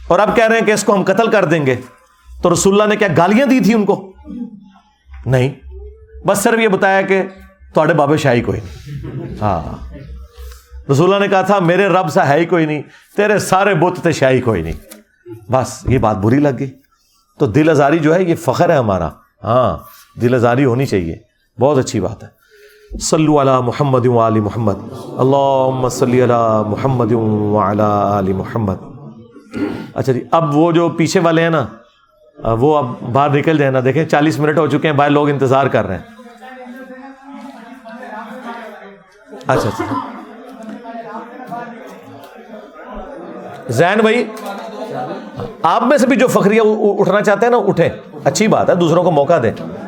اور اب کہہ رہے ہیں کہ اس کو ہم قتل کر دیں گے، تو رسول اللہ نے کیا گالیاں دی تھی ان کو؟ نہیں۔ بس صرف یہ بتایا کہ تھوڑے بابے شاہی کوئی نہیں۔ ہاں۔ رسول اللہ نے کہا تھا، میرے رب سا ہے ہی کوئی نہیں، تیرے سارے بت تھے شاہی کوئی نہیں۔ بس یہ بات بری لگ گئی۔ تو دل آزاری جو ہے، یہ فخر ہے ہمارا۔ ہاں دل آزاری ہونی چاہیے۔ بہت اچھی بات ہے۔ صلو علی محمد علی محمد. اللہ صلی علی محمد علی محمد. اچھا جی اب وہ جو پیچھے والے ہیں نا، وہ اب باہر نکل جائے نا، دیکھیں چالیس منٹ ہو چکے ہیں، باہر لوگ انتظار کر رہے ہیں۔ اچھا اچھا۔ زین بھائی، آپ میں سے بھی جو فخریہ اٹھنا چاہتے ہیں نا، اٹھیں۔ اچھی بات ہے، دوسروں کو موقع دیں۔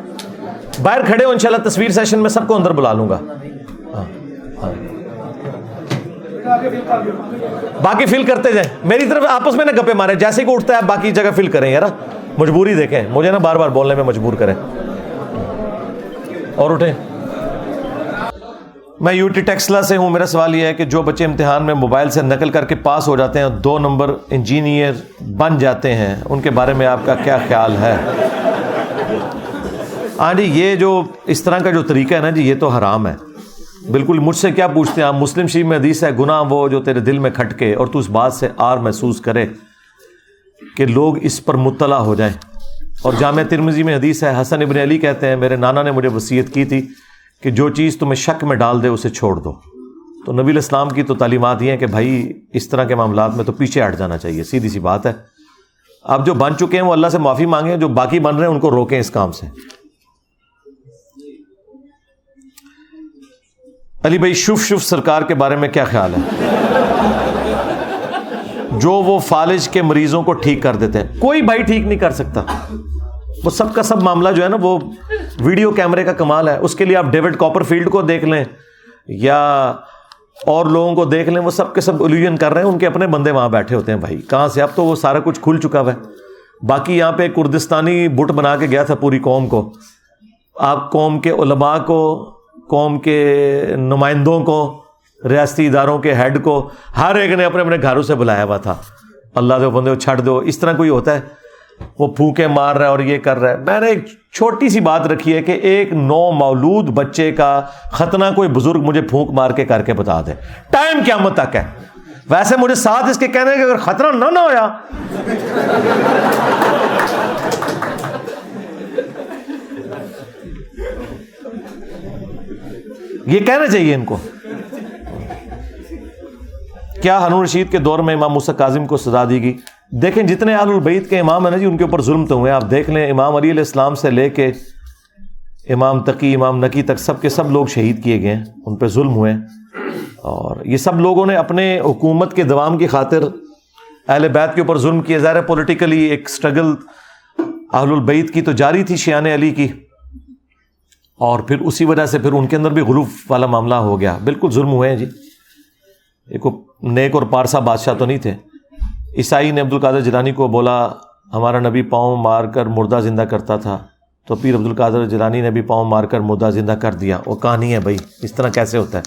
باہر کھڑے ہو انشاءاللہ تصویر سیشن میں سب کو اندر بلا لوں گا۔ ہاں، ہاں۔ باقی فل کرتے جائیں۔ میری طرف آپس میں نہ گپے مارے جیسے کہ اٹھتا ہے باقی جگہ فل کریں یار مجبوری دیکھیں۔ مجھے نا بار بار بولنے میں مجبور کریں۔ اور اٹھیں۔ میں یو ٹی ٹیکسلا سے ہوں۔ میرا سوال یہ ہے کہ جو بچے امتحان میں موبائل سے نقل کر کے پاس ہو جاتے ہیں دو نمبر انجینئر بن جاتے ہیں ان کے بارے میں آپ کا کیا خیال ہے؟ ہاں جی یہ جو اس طرح کا جو طریقہ ہے نا جی یہ تو حرام ہے۔ بالکل مجھ سے کیا پوچھتے ہیں؟ آپ مسلم شریف میں حدیث ہے، گناہ وہ جو تیرے دل میں کھٹکے اور تو اس بات سے آر محسوس کرے کہ لوگ اس پر مطلع ہو جائیں۔ اور جامعہ ترمزی میں حدیث ہے، حسن ابن علی کہتے ہیں، میرے نانا نے مجھے وصیت کی تھی کہ جو چیز تمہیں شک میں ڈال دے اسے چھوڑ دو۔ تو نبی الاسلام کی تو تعلیمات یہ ہیں کہ بھائی، اس طرح کے معاملات میں تو پیچھے ہٹ جانا چاہیے، سیدھی سی بات ہے۔ اب جو بن چکے ہیں، وہ اللہ سے معافی مانگیں جو باقی بن رہے ہیں، ان کو روکیں اس کام سے۔ علی بھائی، شف شف سرکار کے بارے میں کیا خیال ہے؟ جو وہ فالج کے مریضوں کو ٹھیک کر دیتے ہیں، کوئی بھائی ٹھیک نہیں کر سکتا۔ وہ سب کا سب معاملہ جو ہے نا، وہ ویڈیو کیمرے کا کمال ہے۔ اس کے لیے آپ ڈیوڈ کاپر فیلڈ کو دیکھ لیں، یا اور لوگوں کو دیکھ لیں، وہ سب کے سب الوژن کر رہے ہیں۔ ان کے اپنے بندے وہاں بیٹھے ہوتے ہیں، بھائی، کہاں سے؟ اب تو وہ سارا کچھ کھل چکا ہوا ہے۔ باقی یہاں پہ کردستانی بٹ بنا کے گیا تھا پوری قوم کو۔ آپ قوم کے علماء کو قوم کے نمائندوں کو، ریاستی اداروں کے ہیڈ کو، ہر ایک نے اپنے اپنے گھروں سے بلایا ہوا تھا۔ اللہ دو بندے کو چھڑ دو۔ اس طرح کوئی ہوتا ہے؟ وہ پھونکے مار رہا ہے اور یہ کر رہا ہے۔ میں نے ایک چھوٹی سی بات رکھی ہے کہ ایک نو مولود بچے کا ختنہ کوئی بزرگ مجھے پھونک مار کے کر کے بتا دے۔ ٹائم قیامت تک ہے۔ ویسے مجھے ساتھ اس کے کہنے کہ اگر خطرہ نہ نہ ہویا۔ یہ کہنا چاہیے ان کو۔ کیا ہنور رشید کے دور میں امام موسیٰ کاظم کو سزا دی گئی؟ دیکھیں جتنے آل البعید کے امام ہیں نا جی ان کے اوپر ظلم تو ہوئے آپ دیکھ لیں امام علی علیہ السلام سے لے کے امام تقی، امام نقی تک سب کے سب لوگ شہید کیے گئے ہیں۔ ان پہ ظلم ہوئے اور یہ سب لوگوں نے اپنے حکومت کے دوام کی خاطر اہل بیت کے اوپر ظلم کیا ظاہر پولیٹیکلی ایک اسٹرگل اہل البعید کی تو جاری تھی شیان علی کی۔ اور پھر اسی وجہ سے پھر ان کے اندر بھی غلوف والا معاملہ ہو گیا۔ بالکل ظلم ہوئے ہیں جی۔ ایک نیک اور پارسا بادشاہ تو نہیں تھے۔ عیسائی نے عبد القادر جیلانی کو بولا، ہمارا نبی پاؤں مار کر مردہ زندہ کرتا تھا۔ تو پیر عبد القادر جیلانی نے بھی پاؤں مار کر مردہ زندہ کر دیا۔ وہ کہانی ہے بھائی، اس طرح کیسے ہوتا ہے؟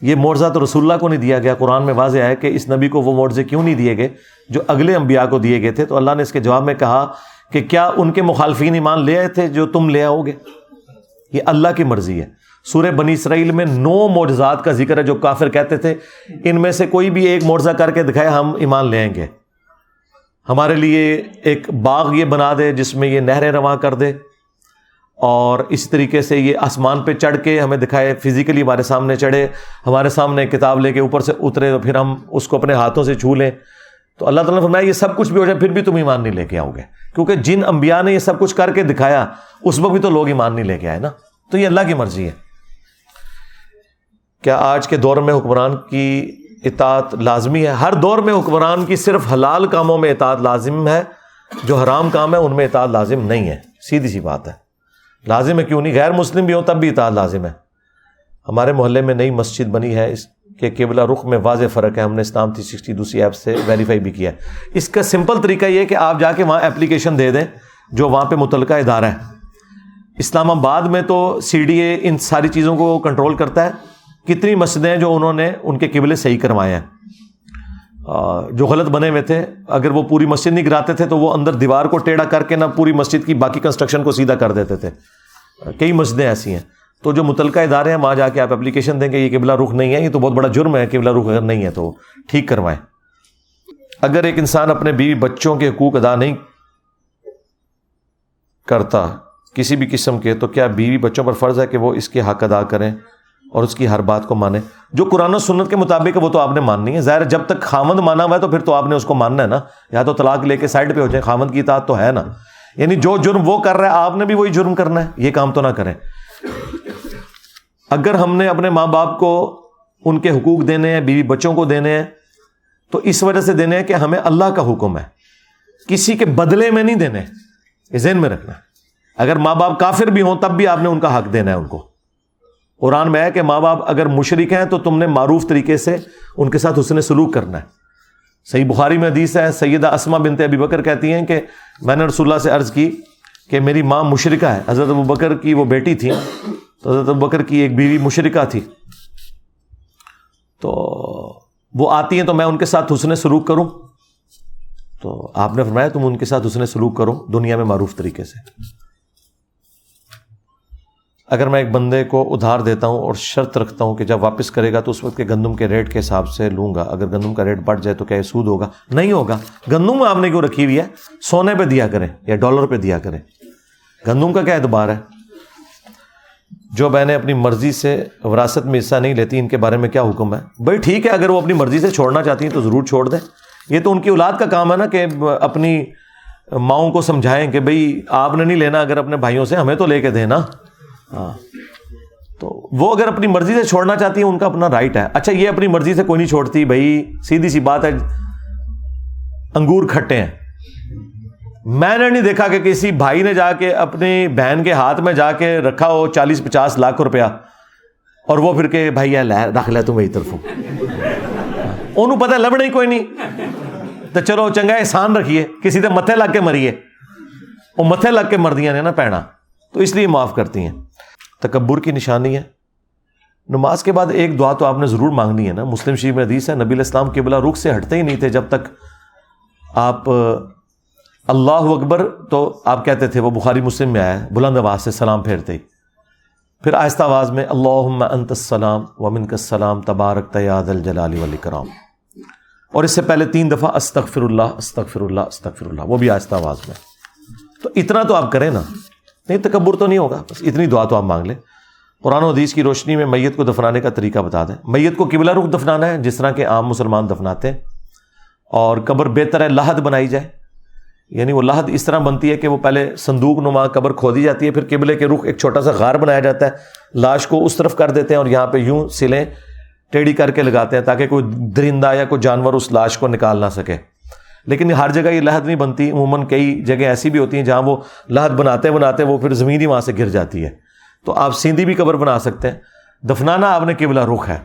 یہ معرضہ تو رسول اللہ کو نہیں دیا گیا۔ قرآن میں واضح ہے کہ اس نبی کو وہ معرضے کیوں نہیں دیے گئے؟ جو اگلے انبیاء کو دیے گئے تھے۔ تو اللہ نے اس کے جواب میں کہا کہ کیا ان کے مخالفین ایمان لے آئے تھے جو تم لے آؤ گے؟ یہ اللہ کی مرضی ہے۔ سورہ بنی اسرائیل میں نو معجزات کا ذکر ہے جو کافر کہتے تھے۔ ان میں سے کوئی بھی ایک معجزہ کر کے دکھائے، ہم ایمان لے آئیں گے۔ ہمارے لیے ایک باغ یہ بنا دے جس میں یہ نہریں رواں کر دے۔ اور اس طریقے سے یہ آسمان پہ چڑھ کے ہمیں دکھائے فزیکلی ہمارے سامنے چڑھے۔ ہمارے سامنے کتاب لے کے اوپر سے اترے تو پھر ہم اس کو اپنے ہاتھوں سے چھو لیں۔ تو اللہ تعالیٰ نے فرمایا یہ سب کچھ بھی ہو جائے، پھر بھی تم ایمان نہیں لے کے آؤ گے کیونکہ جن انبیاء نے یہ سب کچھ کر کے دکھایا، اس وقت بھی تو لوگ ایمان نہیں لے کے آئے نا۔ تو یہ اللہ کی مرضی ہے۔ کیا آج کے دور میں حکمران کی اطاعت لازمی ہے؟ ہر دور میں حکمران کی صرف حلال کاموں میں اطاعت لازم ہے، جو حرام کام ہے، ان میں اطاعت لازم نہیں ہے۔ سیدھی سی بات ہے۔ لازم ہے کیوں نہیں؟ غیر مسلم بھی ہو تب بھی اطاعت لازم ہے۔ ہمارے محلے میں نئی مسجد بنی ہے، اس کے قبلہ رخ میں واضح فرق ہے، ہم نے اسلام تھری سکسٹی دوسری ایپ سے ویریفائی بھی کیا ہے۔ اس کا سمپل طریقہ یہ کہ آپ جا کے وہاں اپلیکیشن دے دیں، جو وہاں پہ متعلقہ ادارہ ہے۔ اسلام آباد میں تو سی ڈی اے ان ساری چیزوں کو کنٹرول کرتا ہے۔ کتنی مسجدیں جو انہوں نے ان کے قبلے صحیح کروائے ہیں۔ جو غلط بنے ہوئے تھے، اگر وہ پوری مسجد نہیں گراتے تھے تو وہ اندر دیوار کو ٹیڑھا کر کے نہ پوری مسجد کی باقی کنسٹرکشن کو سیدھا کر دیتے تھے۔ کئی مسجدیں ایسی ہیں۔ تو جو متعلقہ ادارے ہیں، وہاں جا کے آپ اپلیکیشن دیں گے، یہ قبلہ رخ نہیں ہے، یہ تو بہت بڑا جرم ہے، قبلہ رخ اگر نہیں ہے تو۔ ٹھیک کروائیں۔ اگر ایک انسان اپنے بیوی بچوں کے حقوق ادا نہیں کرتا کسی بھی قسم کے، تو کیا بیوی بچوں پر فرض ہے کہ وہ اس کے حق ادا کریں اور اس کی ہر بات کو مانیں؟ جو قرآن و سنت کے مطابق ہے، وہ تو آپ نے ماننی ہے۔ ظاہر جب تک خامند مانا ہوا ہے، تو پھر تو آپ نے اس کو ماننا ہے نا۔ یا تو طلاق لے کے سائڈ پہ ہو جائے خامند کی اطاعت تو ہے نا۔ یعنی جو جرم وہ کر رہا ہے، آپ نے بھی وہی جرم کرنا ہے۔ یہ کام تو نہ کریں۔ اگر ہم نے اپنے ماں باپ کو ان کے حقوق دینے ہیں، بیوی بچوں کو دینے ہیں، تو اس وجہ سے دینے ہیں کہ ہمیں اللہ کا حکم ہے۔ کسی کے بدلے میں نہیں دینے، یہ ذہن میں رکھنا۔ اگر ماں باپ کافر بھی ہوں، تب بھی آپ نے ان کا حق دینا ہے ان کو۔ قرآن میں ہے کہ ماں باپ اگر مشرق ہیں، تو تم نے معروف طریقے سے ان کے ساتھ حسن سلوک کرنا ہے۔ صحیح بخاری میں حدیث ہے، سیدہ اسما بنت ابی بکر کہتی ہیں کہ میں نے رسول اللہ سے عرض کی کہ میری ماں مشرقہ ہے۔ حضرت ابو بکر کی وہ بیٹی تھی۔ تو حضرت بکر کی ایک بیوی مشرقہ تھی۔ تو وہ آتی ہیں تو میں ان کے ساتھ حسن سلوک کروں۔ تو آپ نے فرمایا تم ان کے ساتھ حسن سلوک کرو، دنیا میں معروف طریقے سے۔ اگر میں ایک بندے کو ادھار دیتا ہوں اور شرط رکھتا ہوں کہ جب واپس کرے گا تو اس وقت کے گندم کے ریٹ کے حساب سے لوں گا۔ اگر گندم کا ریٹ بڑھ جائے تو کیا یہ سود ہوگا؟ نہیں ہوگا۔ گندم آپ نے کیوں رکھی ہوئی ہے؟ سونے پہ دیا کریں یا ڈالر پہ دیا کریں۔ گندم کا کیا اعتبار ہے؟ جو بہنیں اپنی مرضی سے وراثت میں حصہ نہیں لیتی، ان کے بارے میں کیا حکم ہے؟ بھائی ٹھیک ہے، اگر وہ اپنی مرضی سے چھوڑنا چاہتی ہیں تو ضرور چھوڑ دیں۔ یہ تو ان کی اولاد کا کام ہے نا کہ اپنی ماؤں کو سمجھائیں کہ بھائی آپ نے نہیں لینا، اگر اپنے بھائیوں سے ہمیں تو لے کے دیں نا ہاں۔ تو وہ اگر اپنی مرضی سے چھوڑنا چاہتی ہیں، ان کا اپنا رائٹ ہے۔ اچھا یہ اپنی مرضی سے کوئی نہیں چھوڑتی، بھائی سیدھی سی بات ہے، انگور کھٹے ہیں۔ میں نے نہیں دیکھا کہ کسی بھائی نے جا کے اپنی بہن کے ہاتھ میں جا کے رکھا ہو چالیس پچاس لاکھ روپیہ اور وہ پھر کہ بھائی رکھ لے تم میری طرف انہوں پتہ لبنا ہی کوئی نہیں۔ تو چلو چنگا احسان رکھیے، کسی تو متھے لگ کے مریے۔ وہ متھے لگ کے مردیاں نے نا پینا۔ تو اس لیے معاف کرتی ہیں۔ تکبر کی نشانی ہے۔ نماز کے بعد ایک دعا تو آپ نے ضرور مانگنی ہے نا۔ مسلم شریف میں حدیث ہے، نبی الاسلام کے بلا رخ سے ہٹتے ہی نہیں تھے جب تک آپ اللہ اکبر تو آپ کہتے تھے وہ بخاری مسلم میں آیا بلند آواز سے سلام پھیرتے ہی۔ پھر آہستہ آواز میں اللہ انت السلام ومن کا سلام تبارک تیاد الجلال ولی اور اس سے پہلے تین دفعہ استغفر اللہ استغفر اللہ استغفر اللہ وہ بھی آہستہ آواز میں۔ تو اتنا تو آپ کریں نا، نہیں تکبر تو نہیں ہوگا، بس اتنی دعا تو آپ مانگ لیں۔ قرآن و حدیث کی روشنی میں میت کو دفنانے کا طریقہ بتا دیں۔ میت کو قبلہ رخ دفنانا ہے، جس طرح کے عام مسلمان دفناتے ہیں۔ اور قبر بہتر ہے لاہد بنائی جائے۔ یعنی وہ لاہد اس طرح بنتی ہے کہ وہ پہلے صندوق نما قبر کھودی جاتی ہے، پھر قبلے کے رخ ایک چھوٹا سا غار بنایا جاتا ہے۔ لاش کو اس طرف کر دیتے ہیں اور یہاں پہ یوں سلیں ٹیڑھی کر کے لگاتے ہیں تاکہ کوئی درندہ یا کوئی جانور اس لاش کو نکال نہ سکے۔ لیکن ہر جگہ یہ لہد نہیں بنتی، عموماً کئی جگہ ایسی بھی ہوتی ہیں جہاں وہ لہد بناتے بناتے وہ پھر زمین ہی وہاں سے گر جاتی ہے۔ تو آپ سیندھی بھی قبر بنا سکتے ہیں۔ دفنانا آپ نے قبلہ رخ ہے۔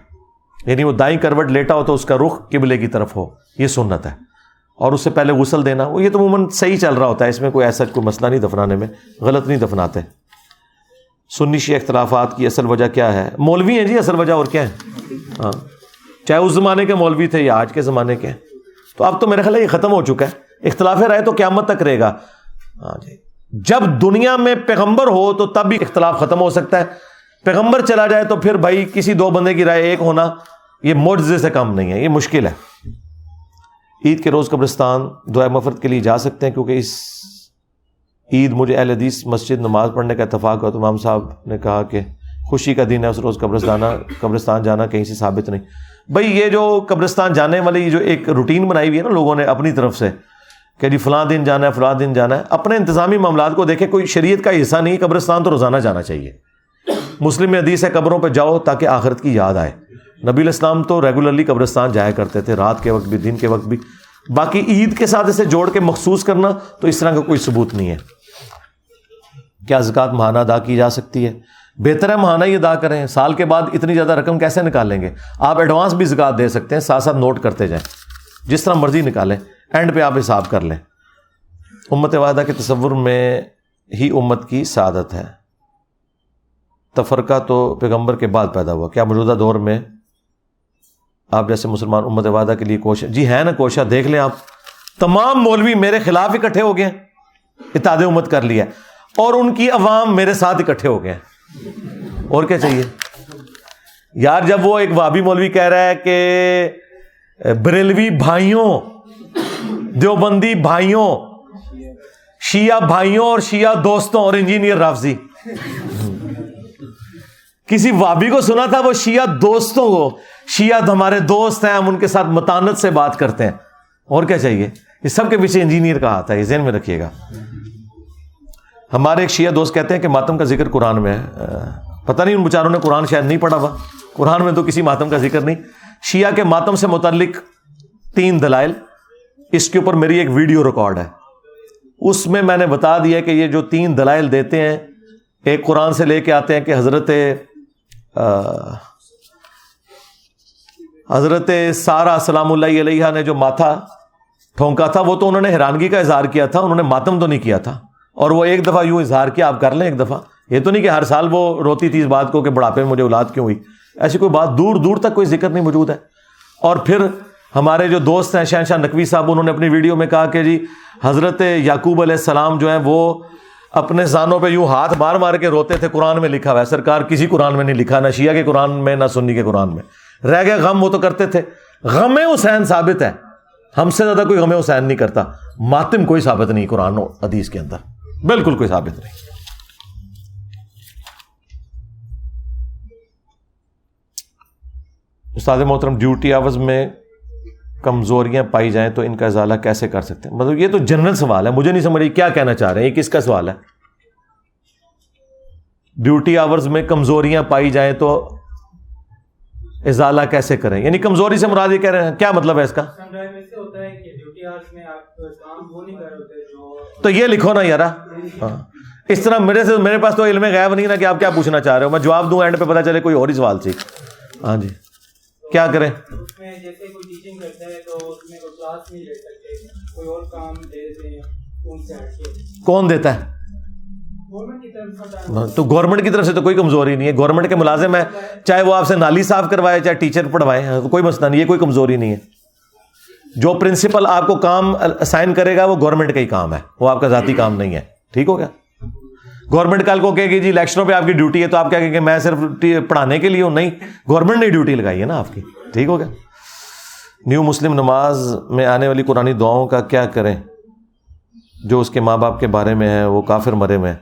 یعنی وہ دائیں کروٹ لیٹا ہو تو اس کا رخ قبلے کی طرف ہو۔ یہ سنت ہے۔ اور اس سے پہلے غسل دینا، وہ یہ تو عموماً صحیح چل رہا ہوتا ہے، اس میں کوئی ایسا کوئی مسئلہ نہیں دفنانے میں، غلط نہیں دفناتے۔ سنی شی اختلافات کی اصل وجہ کیا ہے؟ مولوی ہیں جی اصل وجہ اور کیا ہے؟ ہاں۔ چاہے اس زمانے کے مولوی تھے یا آج کے زمانے کے۔ تو اب تو میرا خیال ہے یہ ختم ہو چکا ہے۔ اختلاف رائے تو قیامت تک رہے گا۔ ہاں جی۔ جب دنیا میں پیغمبر ہو تو تب بھی اختلاف ختم ہو سکتا ہے۔ پیغمبر چلا جائے تو پھر بھائی کسی دو بندے کی رائے ایک ہونا، یہ معجزے سے کم نہیں ہے، یہ مشکل ہے۔ عید کے روز قبرستان دعا مفرت کے لیے جا سکتے ہیں کیونکہ اس عید مجھے اہل حدیث مسجد نماز پڑھنے کا اتفاق ہوا تو امام صاحب نے کہا کہ خوشی کا دن ہے، اس روز قبرستانہ قبرستان جانا کہیں سے ثابت نہیں۔ بھائی، یہ جو قبرستان جانے والی جو ایک روٹین بنائی ہوئی ہے نا لوگوں نے اپنی طرف سے، کہ جی فلاں دن جانا ہے، فلاں دن جانا ہے، اپنے انتظامی معاملات کو دیکھے کوئی شریعت کا حصہ نہیں، قبرستان تو روزانہ جانا چاہیے۔ مسلم حدیث ہے، قبروں پہ جاؤ تاکہ آخرت کی یاد آئے۔ نبی الاسلام تو ریگولرلی قبرستان جایا کرتے تھے، رات کے وقت بھی، دن کے وقت بھی۔ باقی عید کے ساتھ اسے جوڑ کے مخصوص کرنا تو اس طرح کا کوئی ثبوت نہیں ہے۔ کیا زکوٰۃ ماہانہ ادا کی جا سکتی ہے؟ بہتر ہے ماہانہ ہی ادا کریں۔ سال کے بعد اتنی زیادہ رقم کیسے نکالیں گے؟ آپ ایڈوانس بھی زکات دے سکتے ہیں، ساتھ ساتھ نوٹ کرتے جائیں۔ جس طرح مرضی نکالیں اینڈ پہ آپ حساب کر لیں۔ امت وعدہ کے تصور میں ہی امت کی سعادت ہے۔ تفرقہ تو پیغمبر کے بعد پیدا ہوا۔ کیا موجودہ دور میں آپ جیسے مسلمان امت وعدہ کے لیے کوشش جی ہے نا کوشش دیکھ لیں آپ۔ تمام مولوی میرے خلاف اکٹھے ہو گئے اتاد امت کر لیا اور ان کی عوام میرے ساتھ اکٹھے ہو گئے اور کیا چاہیے؟ یار، جب وہ ایک وابی مولوی کہہ رہا ہے کہ، بریلوی بھائیوں، دیوبندی بھائیوں، شیعہ بھائیوں اور شیعہ دوستوں اور انجینئر رافضی۔ کسی وابی کو سنا تھا وہ شیعہ دوستوں کو؟ شیعہ تو ہمارے دوست ہیں، ہم ان کے ساتھ متانت سے بات کرتے ہیں۔ اور کیا چاہیے؟ یہ سب کے پیچھے انجینئر کا آتا ہے، یہ ذہن میں رکھیے گا۔ ہمارے ایک شیعہ دوست کہتے ہیں کہ ماتم کا ذکر قرآن میں ہے۔ پتہ نہیں ان بیچاروں نے قرآن شاید نہیں پڑھا ہوا۔ قرآن میں تو کسی ماتم کا ذکر نہیں۔ شیعہ کے ماتم سے متعلق تین دلائل۔ اس کے اوپر میری ایک ویڈیو ریکارڈ ہے۔ اس میں میں نے بتا دیا کہ یہ جو تین دلائل دیتے ہیں، ایک قرآن سے لے کے آتے ہیں کہ حضرت حضرت سارا السلام اللہ علیہ نے جو ماتھا ٹھونکا تھا، وہ تو انہوں نے حیرانگی کا اظہار کیا تھا، انہوں نے ماتم تو نہیں کیا تھا۔ اور وہ ایک دفعہ یوں اظہار کیا، آپ کر لیں ایک دفعہ۔ یہ تو نہیں کہ ہر سال وہ روتی تھی اس بات کو کہ بڑھاپے میں مجھے اولاد کیوں ہوئی۔ ایسی کوئی بات دور دور تک کوئی ذکر نہیں موجود ہے۔ اور پھر ہمارے جو دوست ہیں شہنشاہ نقوی صاحب، انہوں نے اپنی ویڈیو میں کہا کہ جی حضرت یعقوب علیہ السلام جو ہیں، وہ اپنے زانوں پہ یوں ہاتھ مار مار کے روتے تھے، قرآن میں لکھا ہوا ہے۔ سرکار کسی قرآن میں نہیں لکھا، نہ شیعہ کے قرآن میں، نہ سنی کے قرآن میں۔ رہ گئے غم وہ تو کرتے تھے۔ غم حسین ثابت ہے۔ ہم سے زیادہ کوئی غم حسین نہیں کرتا۔ ماتم کوئی ثابت نہیں قرآن و حدیث کے اندر۔ بالکل کوئی ثابت نہیں۔ استاد محترم ڈیوٹی آورز میں کمزوریاں پائی جائیں تو ان کا ازالہ کیسے کر سکتے ہیں؟ مطلب یہ تو جنرل سوال ہے۔ مجھے نہیں سمجھ کیا کہنا چاہ رہے ہیں۔ یہ کس کا سوال ہے؟ ڈیوٹی آورز میں کمزوریاں پائی جائیں تو ازالہ کیسے کریں؟ یعنی کمزوری سے مراد یہ کہہ رہے ہیں کیا مطلب ہے اس کا؟ تو یہ لکھو نا یار ہاں۔ اس طرح میرے سے میرے پاس تو علم غائب نہیں نا کہ آپ کیا پوچھنا چاہ رہے ہو۔ میں جواب دوں اینڈ پہ پتا چلے کوئی اور ہی سوال تھی ہاں جی۔ کیا کریں؟ کون دیتا ہے؟ تو گورنمنٹ کی طرف سے تو کوئی کمزوری نہیں ہے۔ گورنمنٹ کے ملازم ہے چاہے وہ آپ سے نالی صاف کروائے، چاہے ٹیچر پڑھوائے، کوئی مسئلہ نہیں ہے، کوئی کمزوری نہیں ہے۔ جو پرنسپل آپ کو کام اسائن کرے گا، وہ گورنمنٹ کا ہی کام ہے۔ وہ آپ کا ذاتی کام نہیں ہے۔ ٹھیک ہو گیا۔ گورنمنٹ کل کو کہ جی الیکشنوں پہ آپ کی ڈیوٹی ہے تو آپ کیا کہ میں صرف پڑھانے کے لیے ہوں نہیں۔ گورنمنٹ نے ڈیوٹی لگائی ہے نا آپ کی۔ ٹھیک ہو گیا۔ نیو مسلم نماز میں آنے والی قرآن دعاؤں کا کیا کریں؟ جو اس کے ماں باپ کے بارے میں ہے، وہ کافر مرے میں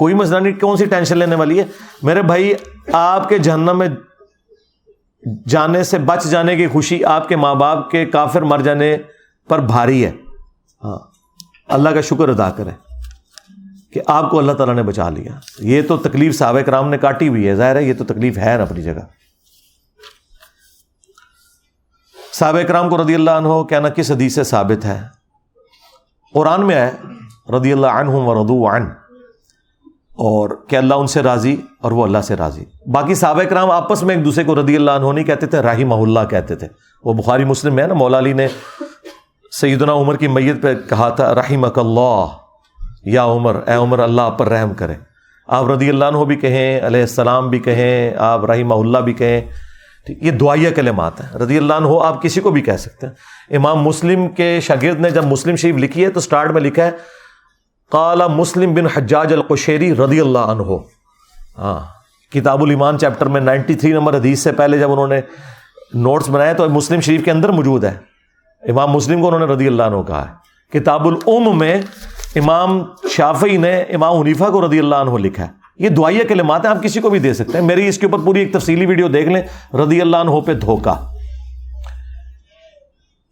کوئی مسئلہ نہیں، کون سی ٹینشن لینے والی ہے؟ میرے بھائی، آپ کے جہنم میں جانے سے بچ جانے کی خوشی آپ کے ماں باپ کے کافر مر جانے پر بھاری ہے۔ ہاں اللہ کا شکر ادا کریں کہ آپ کو اللہ تعالیٰ نے بچا لیا۔ یہ تو تکلیف صحابہ کرام نے کاٹی ہوئی ہے، ظاہر ہے یہ تو تکلیف ہے نا اپنی جگہ۔ صحابہ کرام کو رضی اللہ عنہ کہنا کس حدیث سے ثابت ہے؟ قرآن میں ہے، رضی اللہ عنہ و ردو عن۔ اور کہ اللہ ان سے راضی اور وہ اللہ سے راضی۔ باقی صحابہ کرام آپس میں ایک دوسرے کو رضی اللہ عنہ نہیں کہتے تھے راہی اللہ کہتے تھے۔ وہ بخاری مسلم میں ہے نا، مولا علی نے سیدنا عمر کی میت پہ کہا تھا، رحمک اللہ، یا عمر، اے عمر، اللہ آپ پر رحم کرے۔ آپ رضی اللہ عنہ بھی کہیں، علیہ السلام بھی کہیں، آپ رحمہ اللہ بھی کہیں۔ یہ دعائیہ کلمات ہیں۔ رضی اللہ عنہ آپ کسی کو بھی کہہ سکتے ہیں۔ امام مسلم کے شاگرد نے جب مسلم شریف لکھی ہے تو سٹارٹ میں لکھا ہے کالا مسلم بن حجاج القشیری رضی اللہ عنہ۔ ہاں کتاب الایمان چیپٹر میں نائنٹی تھری نمبر حدیث سے پہلے جب انہوں نے نوٹس بنائے تو مسلم شریف کے اندر موجود ہے۔ امام مسلم کو انہوں نے رضی اللہ عنہ کہا ہے۔ کتاب العم میں امام شافی نے امام حنیفہ کو رضی اللہ عنہ لکھا ہے۔ یہ دعائیہ کلمات ہیں، آپ کسی کو بھی دے سکتے ہیں۔ میری اس کے اوپر پوری ایک تفصیلی ویڈیو دیکھ لیں۔ رضی اللہ عنہ پہ دھوکا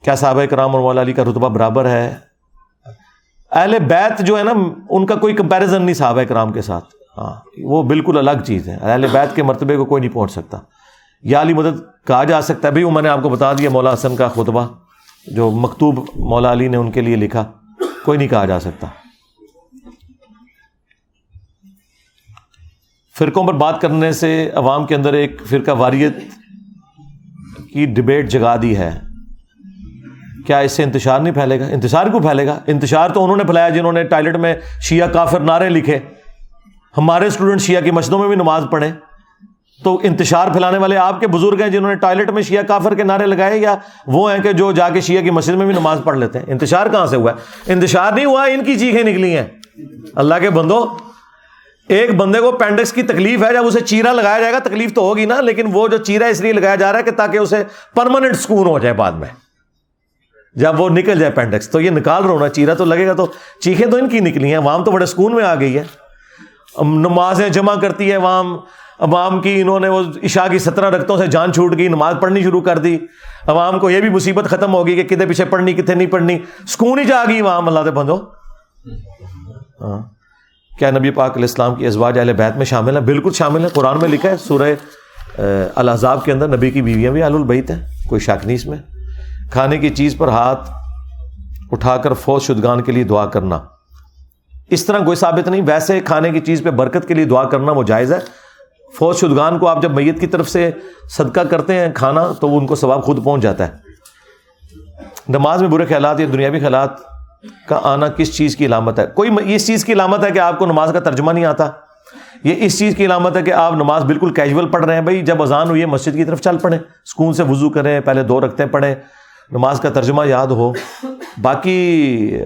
کیا صحابہ کرام اور مولا علی کا رتبہ برابر ہے؟ اہل بیت جو ہے نا، ان کا کوئی کمپیریزن نہیں صحابہ کرام کے ساتھ۔ ہاں وہ بالکل الگ چیز ہے۔ اہل بیت کے مرتبے کو کوئی نہیں پہنچ سکتا۔ یا علی مدد کہا جا سکتا ہے، بھائی وہ میں نے آپ کو بتا دیا مولا حسن کا خطبہ، جو مکتوب مولا علی نے ان کے لیے لکھا۔ کوئی نہیں کہا جا سکتا۔ فرقوں پر بات کرنے سے عوام کے اندر ایک فرقہ واریت کی ڈبیٹ جگا دی ہے۔ کیا اس سے انتشار نہیں پھیلے گا؟ انتشار کیوں پھیلے گا؟ انتشار تو انہوں نے پھیلایا جنہوں نے ٹائلٹ میں شیعہ کافر نعرے لکھے۔ ہمارے اسٹوڈنٹ شیعہ کی مسجدوں میں بھی نماز پڑھے تو انتشار پھیلانے والے آپ کے بزرگ ہیں جنہوں نے ٹوائلٹ میں شیعہ کافر کے نعرے لگائے یا وہ ہیں کہ جو جا کے شیعہ کی مسجد میں بھی نماز پڑھ لیتے ہیں؟ انتشار کہاں سے ہوا ہے؟ انتشار نہیں ہوا، ان کی چیخیں نکلی ہیں۔ اللہ کے بندو، ایک بندے کو پینڈکس کی تکلیف ہے، جب اسے چیرا لگایا جائے گا، تکلیف تو ہوگی نا، لیکن وہ جو چیرا اس لیے لگایا جا رہا ہے کہ تاکہ اسے پرماننٹ سکون ہو جائے بعد میں۔ جب وہ نکل جائے پینڈکس تو یہ نکال رہا ہونا چیرا تو لگے گا تو چیخیں تو ان کی نکلی ہیں، وام تو بڑے سکون میں آ گئی ہے۔ نمازیں جمع کرتی ہے وام۔ عوام کی انہوں نے وہ عشاء کی سترہ رقطوں سے جان چھوٹ گئی، نماز پڑھنی شروع کر دی۔ عوام کو یہ بھی مصیبت ختم ہوگی کہ کتنے پیچھے پڑھنی کتنے نہیں پڑھنی۔ سکون ہی جا گئی وہاں اللہ سے بندو۔ ہاں۔ کیا نبی پاک علیہ السلام کی ازواج اہل بیت میں شامل ہیں؟ بالکل شامل ہیں۔ قرآن میں لکھا ہے، سورہ الحضاب کے اندر نبی کی بیویاں بھی اہل البیت ہیں، کوئی شک نہیں اس میں۔ کھانے کی چیز پر ہاتھ اٹھا کر فوج شدگان کے لیے دعا کرنا۔ اس طرح کوئی ثابت نہیں، ویسے کھانے کی چیز پہ برکت کے لیے دعا کرنا وہ جائز ہے۔ فوج شدگان کو آپ جب میت کی طرف سے صدقہ کرتے ہیں، کھانا، تو وہ ان کو ثواب خود پہنچ جاتا ہے۔ نماز میں برے خیالات یا دنیاوی خیالات کا آنا کس چیز کی علامت ہے؟ کوئی اس چیز کی علامت ہے کہ آپ کو نماز کا ترجمہ نہیں آتا۔ یہ اس چیز کی علامت ہے کہ آپ نماز بالکل کیجول پڑھ رہے ہیں۔ بھائی، جب اذان ہوئی ہے، مسجد کی طرف چل پڑیں سکون سے وضو کریں، پہلے دو رکھتے پڑھیں۔ نماز کا ترجمہ یاد ہو۔ باقی،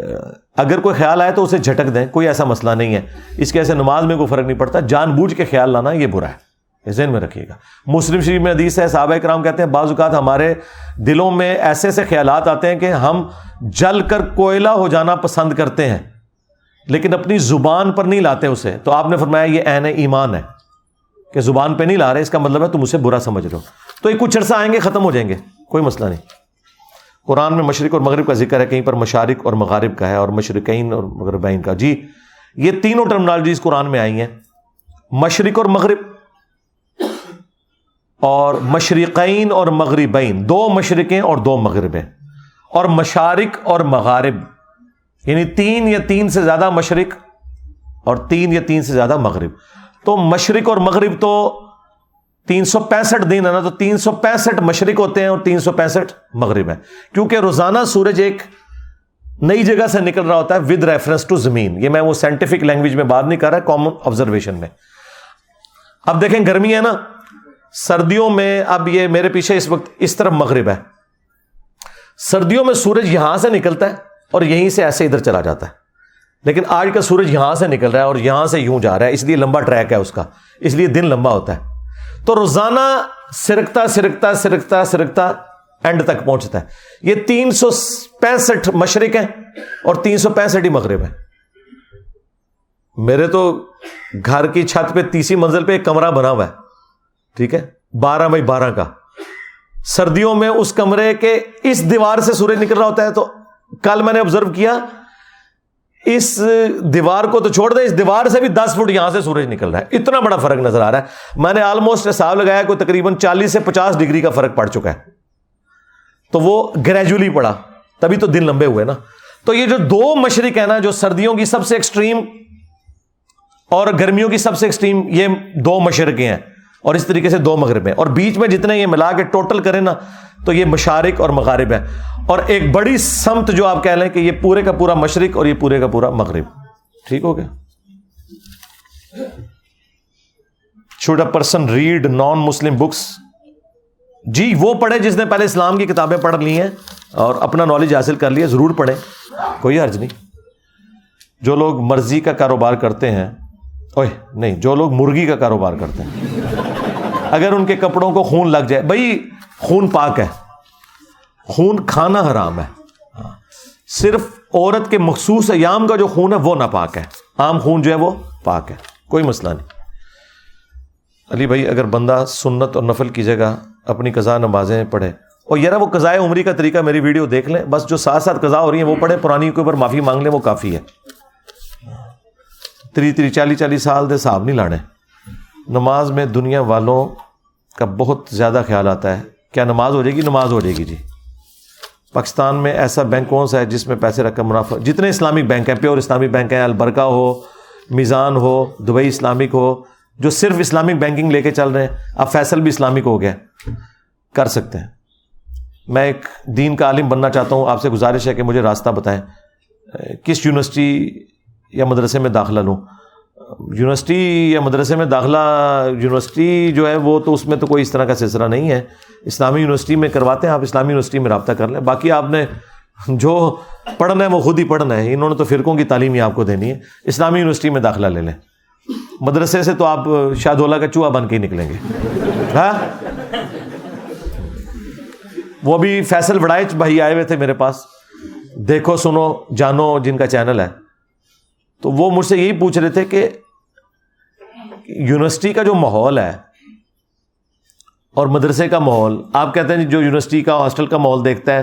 اگر کوئی خیال آئے تو اسے جھٹک دیں، کوئی ایسا مسئلہ نہیں ہے۔ اس کے ایسے نماز میں کوئی فرق نہیں پڑتا۔ جان بوجھ کے خیال لانا یہ برا ہے۔ ذہن میں رکھیے گا۔ مسلم شریف میں حدیث ہے، صحابہ کرام کہتے ہیں، بعض اوقات ہمارے دلوں میں ایسے ایسے خیالات آتے ہیں کہ ہم جل کر کوئلہ ہو جانا پسند کرتے ہیں، لیکن اپنی زبان پر نہیں لاتے اسے۔ تو آپ نے فرمایا، یہ عین ایمان ہے۔ کہ زبان پہ نہیں لا رہے، اس کا مطلب ہے تم اسے برا سمجھ رہے ہو۔ تو یہ کچھ عرصہ آئیں گے، ختم ہو جائیں گے، کوئی مسئلہ نہیں۔ قرآن میں مشرق اور مغرب کا ذکر ہے، کہیں پر مشارق اور مغارب کا ہے اور مشرقین اور مغربین کا۔ جی یہ تینوں ٹرمنالوجیز قرآن میں آئی ہیں۔ مشرق اور مغرب اور مشرقین اور مغربین۔ دو مشرقیں اور دو مغربیں۔ اور مشارق اور مغارب۔ یعنی تین یا تین سے زیادہ مشرق اور تین یا تین سے زیادہ مغرب۔ تو مشرق اور مغرب تو تین سو پینسٹھ دن ہے نا تو تین سو پینسٹھ مشرق ہوتے ہیں اور تین سو پینسٹھ مغرب ہے کیونکہ روزانہ سورج ایک نئی جگہ سے نکل رہا ہوتا ہے ود ریفرنس ٹو زمین۔ یہ میں وہ سائنٹیفک لینگویج میں بات نہیں کر رہا کامن آبزرویشن میں۔ اب دیکھیں گرمی ہے نا۔ سردیوں میں اب یہ میرے پیچھے اس وقت اس طرف مغرب ہے۔ سردیوں میں سورج یہاں سے نکلتا ہے اور یہیں سے ایسے ادھر چلا جاتا ہے۔ لیکن آج کا سورج یہاں سے نکل رہا ہے اور یہاں سے یوں جا رہا ہے، اس لیے لمبا ٹریک ہے اس کا۔ اس لیے دن لمبا ہوتا ہے۔ تو روزانہ سرکتا سرکتا سرکتا سرکتا اینڈ تک پہنچتا ہے۔ یہ تین سو پینسٹھ مشرق ہیں اور تین سو پینسٹھ ہی مغرب ہیں۔ میرے تو گھر کی چھت پہ تیسری منزل پہ ایک کمرہ بنا ہوا ہے۔ ٹھیک ہے؟ بارہ بائی بارہ کا۔ سردیوں میں اس کمرے کے اس دیوار سے سورج نکل رہا ہوتا ہے تو کل میں نے آبزرو کیا اس دیوار کو تو چھوڑ دیں، اس دیوار سے بھی دس فٹ یہاں سے سورج نکل رہا ہے۔ اتنا بڑا فرق نظر آ رہا ہے۔ میں نے آلموسٹ حساب لگایا کوئی تقریباً چالیس سے پچاس ڈگری کا فرق پڑ چکا ہے۔ تو وہ گریجولی پڑا۔ تبھی تو دن لمبے ہوئے نا۔ تو یہ جو دو مشرق ہے نا، جو سردیوں کی سب سے ایکسٹریم اور گرمیوں کی سب سے ایکسٹریم یہ دو مشرقیں ہیں۔ اور اس طریقے سے دو مغرب ہیں۔ اور بیچ میں جتنے یہ ملا کے ٹوٹل کریں نا، تو یہ مشارق اور مغارب ہے اور ایک بڑی سمت جو آپ کہہ لیں کہ یہ پورے کا پورا مشرق اور یہ پورے کا پورا مغرب۔ ٹھیک ہو گیا؟ Should a person read non Muslim books جی وہ پڑھے جس نے پہلے اسلام کی کتابیں پڑھ لی ہیں اور اپنا نالج حاصل کر لیا، ضرور پڑھیں۔ کوئی حرج نہیں۔ جو لوگ مرضی کا کاروبار کرتے ہیں اوہ نہیں، جو لوگ مرغی کا کاروبار کرتے ہیں، اگر ان کے کپڑوں کو خون لگ جائے، بھائی، خون پاک ہے۔ خون کھانا حرام ہے۔ صرف عورت کے مخصوص ایام کا جو خون ہے وہ نہ پاک ہے۔ عام خون جو ہے وہ پاک ہے۔ کوئی مسئلہ نہیں۔ علی بھائی، اگر بندہ سنت اور نفل کی جگہ اپنی قضا نمازیں پڑھے، اور یار وہ قضاء عمری کا طریقہ میری ویڈیو دیکھ لیں، بس جو ساتھ ساتھ قضا ہو رہی ہیں وہ پڑھے پرانی کے اوپر معافی مانگ لیں، وہ کافی ہے۔ تری تری چالی چالی سال دے صاحب نہیں لانے۔ نماز میں دنیا والوں کا بہت زیادہ خیال آتا ہے۔ کیا نماز ہو جائے گی؟ نماز ہو جائے گی جی۔ پاکستان میں ایسا بینک کون سا ہے جس میں پیسے رکھ کر منافع جتنے اسلامک بینک ہیں، پیور اسلامک بینک ہیں، البرکہ ہو، میزان ہو، دبئی اسلامک ہو، جو صرف اسلامک بینکنگ لے کے چل رہے ہیں، اب فیصل بھی اسلامک ہو گیا کر سکتے ہیں۔ میں ایک دین کا عالم بننا چاہتا ہوں، آپ سے گزارش ہے کہ مجھے راستہ بتائیں، کس یونیورسٹی یا مدرسے میں داخلہ لوں؟ یونیورسٹی یا مدرسے میں داخلہ، یونیورسٹی جو ہے وہ تو اس میں تو کوئی اس طرح کا سلسلہ نہیں ہے۔ اسلامی یونیورسٹی میں کرواتے ہیں، آپ اسلامی یونیورسٹی میں رابطہ کر لیں۔ باقی آپ نے جو پڑھنا ہے وہ خود ہی پڑھنا ہے۔ انہوں نے تو فرقوں کی تعلیم ہی آپ کو دینی ہے۔ اسلامی یونیورسٹی میں داخلہ لے لیں۔ مدرسے سے تو آپ شاہدولہ کا چوہا بن کے ہی نکلیں گے۔ ہاں؟ وہ بھی فیصل وڑائچ بھائی آئے ہوئے تھے میرے پاس۔ دیکھو، سنو، جانو، جن کا چینل ہے۔ تو وہ مجھ سے یہی پوچھ رہے تھے کہ یونیورسٹی کا جو ماحول ہے اور مدرسے کا ماحول، آپ کہتے ہیں جی جو یونیورسٹی کا، ہاسٹل کا ماحول دیکھتا ہے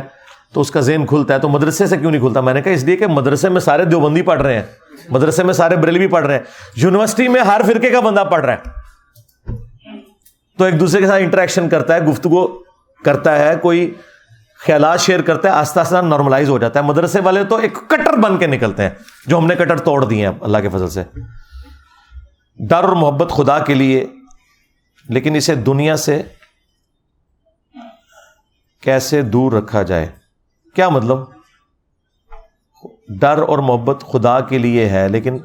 تو اس کا ذہن کھلتا ہے، تو مدرسے سے کیوں نہیں کھلتا؟ میں نے کہا اس لیے کہ مدرسے میں سارے دیوبندی پڑھ رہے ہیں، مدرسے میں سارے بریلوی پڑھ رہے ہیں، یونیورسٹی میں ہر فرقے کا بندہ پڑھ رہا ہے۔ تو ایک دوسرے کے ساتھ انٹریکشن کرتا ہے، گفتگو کرتا ہے، کوئی خیالات شیئر کرتا ہے آستہ آستہ نارملائز ہو جاتا ہے۔ مدرسے والے تو ایک کٹر بن کے نکلتے ہیں، جو ہم نے کٹر توڑ دیے ہیں، اللہ کے فضل سے۔ ڈر اور محبت خدا کے لیے، لیکن اسے دنیا سے کیسے دور رکھا جائے؟ کیا مطلب؟ ڈر اور محبت خدا کے لیے ہے، لیکن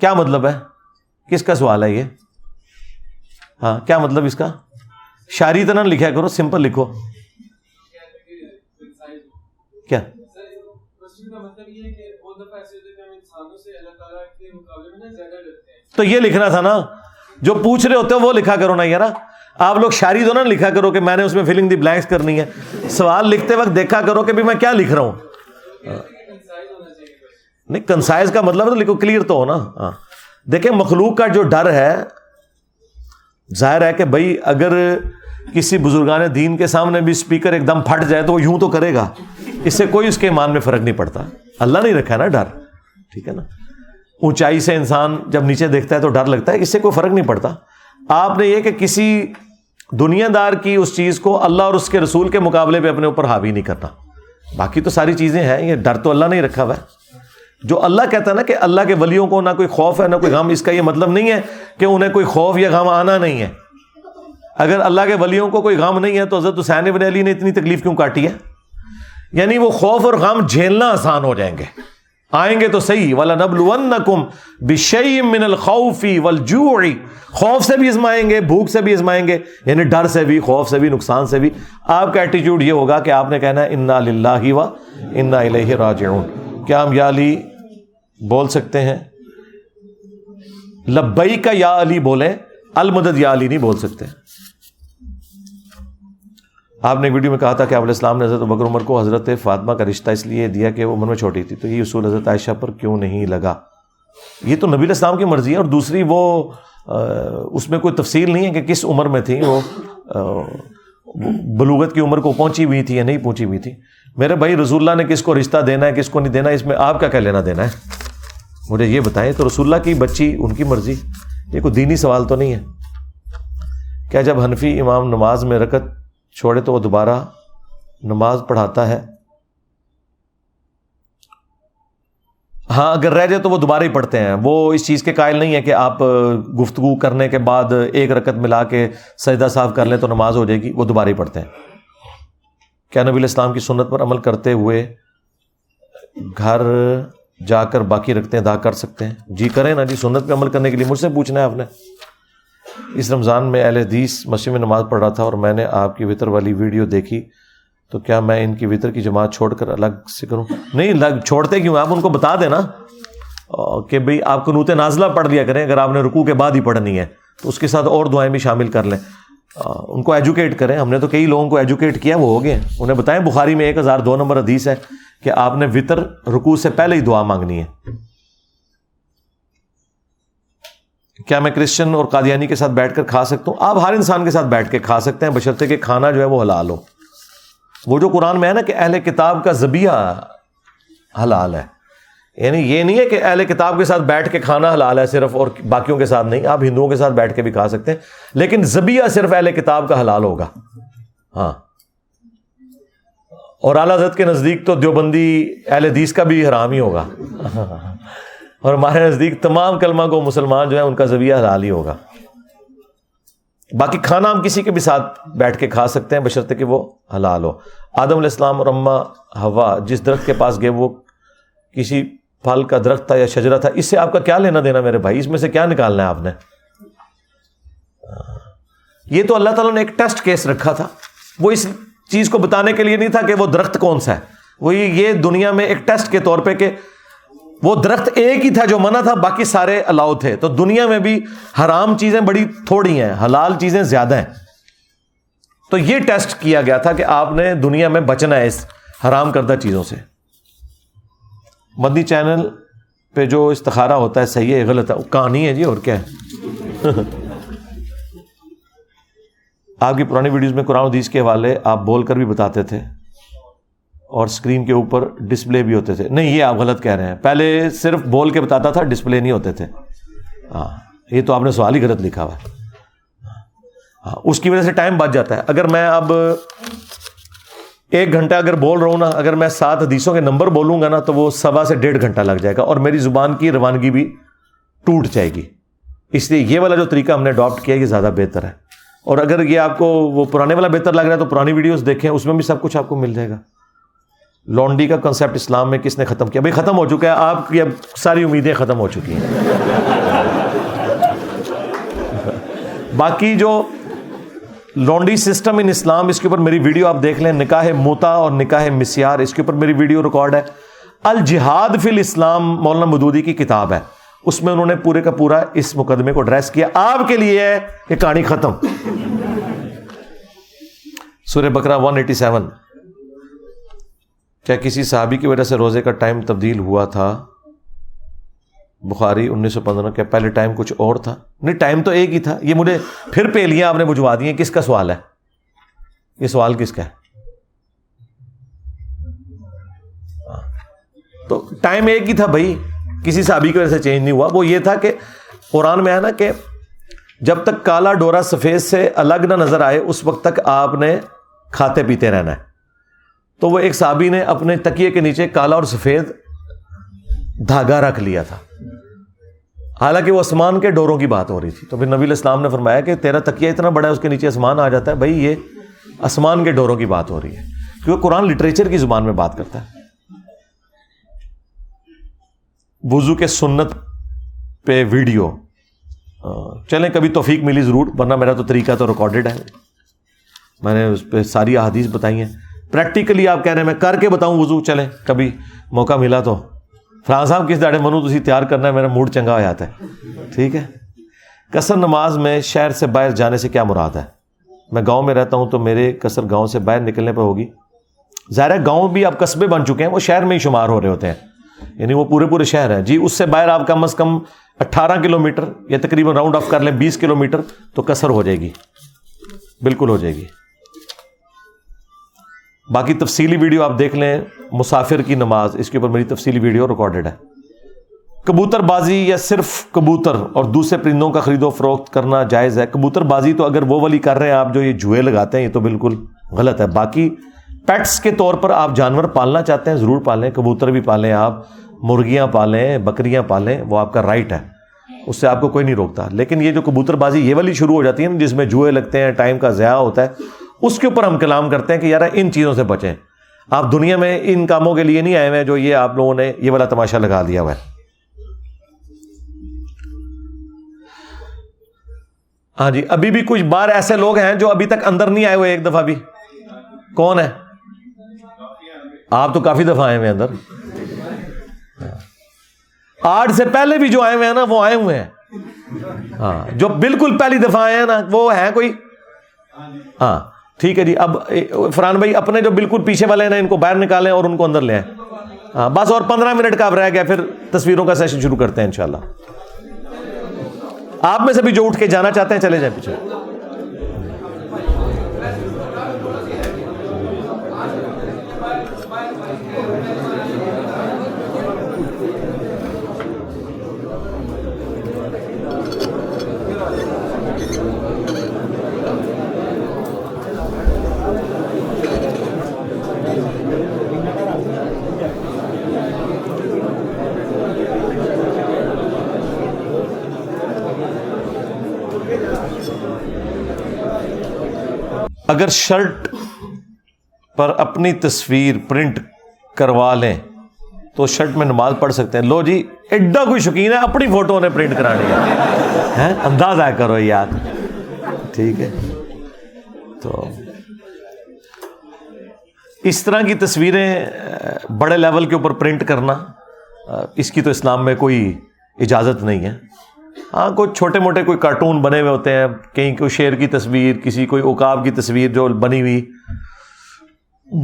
کیا مطلب ہے؟ کس کا سوال ہے یہ؟ ہاں کیا مطلب اس کا؟ شاعری طرح لکھا کرو سمپل لکھو۔ کیا؟ تو یہ لکھنا تھا نا جو پوچھ رہے ہوتے ہو وہ لکھا کرو نا؟ یار آپ لوگ شاعری تو نہ لکھا کرو کہ میں نے اس میں فلنگ دی بلینکس کرنی ہے۔ سوال لکھتے وقت دیکھا کرو کہ میں کیا لکھ رہا ہوں۔ نہیں کنسائز کا مطلب تو لکھو کلیئر تو ہو نا۔ ہاں۔ دیکھیں مخلوق کا جو ڈر ہے ظاہر ہے کہ بھائی اگر کسی بزرگان دین کے سامنے بھی اسپیکر ایک دم پھٹ جائے تو وہ یوں تو کرے گا۔ اس سے کوئی اس کے ایمان میں فرق نہیں پڑتا۔ اللہ نہیں رکھا نا ڈر۔ ٹھیک ہے نا؟ اونچائی سے انسان جب نیچے دیکھتا ہے تو ڈر لگتا ہے، اس سے کوئی فرق نہیں پڑتا۔ آپ نے یہ کہ کسی دنیا دار کی اس چیز کو اللہ اور اس کے رسول کے مقابلے پہ اپنے اوپر حاوی نہیں کرنا۔ باقی تو ساری چیزیں ہیں، یہ ڈر تو اللہ نہیں رکھا ہوا ہے۔ جو اللہ کہتا ہے نا کہ اللہ کے ولیوں کو نہ کوئی خوف ہے، نہ کوئی غم، اس کا یہ مطلب نہیں ہے کہ انہیں کوئی خوف یا غم آنا نہیں ہے۔ اگر اللہ کے ولیوں کو کوئی غم نہیں ہے تو حضرت حسین ابن علی نے اتنی تکلیف کیوں کاٹی ہے؟ یعنی وہ خوف اور غم جھیلنا آسان ہو جائیں گے۔ آئیں گے تو صحیح والا نبل کم من الخوفی ولجوڑی خوف سے بھی ازمائیں گے، بھوک سے بھی ازمائیں گے یعنی ڈر سے بھی، خوف سے بھی، نقصان سے بھی۔ آپ کا ایٹیچیوڈ یہ ہوگا کہ آپ نے کہنا ہے، انا للہ و انا الہ راجعون۔ کیا ہم یا علی بول سکتے ہیں؟ لبئی کا یا علی بولیں۔ المدد یا علی نہیں بول سکتے۔ آپ نے ایک ویڈیو میں کہا تھا کہ علیہ السلام نے حضرت بکر عمر کو حضرت فاطمہ کا رشتہ اس لیے دیا کہ وہ عمر میں چھوٹی تھی، تو یہ اصول حضرت عائشہ پر کیوں نہیں لگا؟ یہ تو نبی السلام کی مرضی ہے اور دوسری وہ اس میں کوئی تفصیل نہیں ہے کہ کس عمر میں تھی، وہ بلوغت کی عمر کو پہنچی ہوئی تھی یا نہیں پہنچی ہوئی تھی۔ میرے بھائی، رسول اللہ نے کس کو رشتہ دینا ہے، کس کو نہیں دینا ہے، اس میں آپ کا کیا لینا دینا ہے؟ مجھے یہ بتائیں تو رسول اللہ کی بچی ان کی مرضی۔ یہ کوئی دینی سوال تو نہیں ہے۔ کیا جب حنفی امام نماز میں رکت چھوڑے تو وہ دوبارہ نماز پڑھاتا ہے؟ ہاں اگر رہ جائے تو وہ دوبارہ ہی پڑھتے ہیں۔ وہ اس چیز کے قائل نہیں ہے کہ آپ گفتگو کرنے کے بعد ایک رکت ملا کے سجدہ صاف کر لیں تو نماز ہو جائے گی، وہ دوبارہ ہی پڑھتے ہیں۔ کیا نبی الاسلام کی سنت پر عمل کرتے ہوئے گھر جا کر باقی رکھتے ہیں، ادا کر سکتے ہیں۔ جی کریں نا جی سنت پہ عمل کرنے کے لیے مجھ سے پوچھنا ہے آپ نے۔ اس رمضان میں اہل حدیث مسجد میں نماز پڑھ رہا تھا اور میں نے آپ کی وطر والی ویڈیو دیکھی۔ تو کیا میں ان کی وطر کی جماعت چھوڑ کر الگ سے کروں؟ نہیں لگ چھوڑتے کیوں؟ آپ ان کو بتا دیں نا کہ بھئی آپ قنوت نازلہ پڑھ لیا کریں، اگر آپ نے رکوع کے بعد ہی پڑھنی ہے تو اس کے ساتھ اور دعائیں بھی شامل کر لیں۔ ان کو ایجوکیٹ کریں۔ ہم نے تو کئی لوگوں کو ایجوکیٹ کیا، وہ ہو گئے۔ انہیں بتائیں، بخاری میں ایک ہزار دو نمبر حدیث ہے کہ آپ نے وطر رکوع سے پہلے ہی دعا مانگنی ہے۔ کیا میں کرسچن اور قادیانی کے ساتھ بیٹھ کر کھا سکتا ہوں؟ آپ ہر انسان کے ساتھ بیٹھ کے کھا سکتے ہیں، بشرطے کہ کھانا جو ہے وہ حلال ہو۔ وہ جو قرآن میں ہے نا کہ اہل کتاب کا زبیہ حلال ہے۔ یعنی یہ نہیں ہے کہ اہل کتاب کے ساتھ بیٹھ کے کھانا حلال ہے صرف اور باقیوں کے ساتھ نہیں، آپ ہندوؤں کے ساتھ بیٹھ کے بھی کھا سکتے ہیں، لیکن زبیہ صرف اہل کتاب کا حلال ہوگا۔ ہاں۔ اور اعلیٰ حضرت کے نزدیک تو دیوبندی اہل حدیث کا بھی حرام ہی ہوگا۔ اور ہمارے نزدیک تمام کلمہ کو مسلمان جو ہے ان کا ذریعہ حلال ہی ہوگا۔ باقی کھانا ہم کسی کے بھی ساتھ بیٹھ کے کھا سکتے ہیں، بشرط کہ وہ حلال ہو۔ آدم علیہ السلام اور اما ہوا جس درخت کے پاس گئے، وہ کسی پھل کا درخت تھا یا شجرا تھا، اس سے آپ کا کیا لینا دینا میرے بھائی؟ اس میں سے کیا نکالنا ہے آپ نے؟ یہ تو اللہ تعالیٰ نے ایک ٹیسٹ کیس رکھا تھا۔ وہ اس چیز کو بتانے کے لیے نہیں تھا کہ وہ درخت کون سا ہے۔ وہ یہ دنیا میں ایک ٹیسٹ کے طور پہ کہ وہ درخت ایک ہی تھا جو منع تھا، باقی سارے الاؤ تھے۔ تو دنیا میں بھی حرام چیزیں بڑی تھوڑی ہیں، حلال چیزیں زیادہ ہیں۔ تو یہ ٹیسٹ کیا گیا تھا کہ آپ نے دنیا میں بچنا ہے اس حرام کردہ چیزوں سے۔ مدنی چینل پہ جو استخارہ ہوتا ہے صحیح ہے غلط ہے۔ کہانی ہے جی اور کیا ہے؟ آپ کی پرانی ویڈیوز میں قرآن حدیث کے حوالے آپ بول کر بھی بتاتے تھے اور اسکرین کے اوپر ڈسپلے بھی ہوتے تھے۔ نہیں، یہ آپ غلط کہہ رہے ہیں۔ پہلے صرف بول کے بتاتا تھا ڈسپلے نہیں ہوتے تھے۔ ہاں یہ تو آپ نے سوال ہی غلط لکھا ہوا ہے۔ ہاں اس کی وجہ سے ٹائم بچ جاتا ہے۔ اگر میں اب ایک گھنٹہ اگر بول رہا ہوں نا، اگر میں سات حدیثوں کے نمبر بولوں گا نا، تو وہ سوا سے ڈیڑھ گھنٹہ لگ جائے گا اور میری زبان کی روانگی بھی ٹوٹ جائے گی۔ اس لیے یہ والا جو طریقہ ہم نے اڈاپٹ کیا یہ زیادہ بہتر ہے۔ اور اگر یہ آپ کو وہ پرانے والا بہتر لگ رہا ہے، تو پرانی ویڈیوز دیکھیں، اس میں بھی سب کچھ آپ کو مل جائے گا۔ لانڈی کا کنسیپٹ اسلام میں کس نے ختم کیا؟ بھائی، ختم ہو چکا ہے۔ آپ کی اب ساری امیدیں ختم ہو چکی ہیں۔ باقی جو لانڈی سسٹم ان اسلام، اس کے اوپر میری ویڈیو آپ دیکھ لیں، نکاح موتا اور نکاح مسیار، اس کے اوپر میری ویڈیو ریکارڈ ہے۔ الجہاد فی الاسلام مولانا مدودی کی کتاب ہے۔ اس میں انہوں نے پورے کا پورا اس مقدمے کو ڈریس کیا۔ آپ کے لیے ہے کہ کہانی ختم۔ سورہ بکرا ون ایٹی سیون کیا کسی صحابی کی وجہ سے روزے کا ٹائم تبدیل ہوا تھا؟ بخاری انیس سو پندرہ کے پہلے ٹائم کچھ اور تھا؟ نہیں، ٹائم تو ایک ہی تھا۔ یہ مجھے پھر پہلیاں آپ نے بجوا دی ہیں۔ کس کا سوال ہے؟ یہ سوال کس کا ہے؟ ہاں۔ تو ٹائم ایک ہی تھا بھائی۔ کسی صحابی کی وجہ سے چینج نہیں ہوا۔ وہ یہ تھا کہ قرآن میں ہے نا کہ جب تک کالا ڈورا سفید سے الگ نہ نظر آئے، اس وقت تک آپ نے کھاتے پیتے رہنا ہے۔ تو وہ ایک صحابی نے اپنے تکیے کے نیچے کالا اور سفید دھاگا رکھ لیا تھا۔ حالانکہ وہ آسمان کے ڈوروں کی بات ہو رہی تھی۔ تو پھر نبی اسلام نے فرمایا کہ تیرا تکیہ اتنا بڑا ہے، اس کے نیچے آسمان آ جاتا ہے۔ بھائی، یہ آسمان کے ڈوروں کی بات ہو رہی ہے۔ کیونکہ قرآن لٹریچر کی زبان میں بات کرتا ہے۔ وضو کے سنت پہ ویڈیو۔ چلیں، کبھی توفیق ملی ضرور، ورنہ میرا تو طریقہ تو ریکارڈیڈ ہے۔ میں نے اس پہ ساری احادیث بتائی ہیں۔ پریکٹیکلی آپ کہہ رہے ہیں، میں کر کے بتاؤں وضو۔ چلیں، کبھی موقع ملا تو۔ فران صاحب، کس داڑے منو تھی تیار کرنا ہے؟ میرا موڈ چنگا ہو جاتا ہے۔ ٹھیک ہے؟ کثر نماز میں شہر سے باہر جانے سے کیا مراد ہے؟ میں گاؤں میں رہتا ہوں تو میرے کثر گاؤں سے باہر نکلنے پہ ہوگی۔ ظاہر ہے گاؤں بھی آپ قصبے بن چکے ہیں، وہ شہر میں ہی شمار ہو رہے ہوتے ہیں۔ یعنی وہ پورے پورے شہر ہیں۔ جی اس سے باہر آپ کم از کم اٹھارہ کلو میٹر یا تقریباً راؤنڈ آف کر لیں، بیس کلو میٹر تو کثر ہو جائے گی۔ بالکل ہو جائے گی۔ باقی تفصیلی ویڈیو آپ دیکھ لیں۔ مسافر کی نماز، اس کے اوپر میری تفصیلی ویڈیو ریکارڈیڈ ہے۔ کبوتر بازی یا صرف کبوتر اور دوسرے پرندوں کا خرید و فروخت کرنا جائز ہے۔ کبوتر بازی تو اگر وہ والی کر رہے ہیں، آپ جو یہ جوئے لگاتے ہیں، یہ تو بالکل غلط ہے۔ باقی پیٹس کے طور پر آپ جانور پالنا چاہتے ہیں، ضرور پالیں۔ کبوتر بھی پالیں آپ، مرغیاں پالیں، بکریاں پالیں، وہ آپ کا رائٹ ہے۔ اس سے آپ کو کوئی نہیں روکتا۔ لیکن یہ جو کبوتر بازی یہ والی شروع ہو جاتی ہے نا، جس میں جوئے لگتے ہیں، ٹائم کا ضیاع ہوتا ہے، اس کے اوپر ہم کلام کرتے ہیں کہ یار ان چیزوں سے بچیں۔ آپ دنیا میں ان کاموں کے لیے نہیں آئے ہوئے جو یہ آپ لوگوں نے یہ والا تماشا لگا دیا ہوا ہے۔ ہاں جی ابھی بھی کچھ بار ایسے لوگ ہیں جو ابھی تک اندر نہیں آئے ہوئے ایک دفعہ بھی۔ کون ہے؟ آپ تو کافی دفعہ آئے ہوئے اندر۔ آٹھ سے پہلے بھی جو آئے ہوئے ہیں نا، وہ آئے ہوئے ہیں۔ ہاں جو بالکل پہلی دفعہ آئے ہیں نا، وہ ہے کوئی؟ ہاں۔ ٹھیک ہے جی اب فرحان بھائی، اپنے جو بالکل پیچھے والے ہیں نا، ان کو باہر نکالیں اور ان کو اندر لے آئیں۔ ہاں بس اور پندرہ منٹ کا اب رہ گیا، پھر تصویروں کا سیشن شروع کرتے ہیں انشاءاللہ۔ آپ میں سے بھی جو اٹھ کے جانا چاہتے ہیں، چلے جائیں پیچھے۔ اگر شرٹ پر اپنی تصویر پرنٹ کروا لیں تو شرٹ میں نماز پڑھ سکتے ہیں۔ لو جی ایڈا کوئی شوقین ہے؟ اپنی فوٹو نے پرنٹ کرانی ہے۔ انداز آیا کرو یار ٹھیک ہے۔ تو اس طرح کی تصویریں بڑے لیول کے اوپر پرنٹ کرنا اس کی تو اسلام میں کوئی اجازت نہیں ہے۔ ہاں کوئی چھوٹے موٹے کوئی کارٹون بنے ہوئے ہوتے ہیں، کہیں کوئی شیر کی تصویر، کسی کوئی اوقاب کی تصویر جو بنی ہوئی،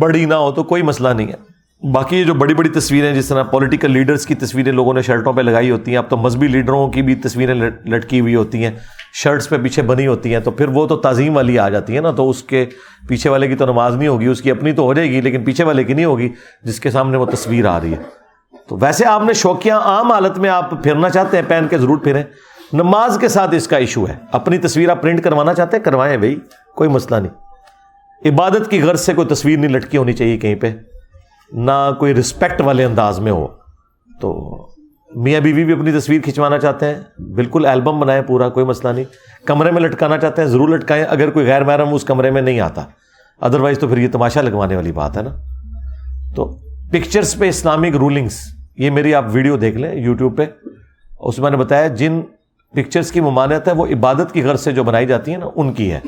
بڑی نہ ہو تو کوئی مسئلہ نہیں ہے۔ باقی یہ جو بڑی بڑی تصویریں جس طرح پولیٹیکل لیڈرز کی تصویریں لوگوں نے شرٹوں پہ لگائی ہوتی ہیں، اب تو مذہبی لیڈروں کی بھی تصویریں لٹکی ہوئی ہوتی ہیں شرٹس پہ پیچھے بنی ہوتی ہیں، تو پھر وہ تو تعظیم والی آ جاتی ہے نا، تو اس کے پیچھے والے کی تو نماز نہیں ہوگی، اس کی اپنی تو ہو جائے گی، لیکن پیچھے والے کی نہیں ہوگی، جس کے سامنے وہ تصویر آ رہی ہے۔ تو ویسے آپ نے شوقیاں عام حالت میں آپ پھرنا چاہتے ہیں، پہن کے ضرور پھریں۔ نماز کے ساتھ اس کا ایشو ہے۔ اپنی تصویر آپ پرنٹ کروانا چاہتے ہیں؟ کروائیں بھائی، کوئی مسئلہ نہیں۔ عبادت کی غرض سے کوئی تصویر نہیں لٹکی ہونی چاہیے کہیں پہ۔ نہ کوئی رسپیکٹ والے انداز میں ہو۔ تو میاں بیوی بھی اپنی تصویر کھنچوانا چاہتے ہیں۔ بالکل البم بنائیں، پورا کوئی مسئلہ نہیں۔ کمرے میں لٹکانا چاہتے ہیں، ضرور لٹکائیں۔ اگر کوئی غیر محرم اس کمرے میں نہیں آتا۔ ادروائز تو پھر یہ تماشا لگوانے والی بات ہے نا۔ تو پکچرس پہ اسلامک رولنگس یہ میری آپ ویڈیو دیکھ لیں یوٹیوب پہ۔ اس میں نے بتایا، جن پکچرس کی ممانعت ہے، وہ عبادت کی غرض سے جو بنائی جاتی ہیں نا، ان کی ہے۔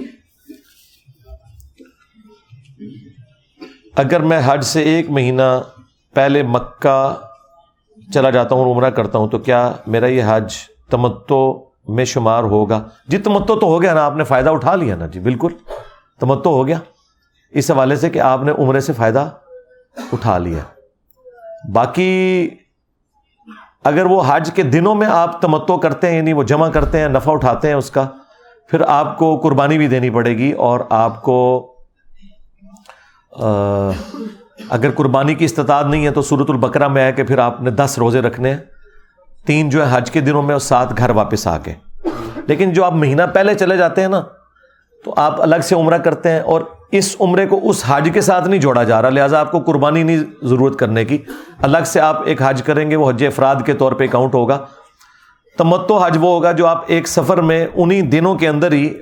اگر میں حج سے ایک مہینہ پہلے مکہ چلا جاتا ہوں عمرہ کرتا ہوں، تو کیا میرا یہ حج تمتو میں شمار ہوگا؟ جی تمتو تو ہو گیا نا، آپ نے فائدہ اٹھا لیا نا جی بالکل۔ تمتو ہو گیا۔ اس حوالے سے کہ آپ نے عمرے سے فائدہ اٹھا لیا۔ باقی اگر وہ حج کے دنوں میں آپ تمتو کرتے ہیں یعنی وہ جمع کرتے ہیں، نفع اٹھاتے ہیں اس کا، پھر آپ کو قربانی بھی دینی پڑے گی اور آپ کو اگر قربانی کی استطاعت نہیں ہے تو صورت البکرا میں ہے کہ پھر آپ نے دس روزے رکھنے ہیں۔ تین جو ہے حج کے دنوں میں اور سات گھر واپس آ کے۔ لیکن جو آپ مہینہ پہلے چلے جاتے ہیں نا، تو آپ الگ سے عمرہ کرتے ہیں اور اس عمرے کو اس حج کے ساتھ نہیں جوڑا جا رہا، لہٰذا آپ کو قربانی نہیں ضرورت کرنے کی۔ الگ سے آپ ایک حج کریں گے، وہ حج افراد کے طور پہ اکاؤنٹ ہوگا۔ تمتو حج وہ ہوگا جو آپ ایک سفر میں انہیں دنوں کے اندر ہی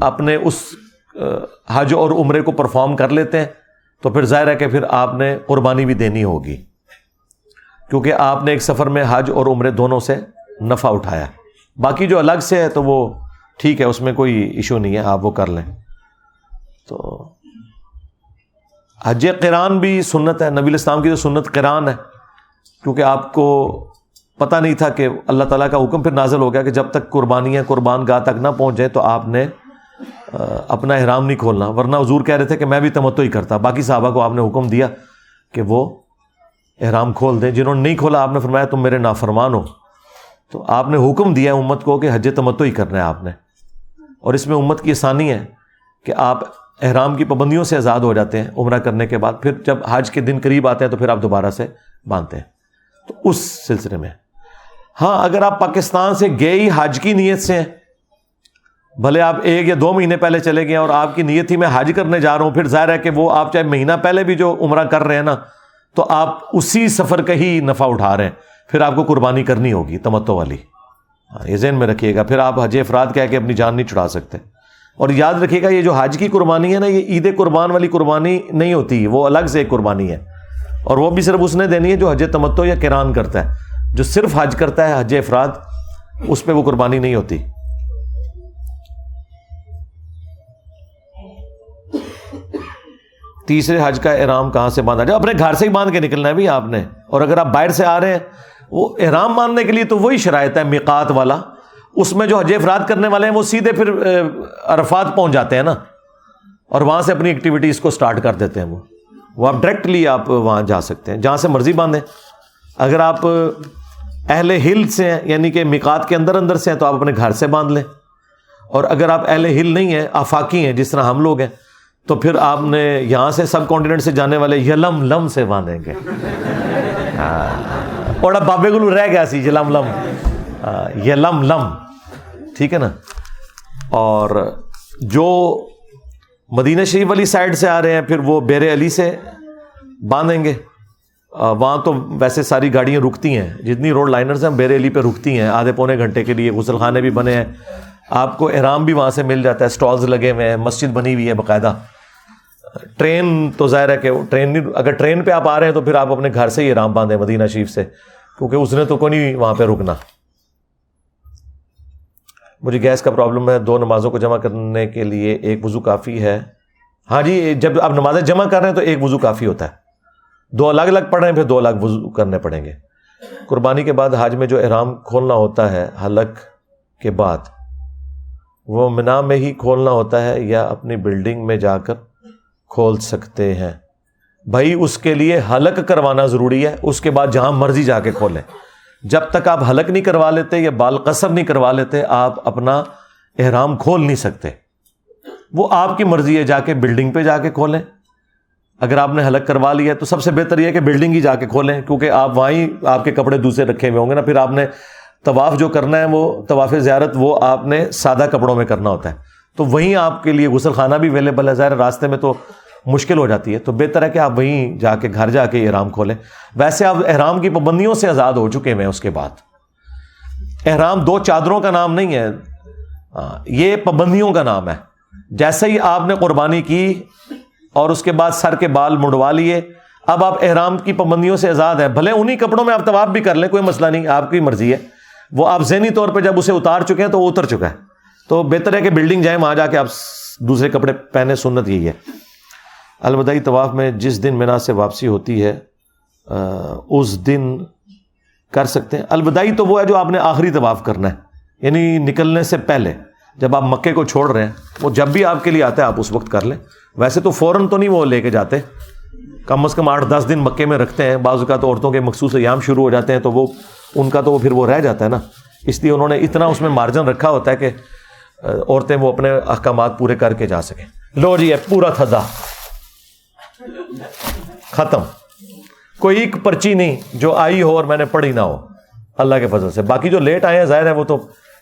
اپنے اس حج اور عمرے کو پرفارم کر لیتے ہیں۔ تو پھر ظاہر ہے کہ پھر آپ نے قربانی بھی دینی ہوگی۔ کیونکہ آپ نے ایک سفر میں حج اور عمرے دونوں سے نفع اٹھایا۔ باقی جو الگ سے ہے تو وہ ٹھیک ہے، اس میں کوئی ایشو نہیں ہے، آپ وہ کر لیں۔ تو حج قرآن بھی سنت ہے، نبی الاسلام کی جو سنت قرآن ہے، کیونکہ آپ کو پتہ نہیں تھا کہ اللہ تعالیٰ کا حکم پھر نازل ہو گیا کہ جب تک قربانیاں قربان گاہ تک نہ پہنچ تو آپ نے اپنا احرام نہیں کھولنا۔ ورنہ حضور کہہ رہے تھے کہ میں بھی تمتو ہی کرتا۔ باقی صحابہ کو آپ نے حکم دیا کہ وہ احرام کھول دیں۔ جنہوں نے نہیں کھولا، آپ نے فرمایا تم میرے نافرمان ہو۔ تو آپ نے حکم دیا امت کو کہ حج تمتو ہی کرنا ہے آپ نے۔ اور اس میں امت کی آسانی ہے کہ آپ احرام کی پابندیوں سے آزاد ہو جاتے ہیں، عمرہ کرنے کے بعد، پھر جب حج کے دن قریب آتے ہیں تو پھر آپ دوبارہ سے باندھتے ہیں۔ تو اس سلسلے میں ہاں اگر آپ پاکستان سے گئے ہی حج کی نیت سے ہیں، بھلے آپ ایک یا دو مہینے پہلے چلے گئے اور آپ کی نیت ہی میں حج کرنے جا رہا ہوں، پھر ظاہر ہے کہ وہ آپ چاہے مہینہ پہلے بھی جو عمرہ کر رہے ہیں نا، تو آپ اسی سفر کا ہی نفع اٹھا رہے ہیں۔ پھر آپ کو قربانی کرنی ہوگی تمتو والی۔ ہاں یہ ذہن میں رکھیے گا۔ پھر آپ حج افراد کہہ کے اپنی جان نہیں چھڑا سکتے۔ اور یاد رکھیے گا، یہ جو حج کی قربانی ہے نا، یہ عید قربان والی قربانی نہیں ہوتی، وہ الگ سے ایک قربانی ہے۔ اور وہ بھی صرف اس نے دینی ہے جو حج تمتو یا کران کرتا ہے، جو صرف حج کرتا ہے، حج افراد، اس پہ وہ قربانی نہیں ہوتی۔ تیسرے حج کا احرام کہاں سے باندھا؟ جائے اپنے گھر سے ہی باندھ کے نکلنا ہے بھی آپ نے، اور اگر آپ باہر سے آ رہے ہیں، وہ احرام باندھنے کے لیے تو وہی شرائط ہے مقات والا۔ اس میں جو حج افراد کرنے والے ہیں، وہ سیدھے پھر عرفات پہنچ جاتے ہیں نا۔ اور وہاں سے اپنی ایکٹیویٹیز کو اسٹارٹ کر دیتے ہیں وہ۔ وہ آپ ڈائریکٹلی آپ وہاں جا سکتے ہیں، جہاں سے مرضی باندھیں۔ اگر آپ اہل ہل سے ہیں یعنی کہ مکات کے اندر اندر سے ہیں، تو آپ اپنے گھر سے باندھ لیں۔ اور اگر آپ اہل ہل نہیں ہیں، آفاقی ہیں، جس طرح ہم لوگ ہیں، تو پھر آپ نے یہاں سے سب کانٹیننٹ سے جانے والے یلم لم سے باندھیں گے۔ ہاں۔ اور اب بابے گلو رہ گیا سی، یلم لم۔ یلم لم ٹھیک ہے نا؟ اور جو مدینہ شریف والی سائڈ سے آ رہے ہیں، پھر وہ بیر علی سے باندھیں گے۔ وہاں تو ویسے ساری گاڑیاں رکتی ہیں۔ جتنی روڈ لائنرز ہیں بیر علی پہ رکتی ہیں۔ آدھے پونے گھنٹے کے لیے غسل خانے بھی بنے ہیں۔ آپ کو احرام بھی وہاں سے مل جاتا ہے اسٹالز لگے ہوئے ہیں، مسجد بنی ہوئی ہے باقاعدہ۔ ٹرین تو ظاہر ہے کہ ٹرین نہیں، اگر ٹرین پہ آپ آ رہے ہیں تو پھر آپ اپنے گھر سے ہی آرام باندھیں مدینہ شریف سے، کیونکہ اس نے تو کوئی نہیں وہاں پہ رکنا۔ مجھے گیس کا پرابلم ہے، دو نمازوں کو جمع کرنے کے لیے ایک وضو کافی ہے۔ ہاں جی جب آپ نمازیں جمع کر رہے ہیں تو ایک وضو کافی ہوتا ہے۔ دو الگ الگ پڑھ رہے ہیں، پھر دو الگ وضو کرنے پڑیں گے۔ قربانی کے بعد حاج میں جو احرام کھولنا ہوتا ہے، حلق کے بعد، وہ منا میں ہی کھولنا ہوتا ہے یا اپنی بلڈنگ میں جا کر کھول سکتے ہیں۔ بھائی، اس کے لیے حلق کروانا ضروری ہے، اس کے بعد جہاں مرضی جا کے کھولیں۔ جب تک آپ حلق نہیں کروا لیتے یا بال قصر نہیں کروا لیتے، آپ اپنا احرام کھول نہیں سکتے۔ وہ آپ کی مرضی ہے جا کے بلڈنگ پہ جا کے کھولیں۔ اگر آپ نے حلق کروا لیا تو سب سے بہتر یہ ہے کہ بلڈنگ ہی جا کے کھولیں، کیونکہ آپ وہیں آپ کے کپڑے دوسرے رکھے ہوئے ہوں گے نا۔ پھر آپ نے طواف جو کرنا ہے، وہ طواف زیارت، وہ آپ نے سادہ کپڑوں میں کرنا ہوتا ہے۔ تو وہیں آپ کے لیے غسل خانہ بھی اویلیبل ہے۔ ظاہر راستے میں تو مشکل ہو جاتی ہے، تو بہتر ہے کہ آپ وہیں جا کے گھر جا کے احرام کھولیں۔ ویسے آپ احرام کی پابندیوں سے آزاد ہو چکے ہیں اس کے بعد۔ احرام دو چادروں کا نام نہیں ہے ہاں، یہ پابندیوں کا نام ہے۔ جیسے ہی آپ نے قربانی کی اور اس کے بعد سر کے بال مڑوا لیے، اب آپ احرام کی پابندیوں سے آزاد ہیں۔ بھلے انہیں کپڑوں میں آپ طواف بھی کر لیں، کوئی مسئلہ نہیں، آپ کی مرضی ہے۔ وہ آپ ذہنی طور پہ جب اسے اتار چکے ہیں تو وہ اتر چکا ہے۔ تو بہتر ہے کہ بلڈنگ جائیں، وہاں جا کے آپ دوسرے کپڑے پہنے، سنت یہی ہے۔ الوداعی طواف میں جس دن مینا سے واپسی ہوتی ہے اس دن کر سکتے ہیں۔ الوداعی تو وہ ہے جو آپ نے آخری طواف کرنا ہے یعنی نکلنے سے پہلے جب آپ مکے کو چھوڑ رہے ہیں، وہ جب بھی آپ کے لیے آتا ہے، آپ اس وقت کر لیں۔ ویسے تو فوراً تو نہیں وہ لے کے جاتے۔ کم از کم آٹھ دس دن مکے میں رکھتے ہیں، بعض اوقات عورتوں کے مخصوص ایام شروع ہو جاتے ہیں تو وہ، ان کا تو پھر وہ رہ جاتا ہے نا۔ اس لیے انہوں نے اتنا اس میں مارجن رکھا ہوتا ہے کہ عورتیں وہ اپنے احکامات پورے کر کے جا سکیں۔ لو جی ہے پورا تھزا۔ ختم۔ کوئی ایک پرچی نہیں جو آئی ہو اور میں نے پڑھی نہ ہو۔ اللہ کے فضل سے۔ باقی جو لیٹ آئے ہیں، ظاہر ہے وہ تو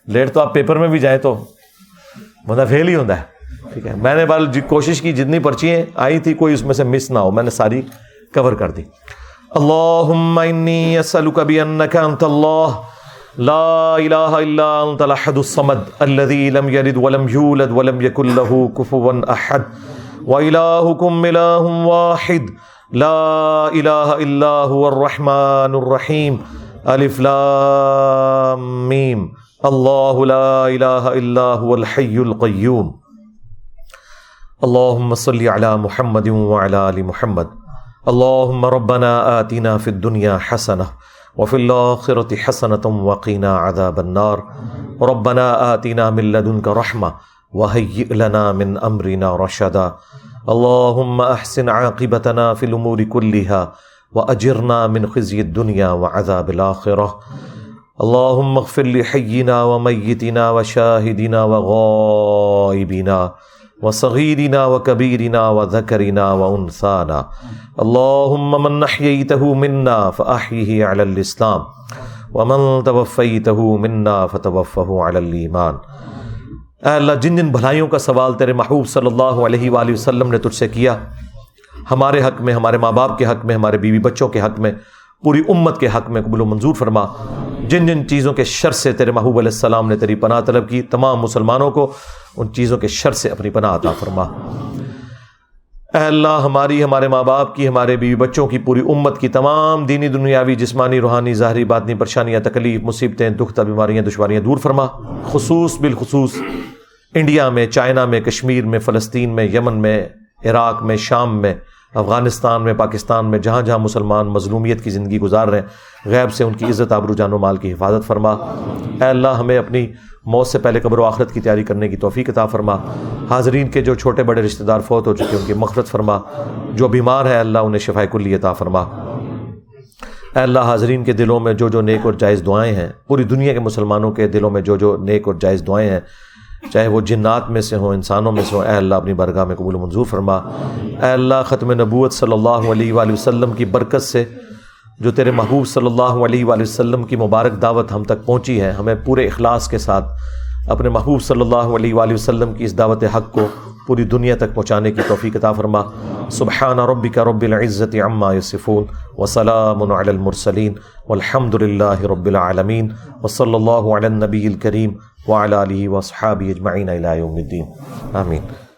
لیٹ تو آپ پیپر میں بھی جائیں تو بندہ فیل ہی ہوتا ہے۔ ٹھیک ہے۔ میں نے بال جی کوشش کی، جتنی پرچیاں آئی تھی، کوئی اس میں سے مس نہ ہو۔ میں نے ساری کور کر دی۔ اللہم انی اسألک بانک انت اللہ۔ لا الہ الا انت الاحد الصمد الذي لم يلد ولم يولد ولم يكن له كفوا احد۔ وإلهكم إله واحد. لا إله إلا هو الرحمن الرحيم. ألف لام ميم. الله لا إله إلا هو الحي القيوم. اللهم صل على محمد وعلى آل محمد. اللهم ربنا آتنا في الدنيا حسنة وفي الآخرة حسنة وقنا عذاب النار. ربنا آتنا من لدنك رحمة وهيئ لنا من امرنا رشدا اللهم احسن عاقبتنا في الامور كلها واجرنا من خزي الدنيا وعذاب الاخره اللهم اغفر لحينا وميتنا وشاهدنا وغائبنا وصغيرنا وكبيرنا وذكرنا وانثانا اللهم من نحييته منا فاحيه على الاسلام ومن توفيته منا فتوفه على الايمان اے اللہ، جن جن بھلائیوں کا سوال تیرے محبوب صلی اللہ علیہ وآلہ وسلم نے تجھ سے کیا، ہمارے حق میں، ہمارے ماں باپ کے حق میں، ہمارے بیوی بچوں کے حق میں، پوری امت کے حق میں قبول و منظور فرما۔ جن جن چیزوں کے شر سے تیرے محبوب علیہ السلام نے تیری پناہ طلب کی، تمام مسلمانوں کو ان چیزوں کے شر سے اپنی پناہ عطا فرما۔ اے اللہ، ہماری، ہمارے ماں باپ کی، ہمارے بیوی بچوں کی، پوری امت کی تمام دینی، دنیاوی، جسمانی، روحانی، ظاہری، باطنی پریشانیاں، تکلیف، مصیبتیں دکھتا بیماریاں، دشواریاں دور فرما۔ خصوص بالخصوص انڈیا میں، چائنا میں، کشمیر میں، فلسطین میں، یمن میں، عراق میں، شام میں، افغانستان میں، پاکستان میں، جہاں جہاں مسلمان مظلومیت کی زندگی گزار رہے ہیں، غیب سے ان کی عزت، آبرو جان و مال کی حفاظت فرما۔ اے اللہ، ہمیں اپنی موت سے پہلے قبر و آخرت کی تیاری کرنے کی توفیق عطا فرما۔ حاضرین کے جو چھوٹے بڑے رشتہ دار فوت ہو چکے ان کی مغفرت فرما۔ جو بیمار ہے، اللہ انہیں شفا کلی عطا فرما۔ اے اللہ، حاضرین کے دلوں میں جو جو نیک اور جائز دعائیں ہیں، پوری دنیا کے مسلمانوں کے دلوں میں جو جو نیک اور جائز دعائیں ہیں، چاہے وہ جنات میں سے ہوں، انسانوں میں سے ہوں، اے اللہ اپنی برگاہ میں قبول منظور فرما۔ اے اللہ، ختم نبوت صلی اللہ علیہ وآلہ وسلم کی برکت سے جو تیرے محبوب صلی اللہ علیہ وآلہ وسلم کی مبارک دعوت ہم تک پہنچی ہے، ہمیں پورے اخلاص کے ساتھ اپنے محبوب صلی اللہ علیہ وآلہ وسلم کی اس دعوت حق کو پوری دنیا تک پہنچانے کی توفیق عطا فرما۔ سبحان ربک رب العزت عما یصفون وسلام علی المرسلین والحمد للہ رب العالمین وصلی اللہ علی النبی الکریم وعلى آله وصحابه اجمعین الى یوم الدین۔ آمین۔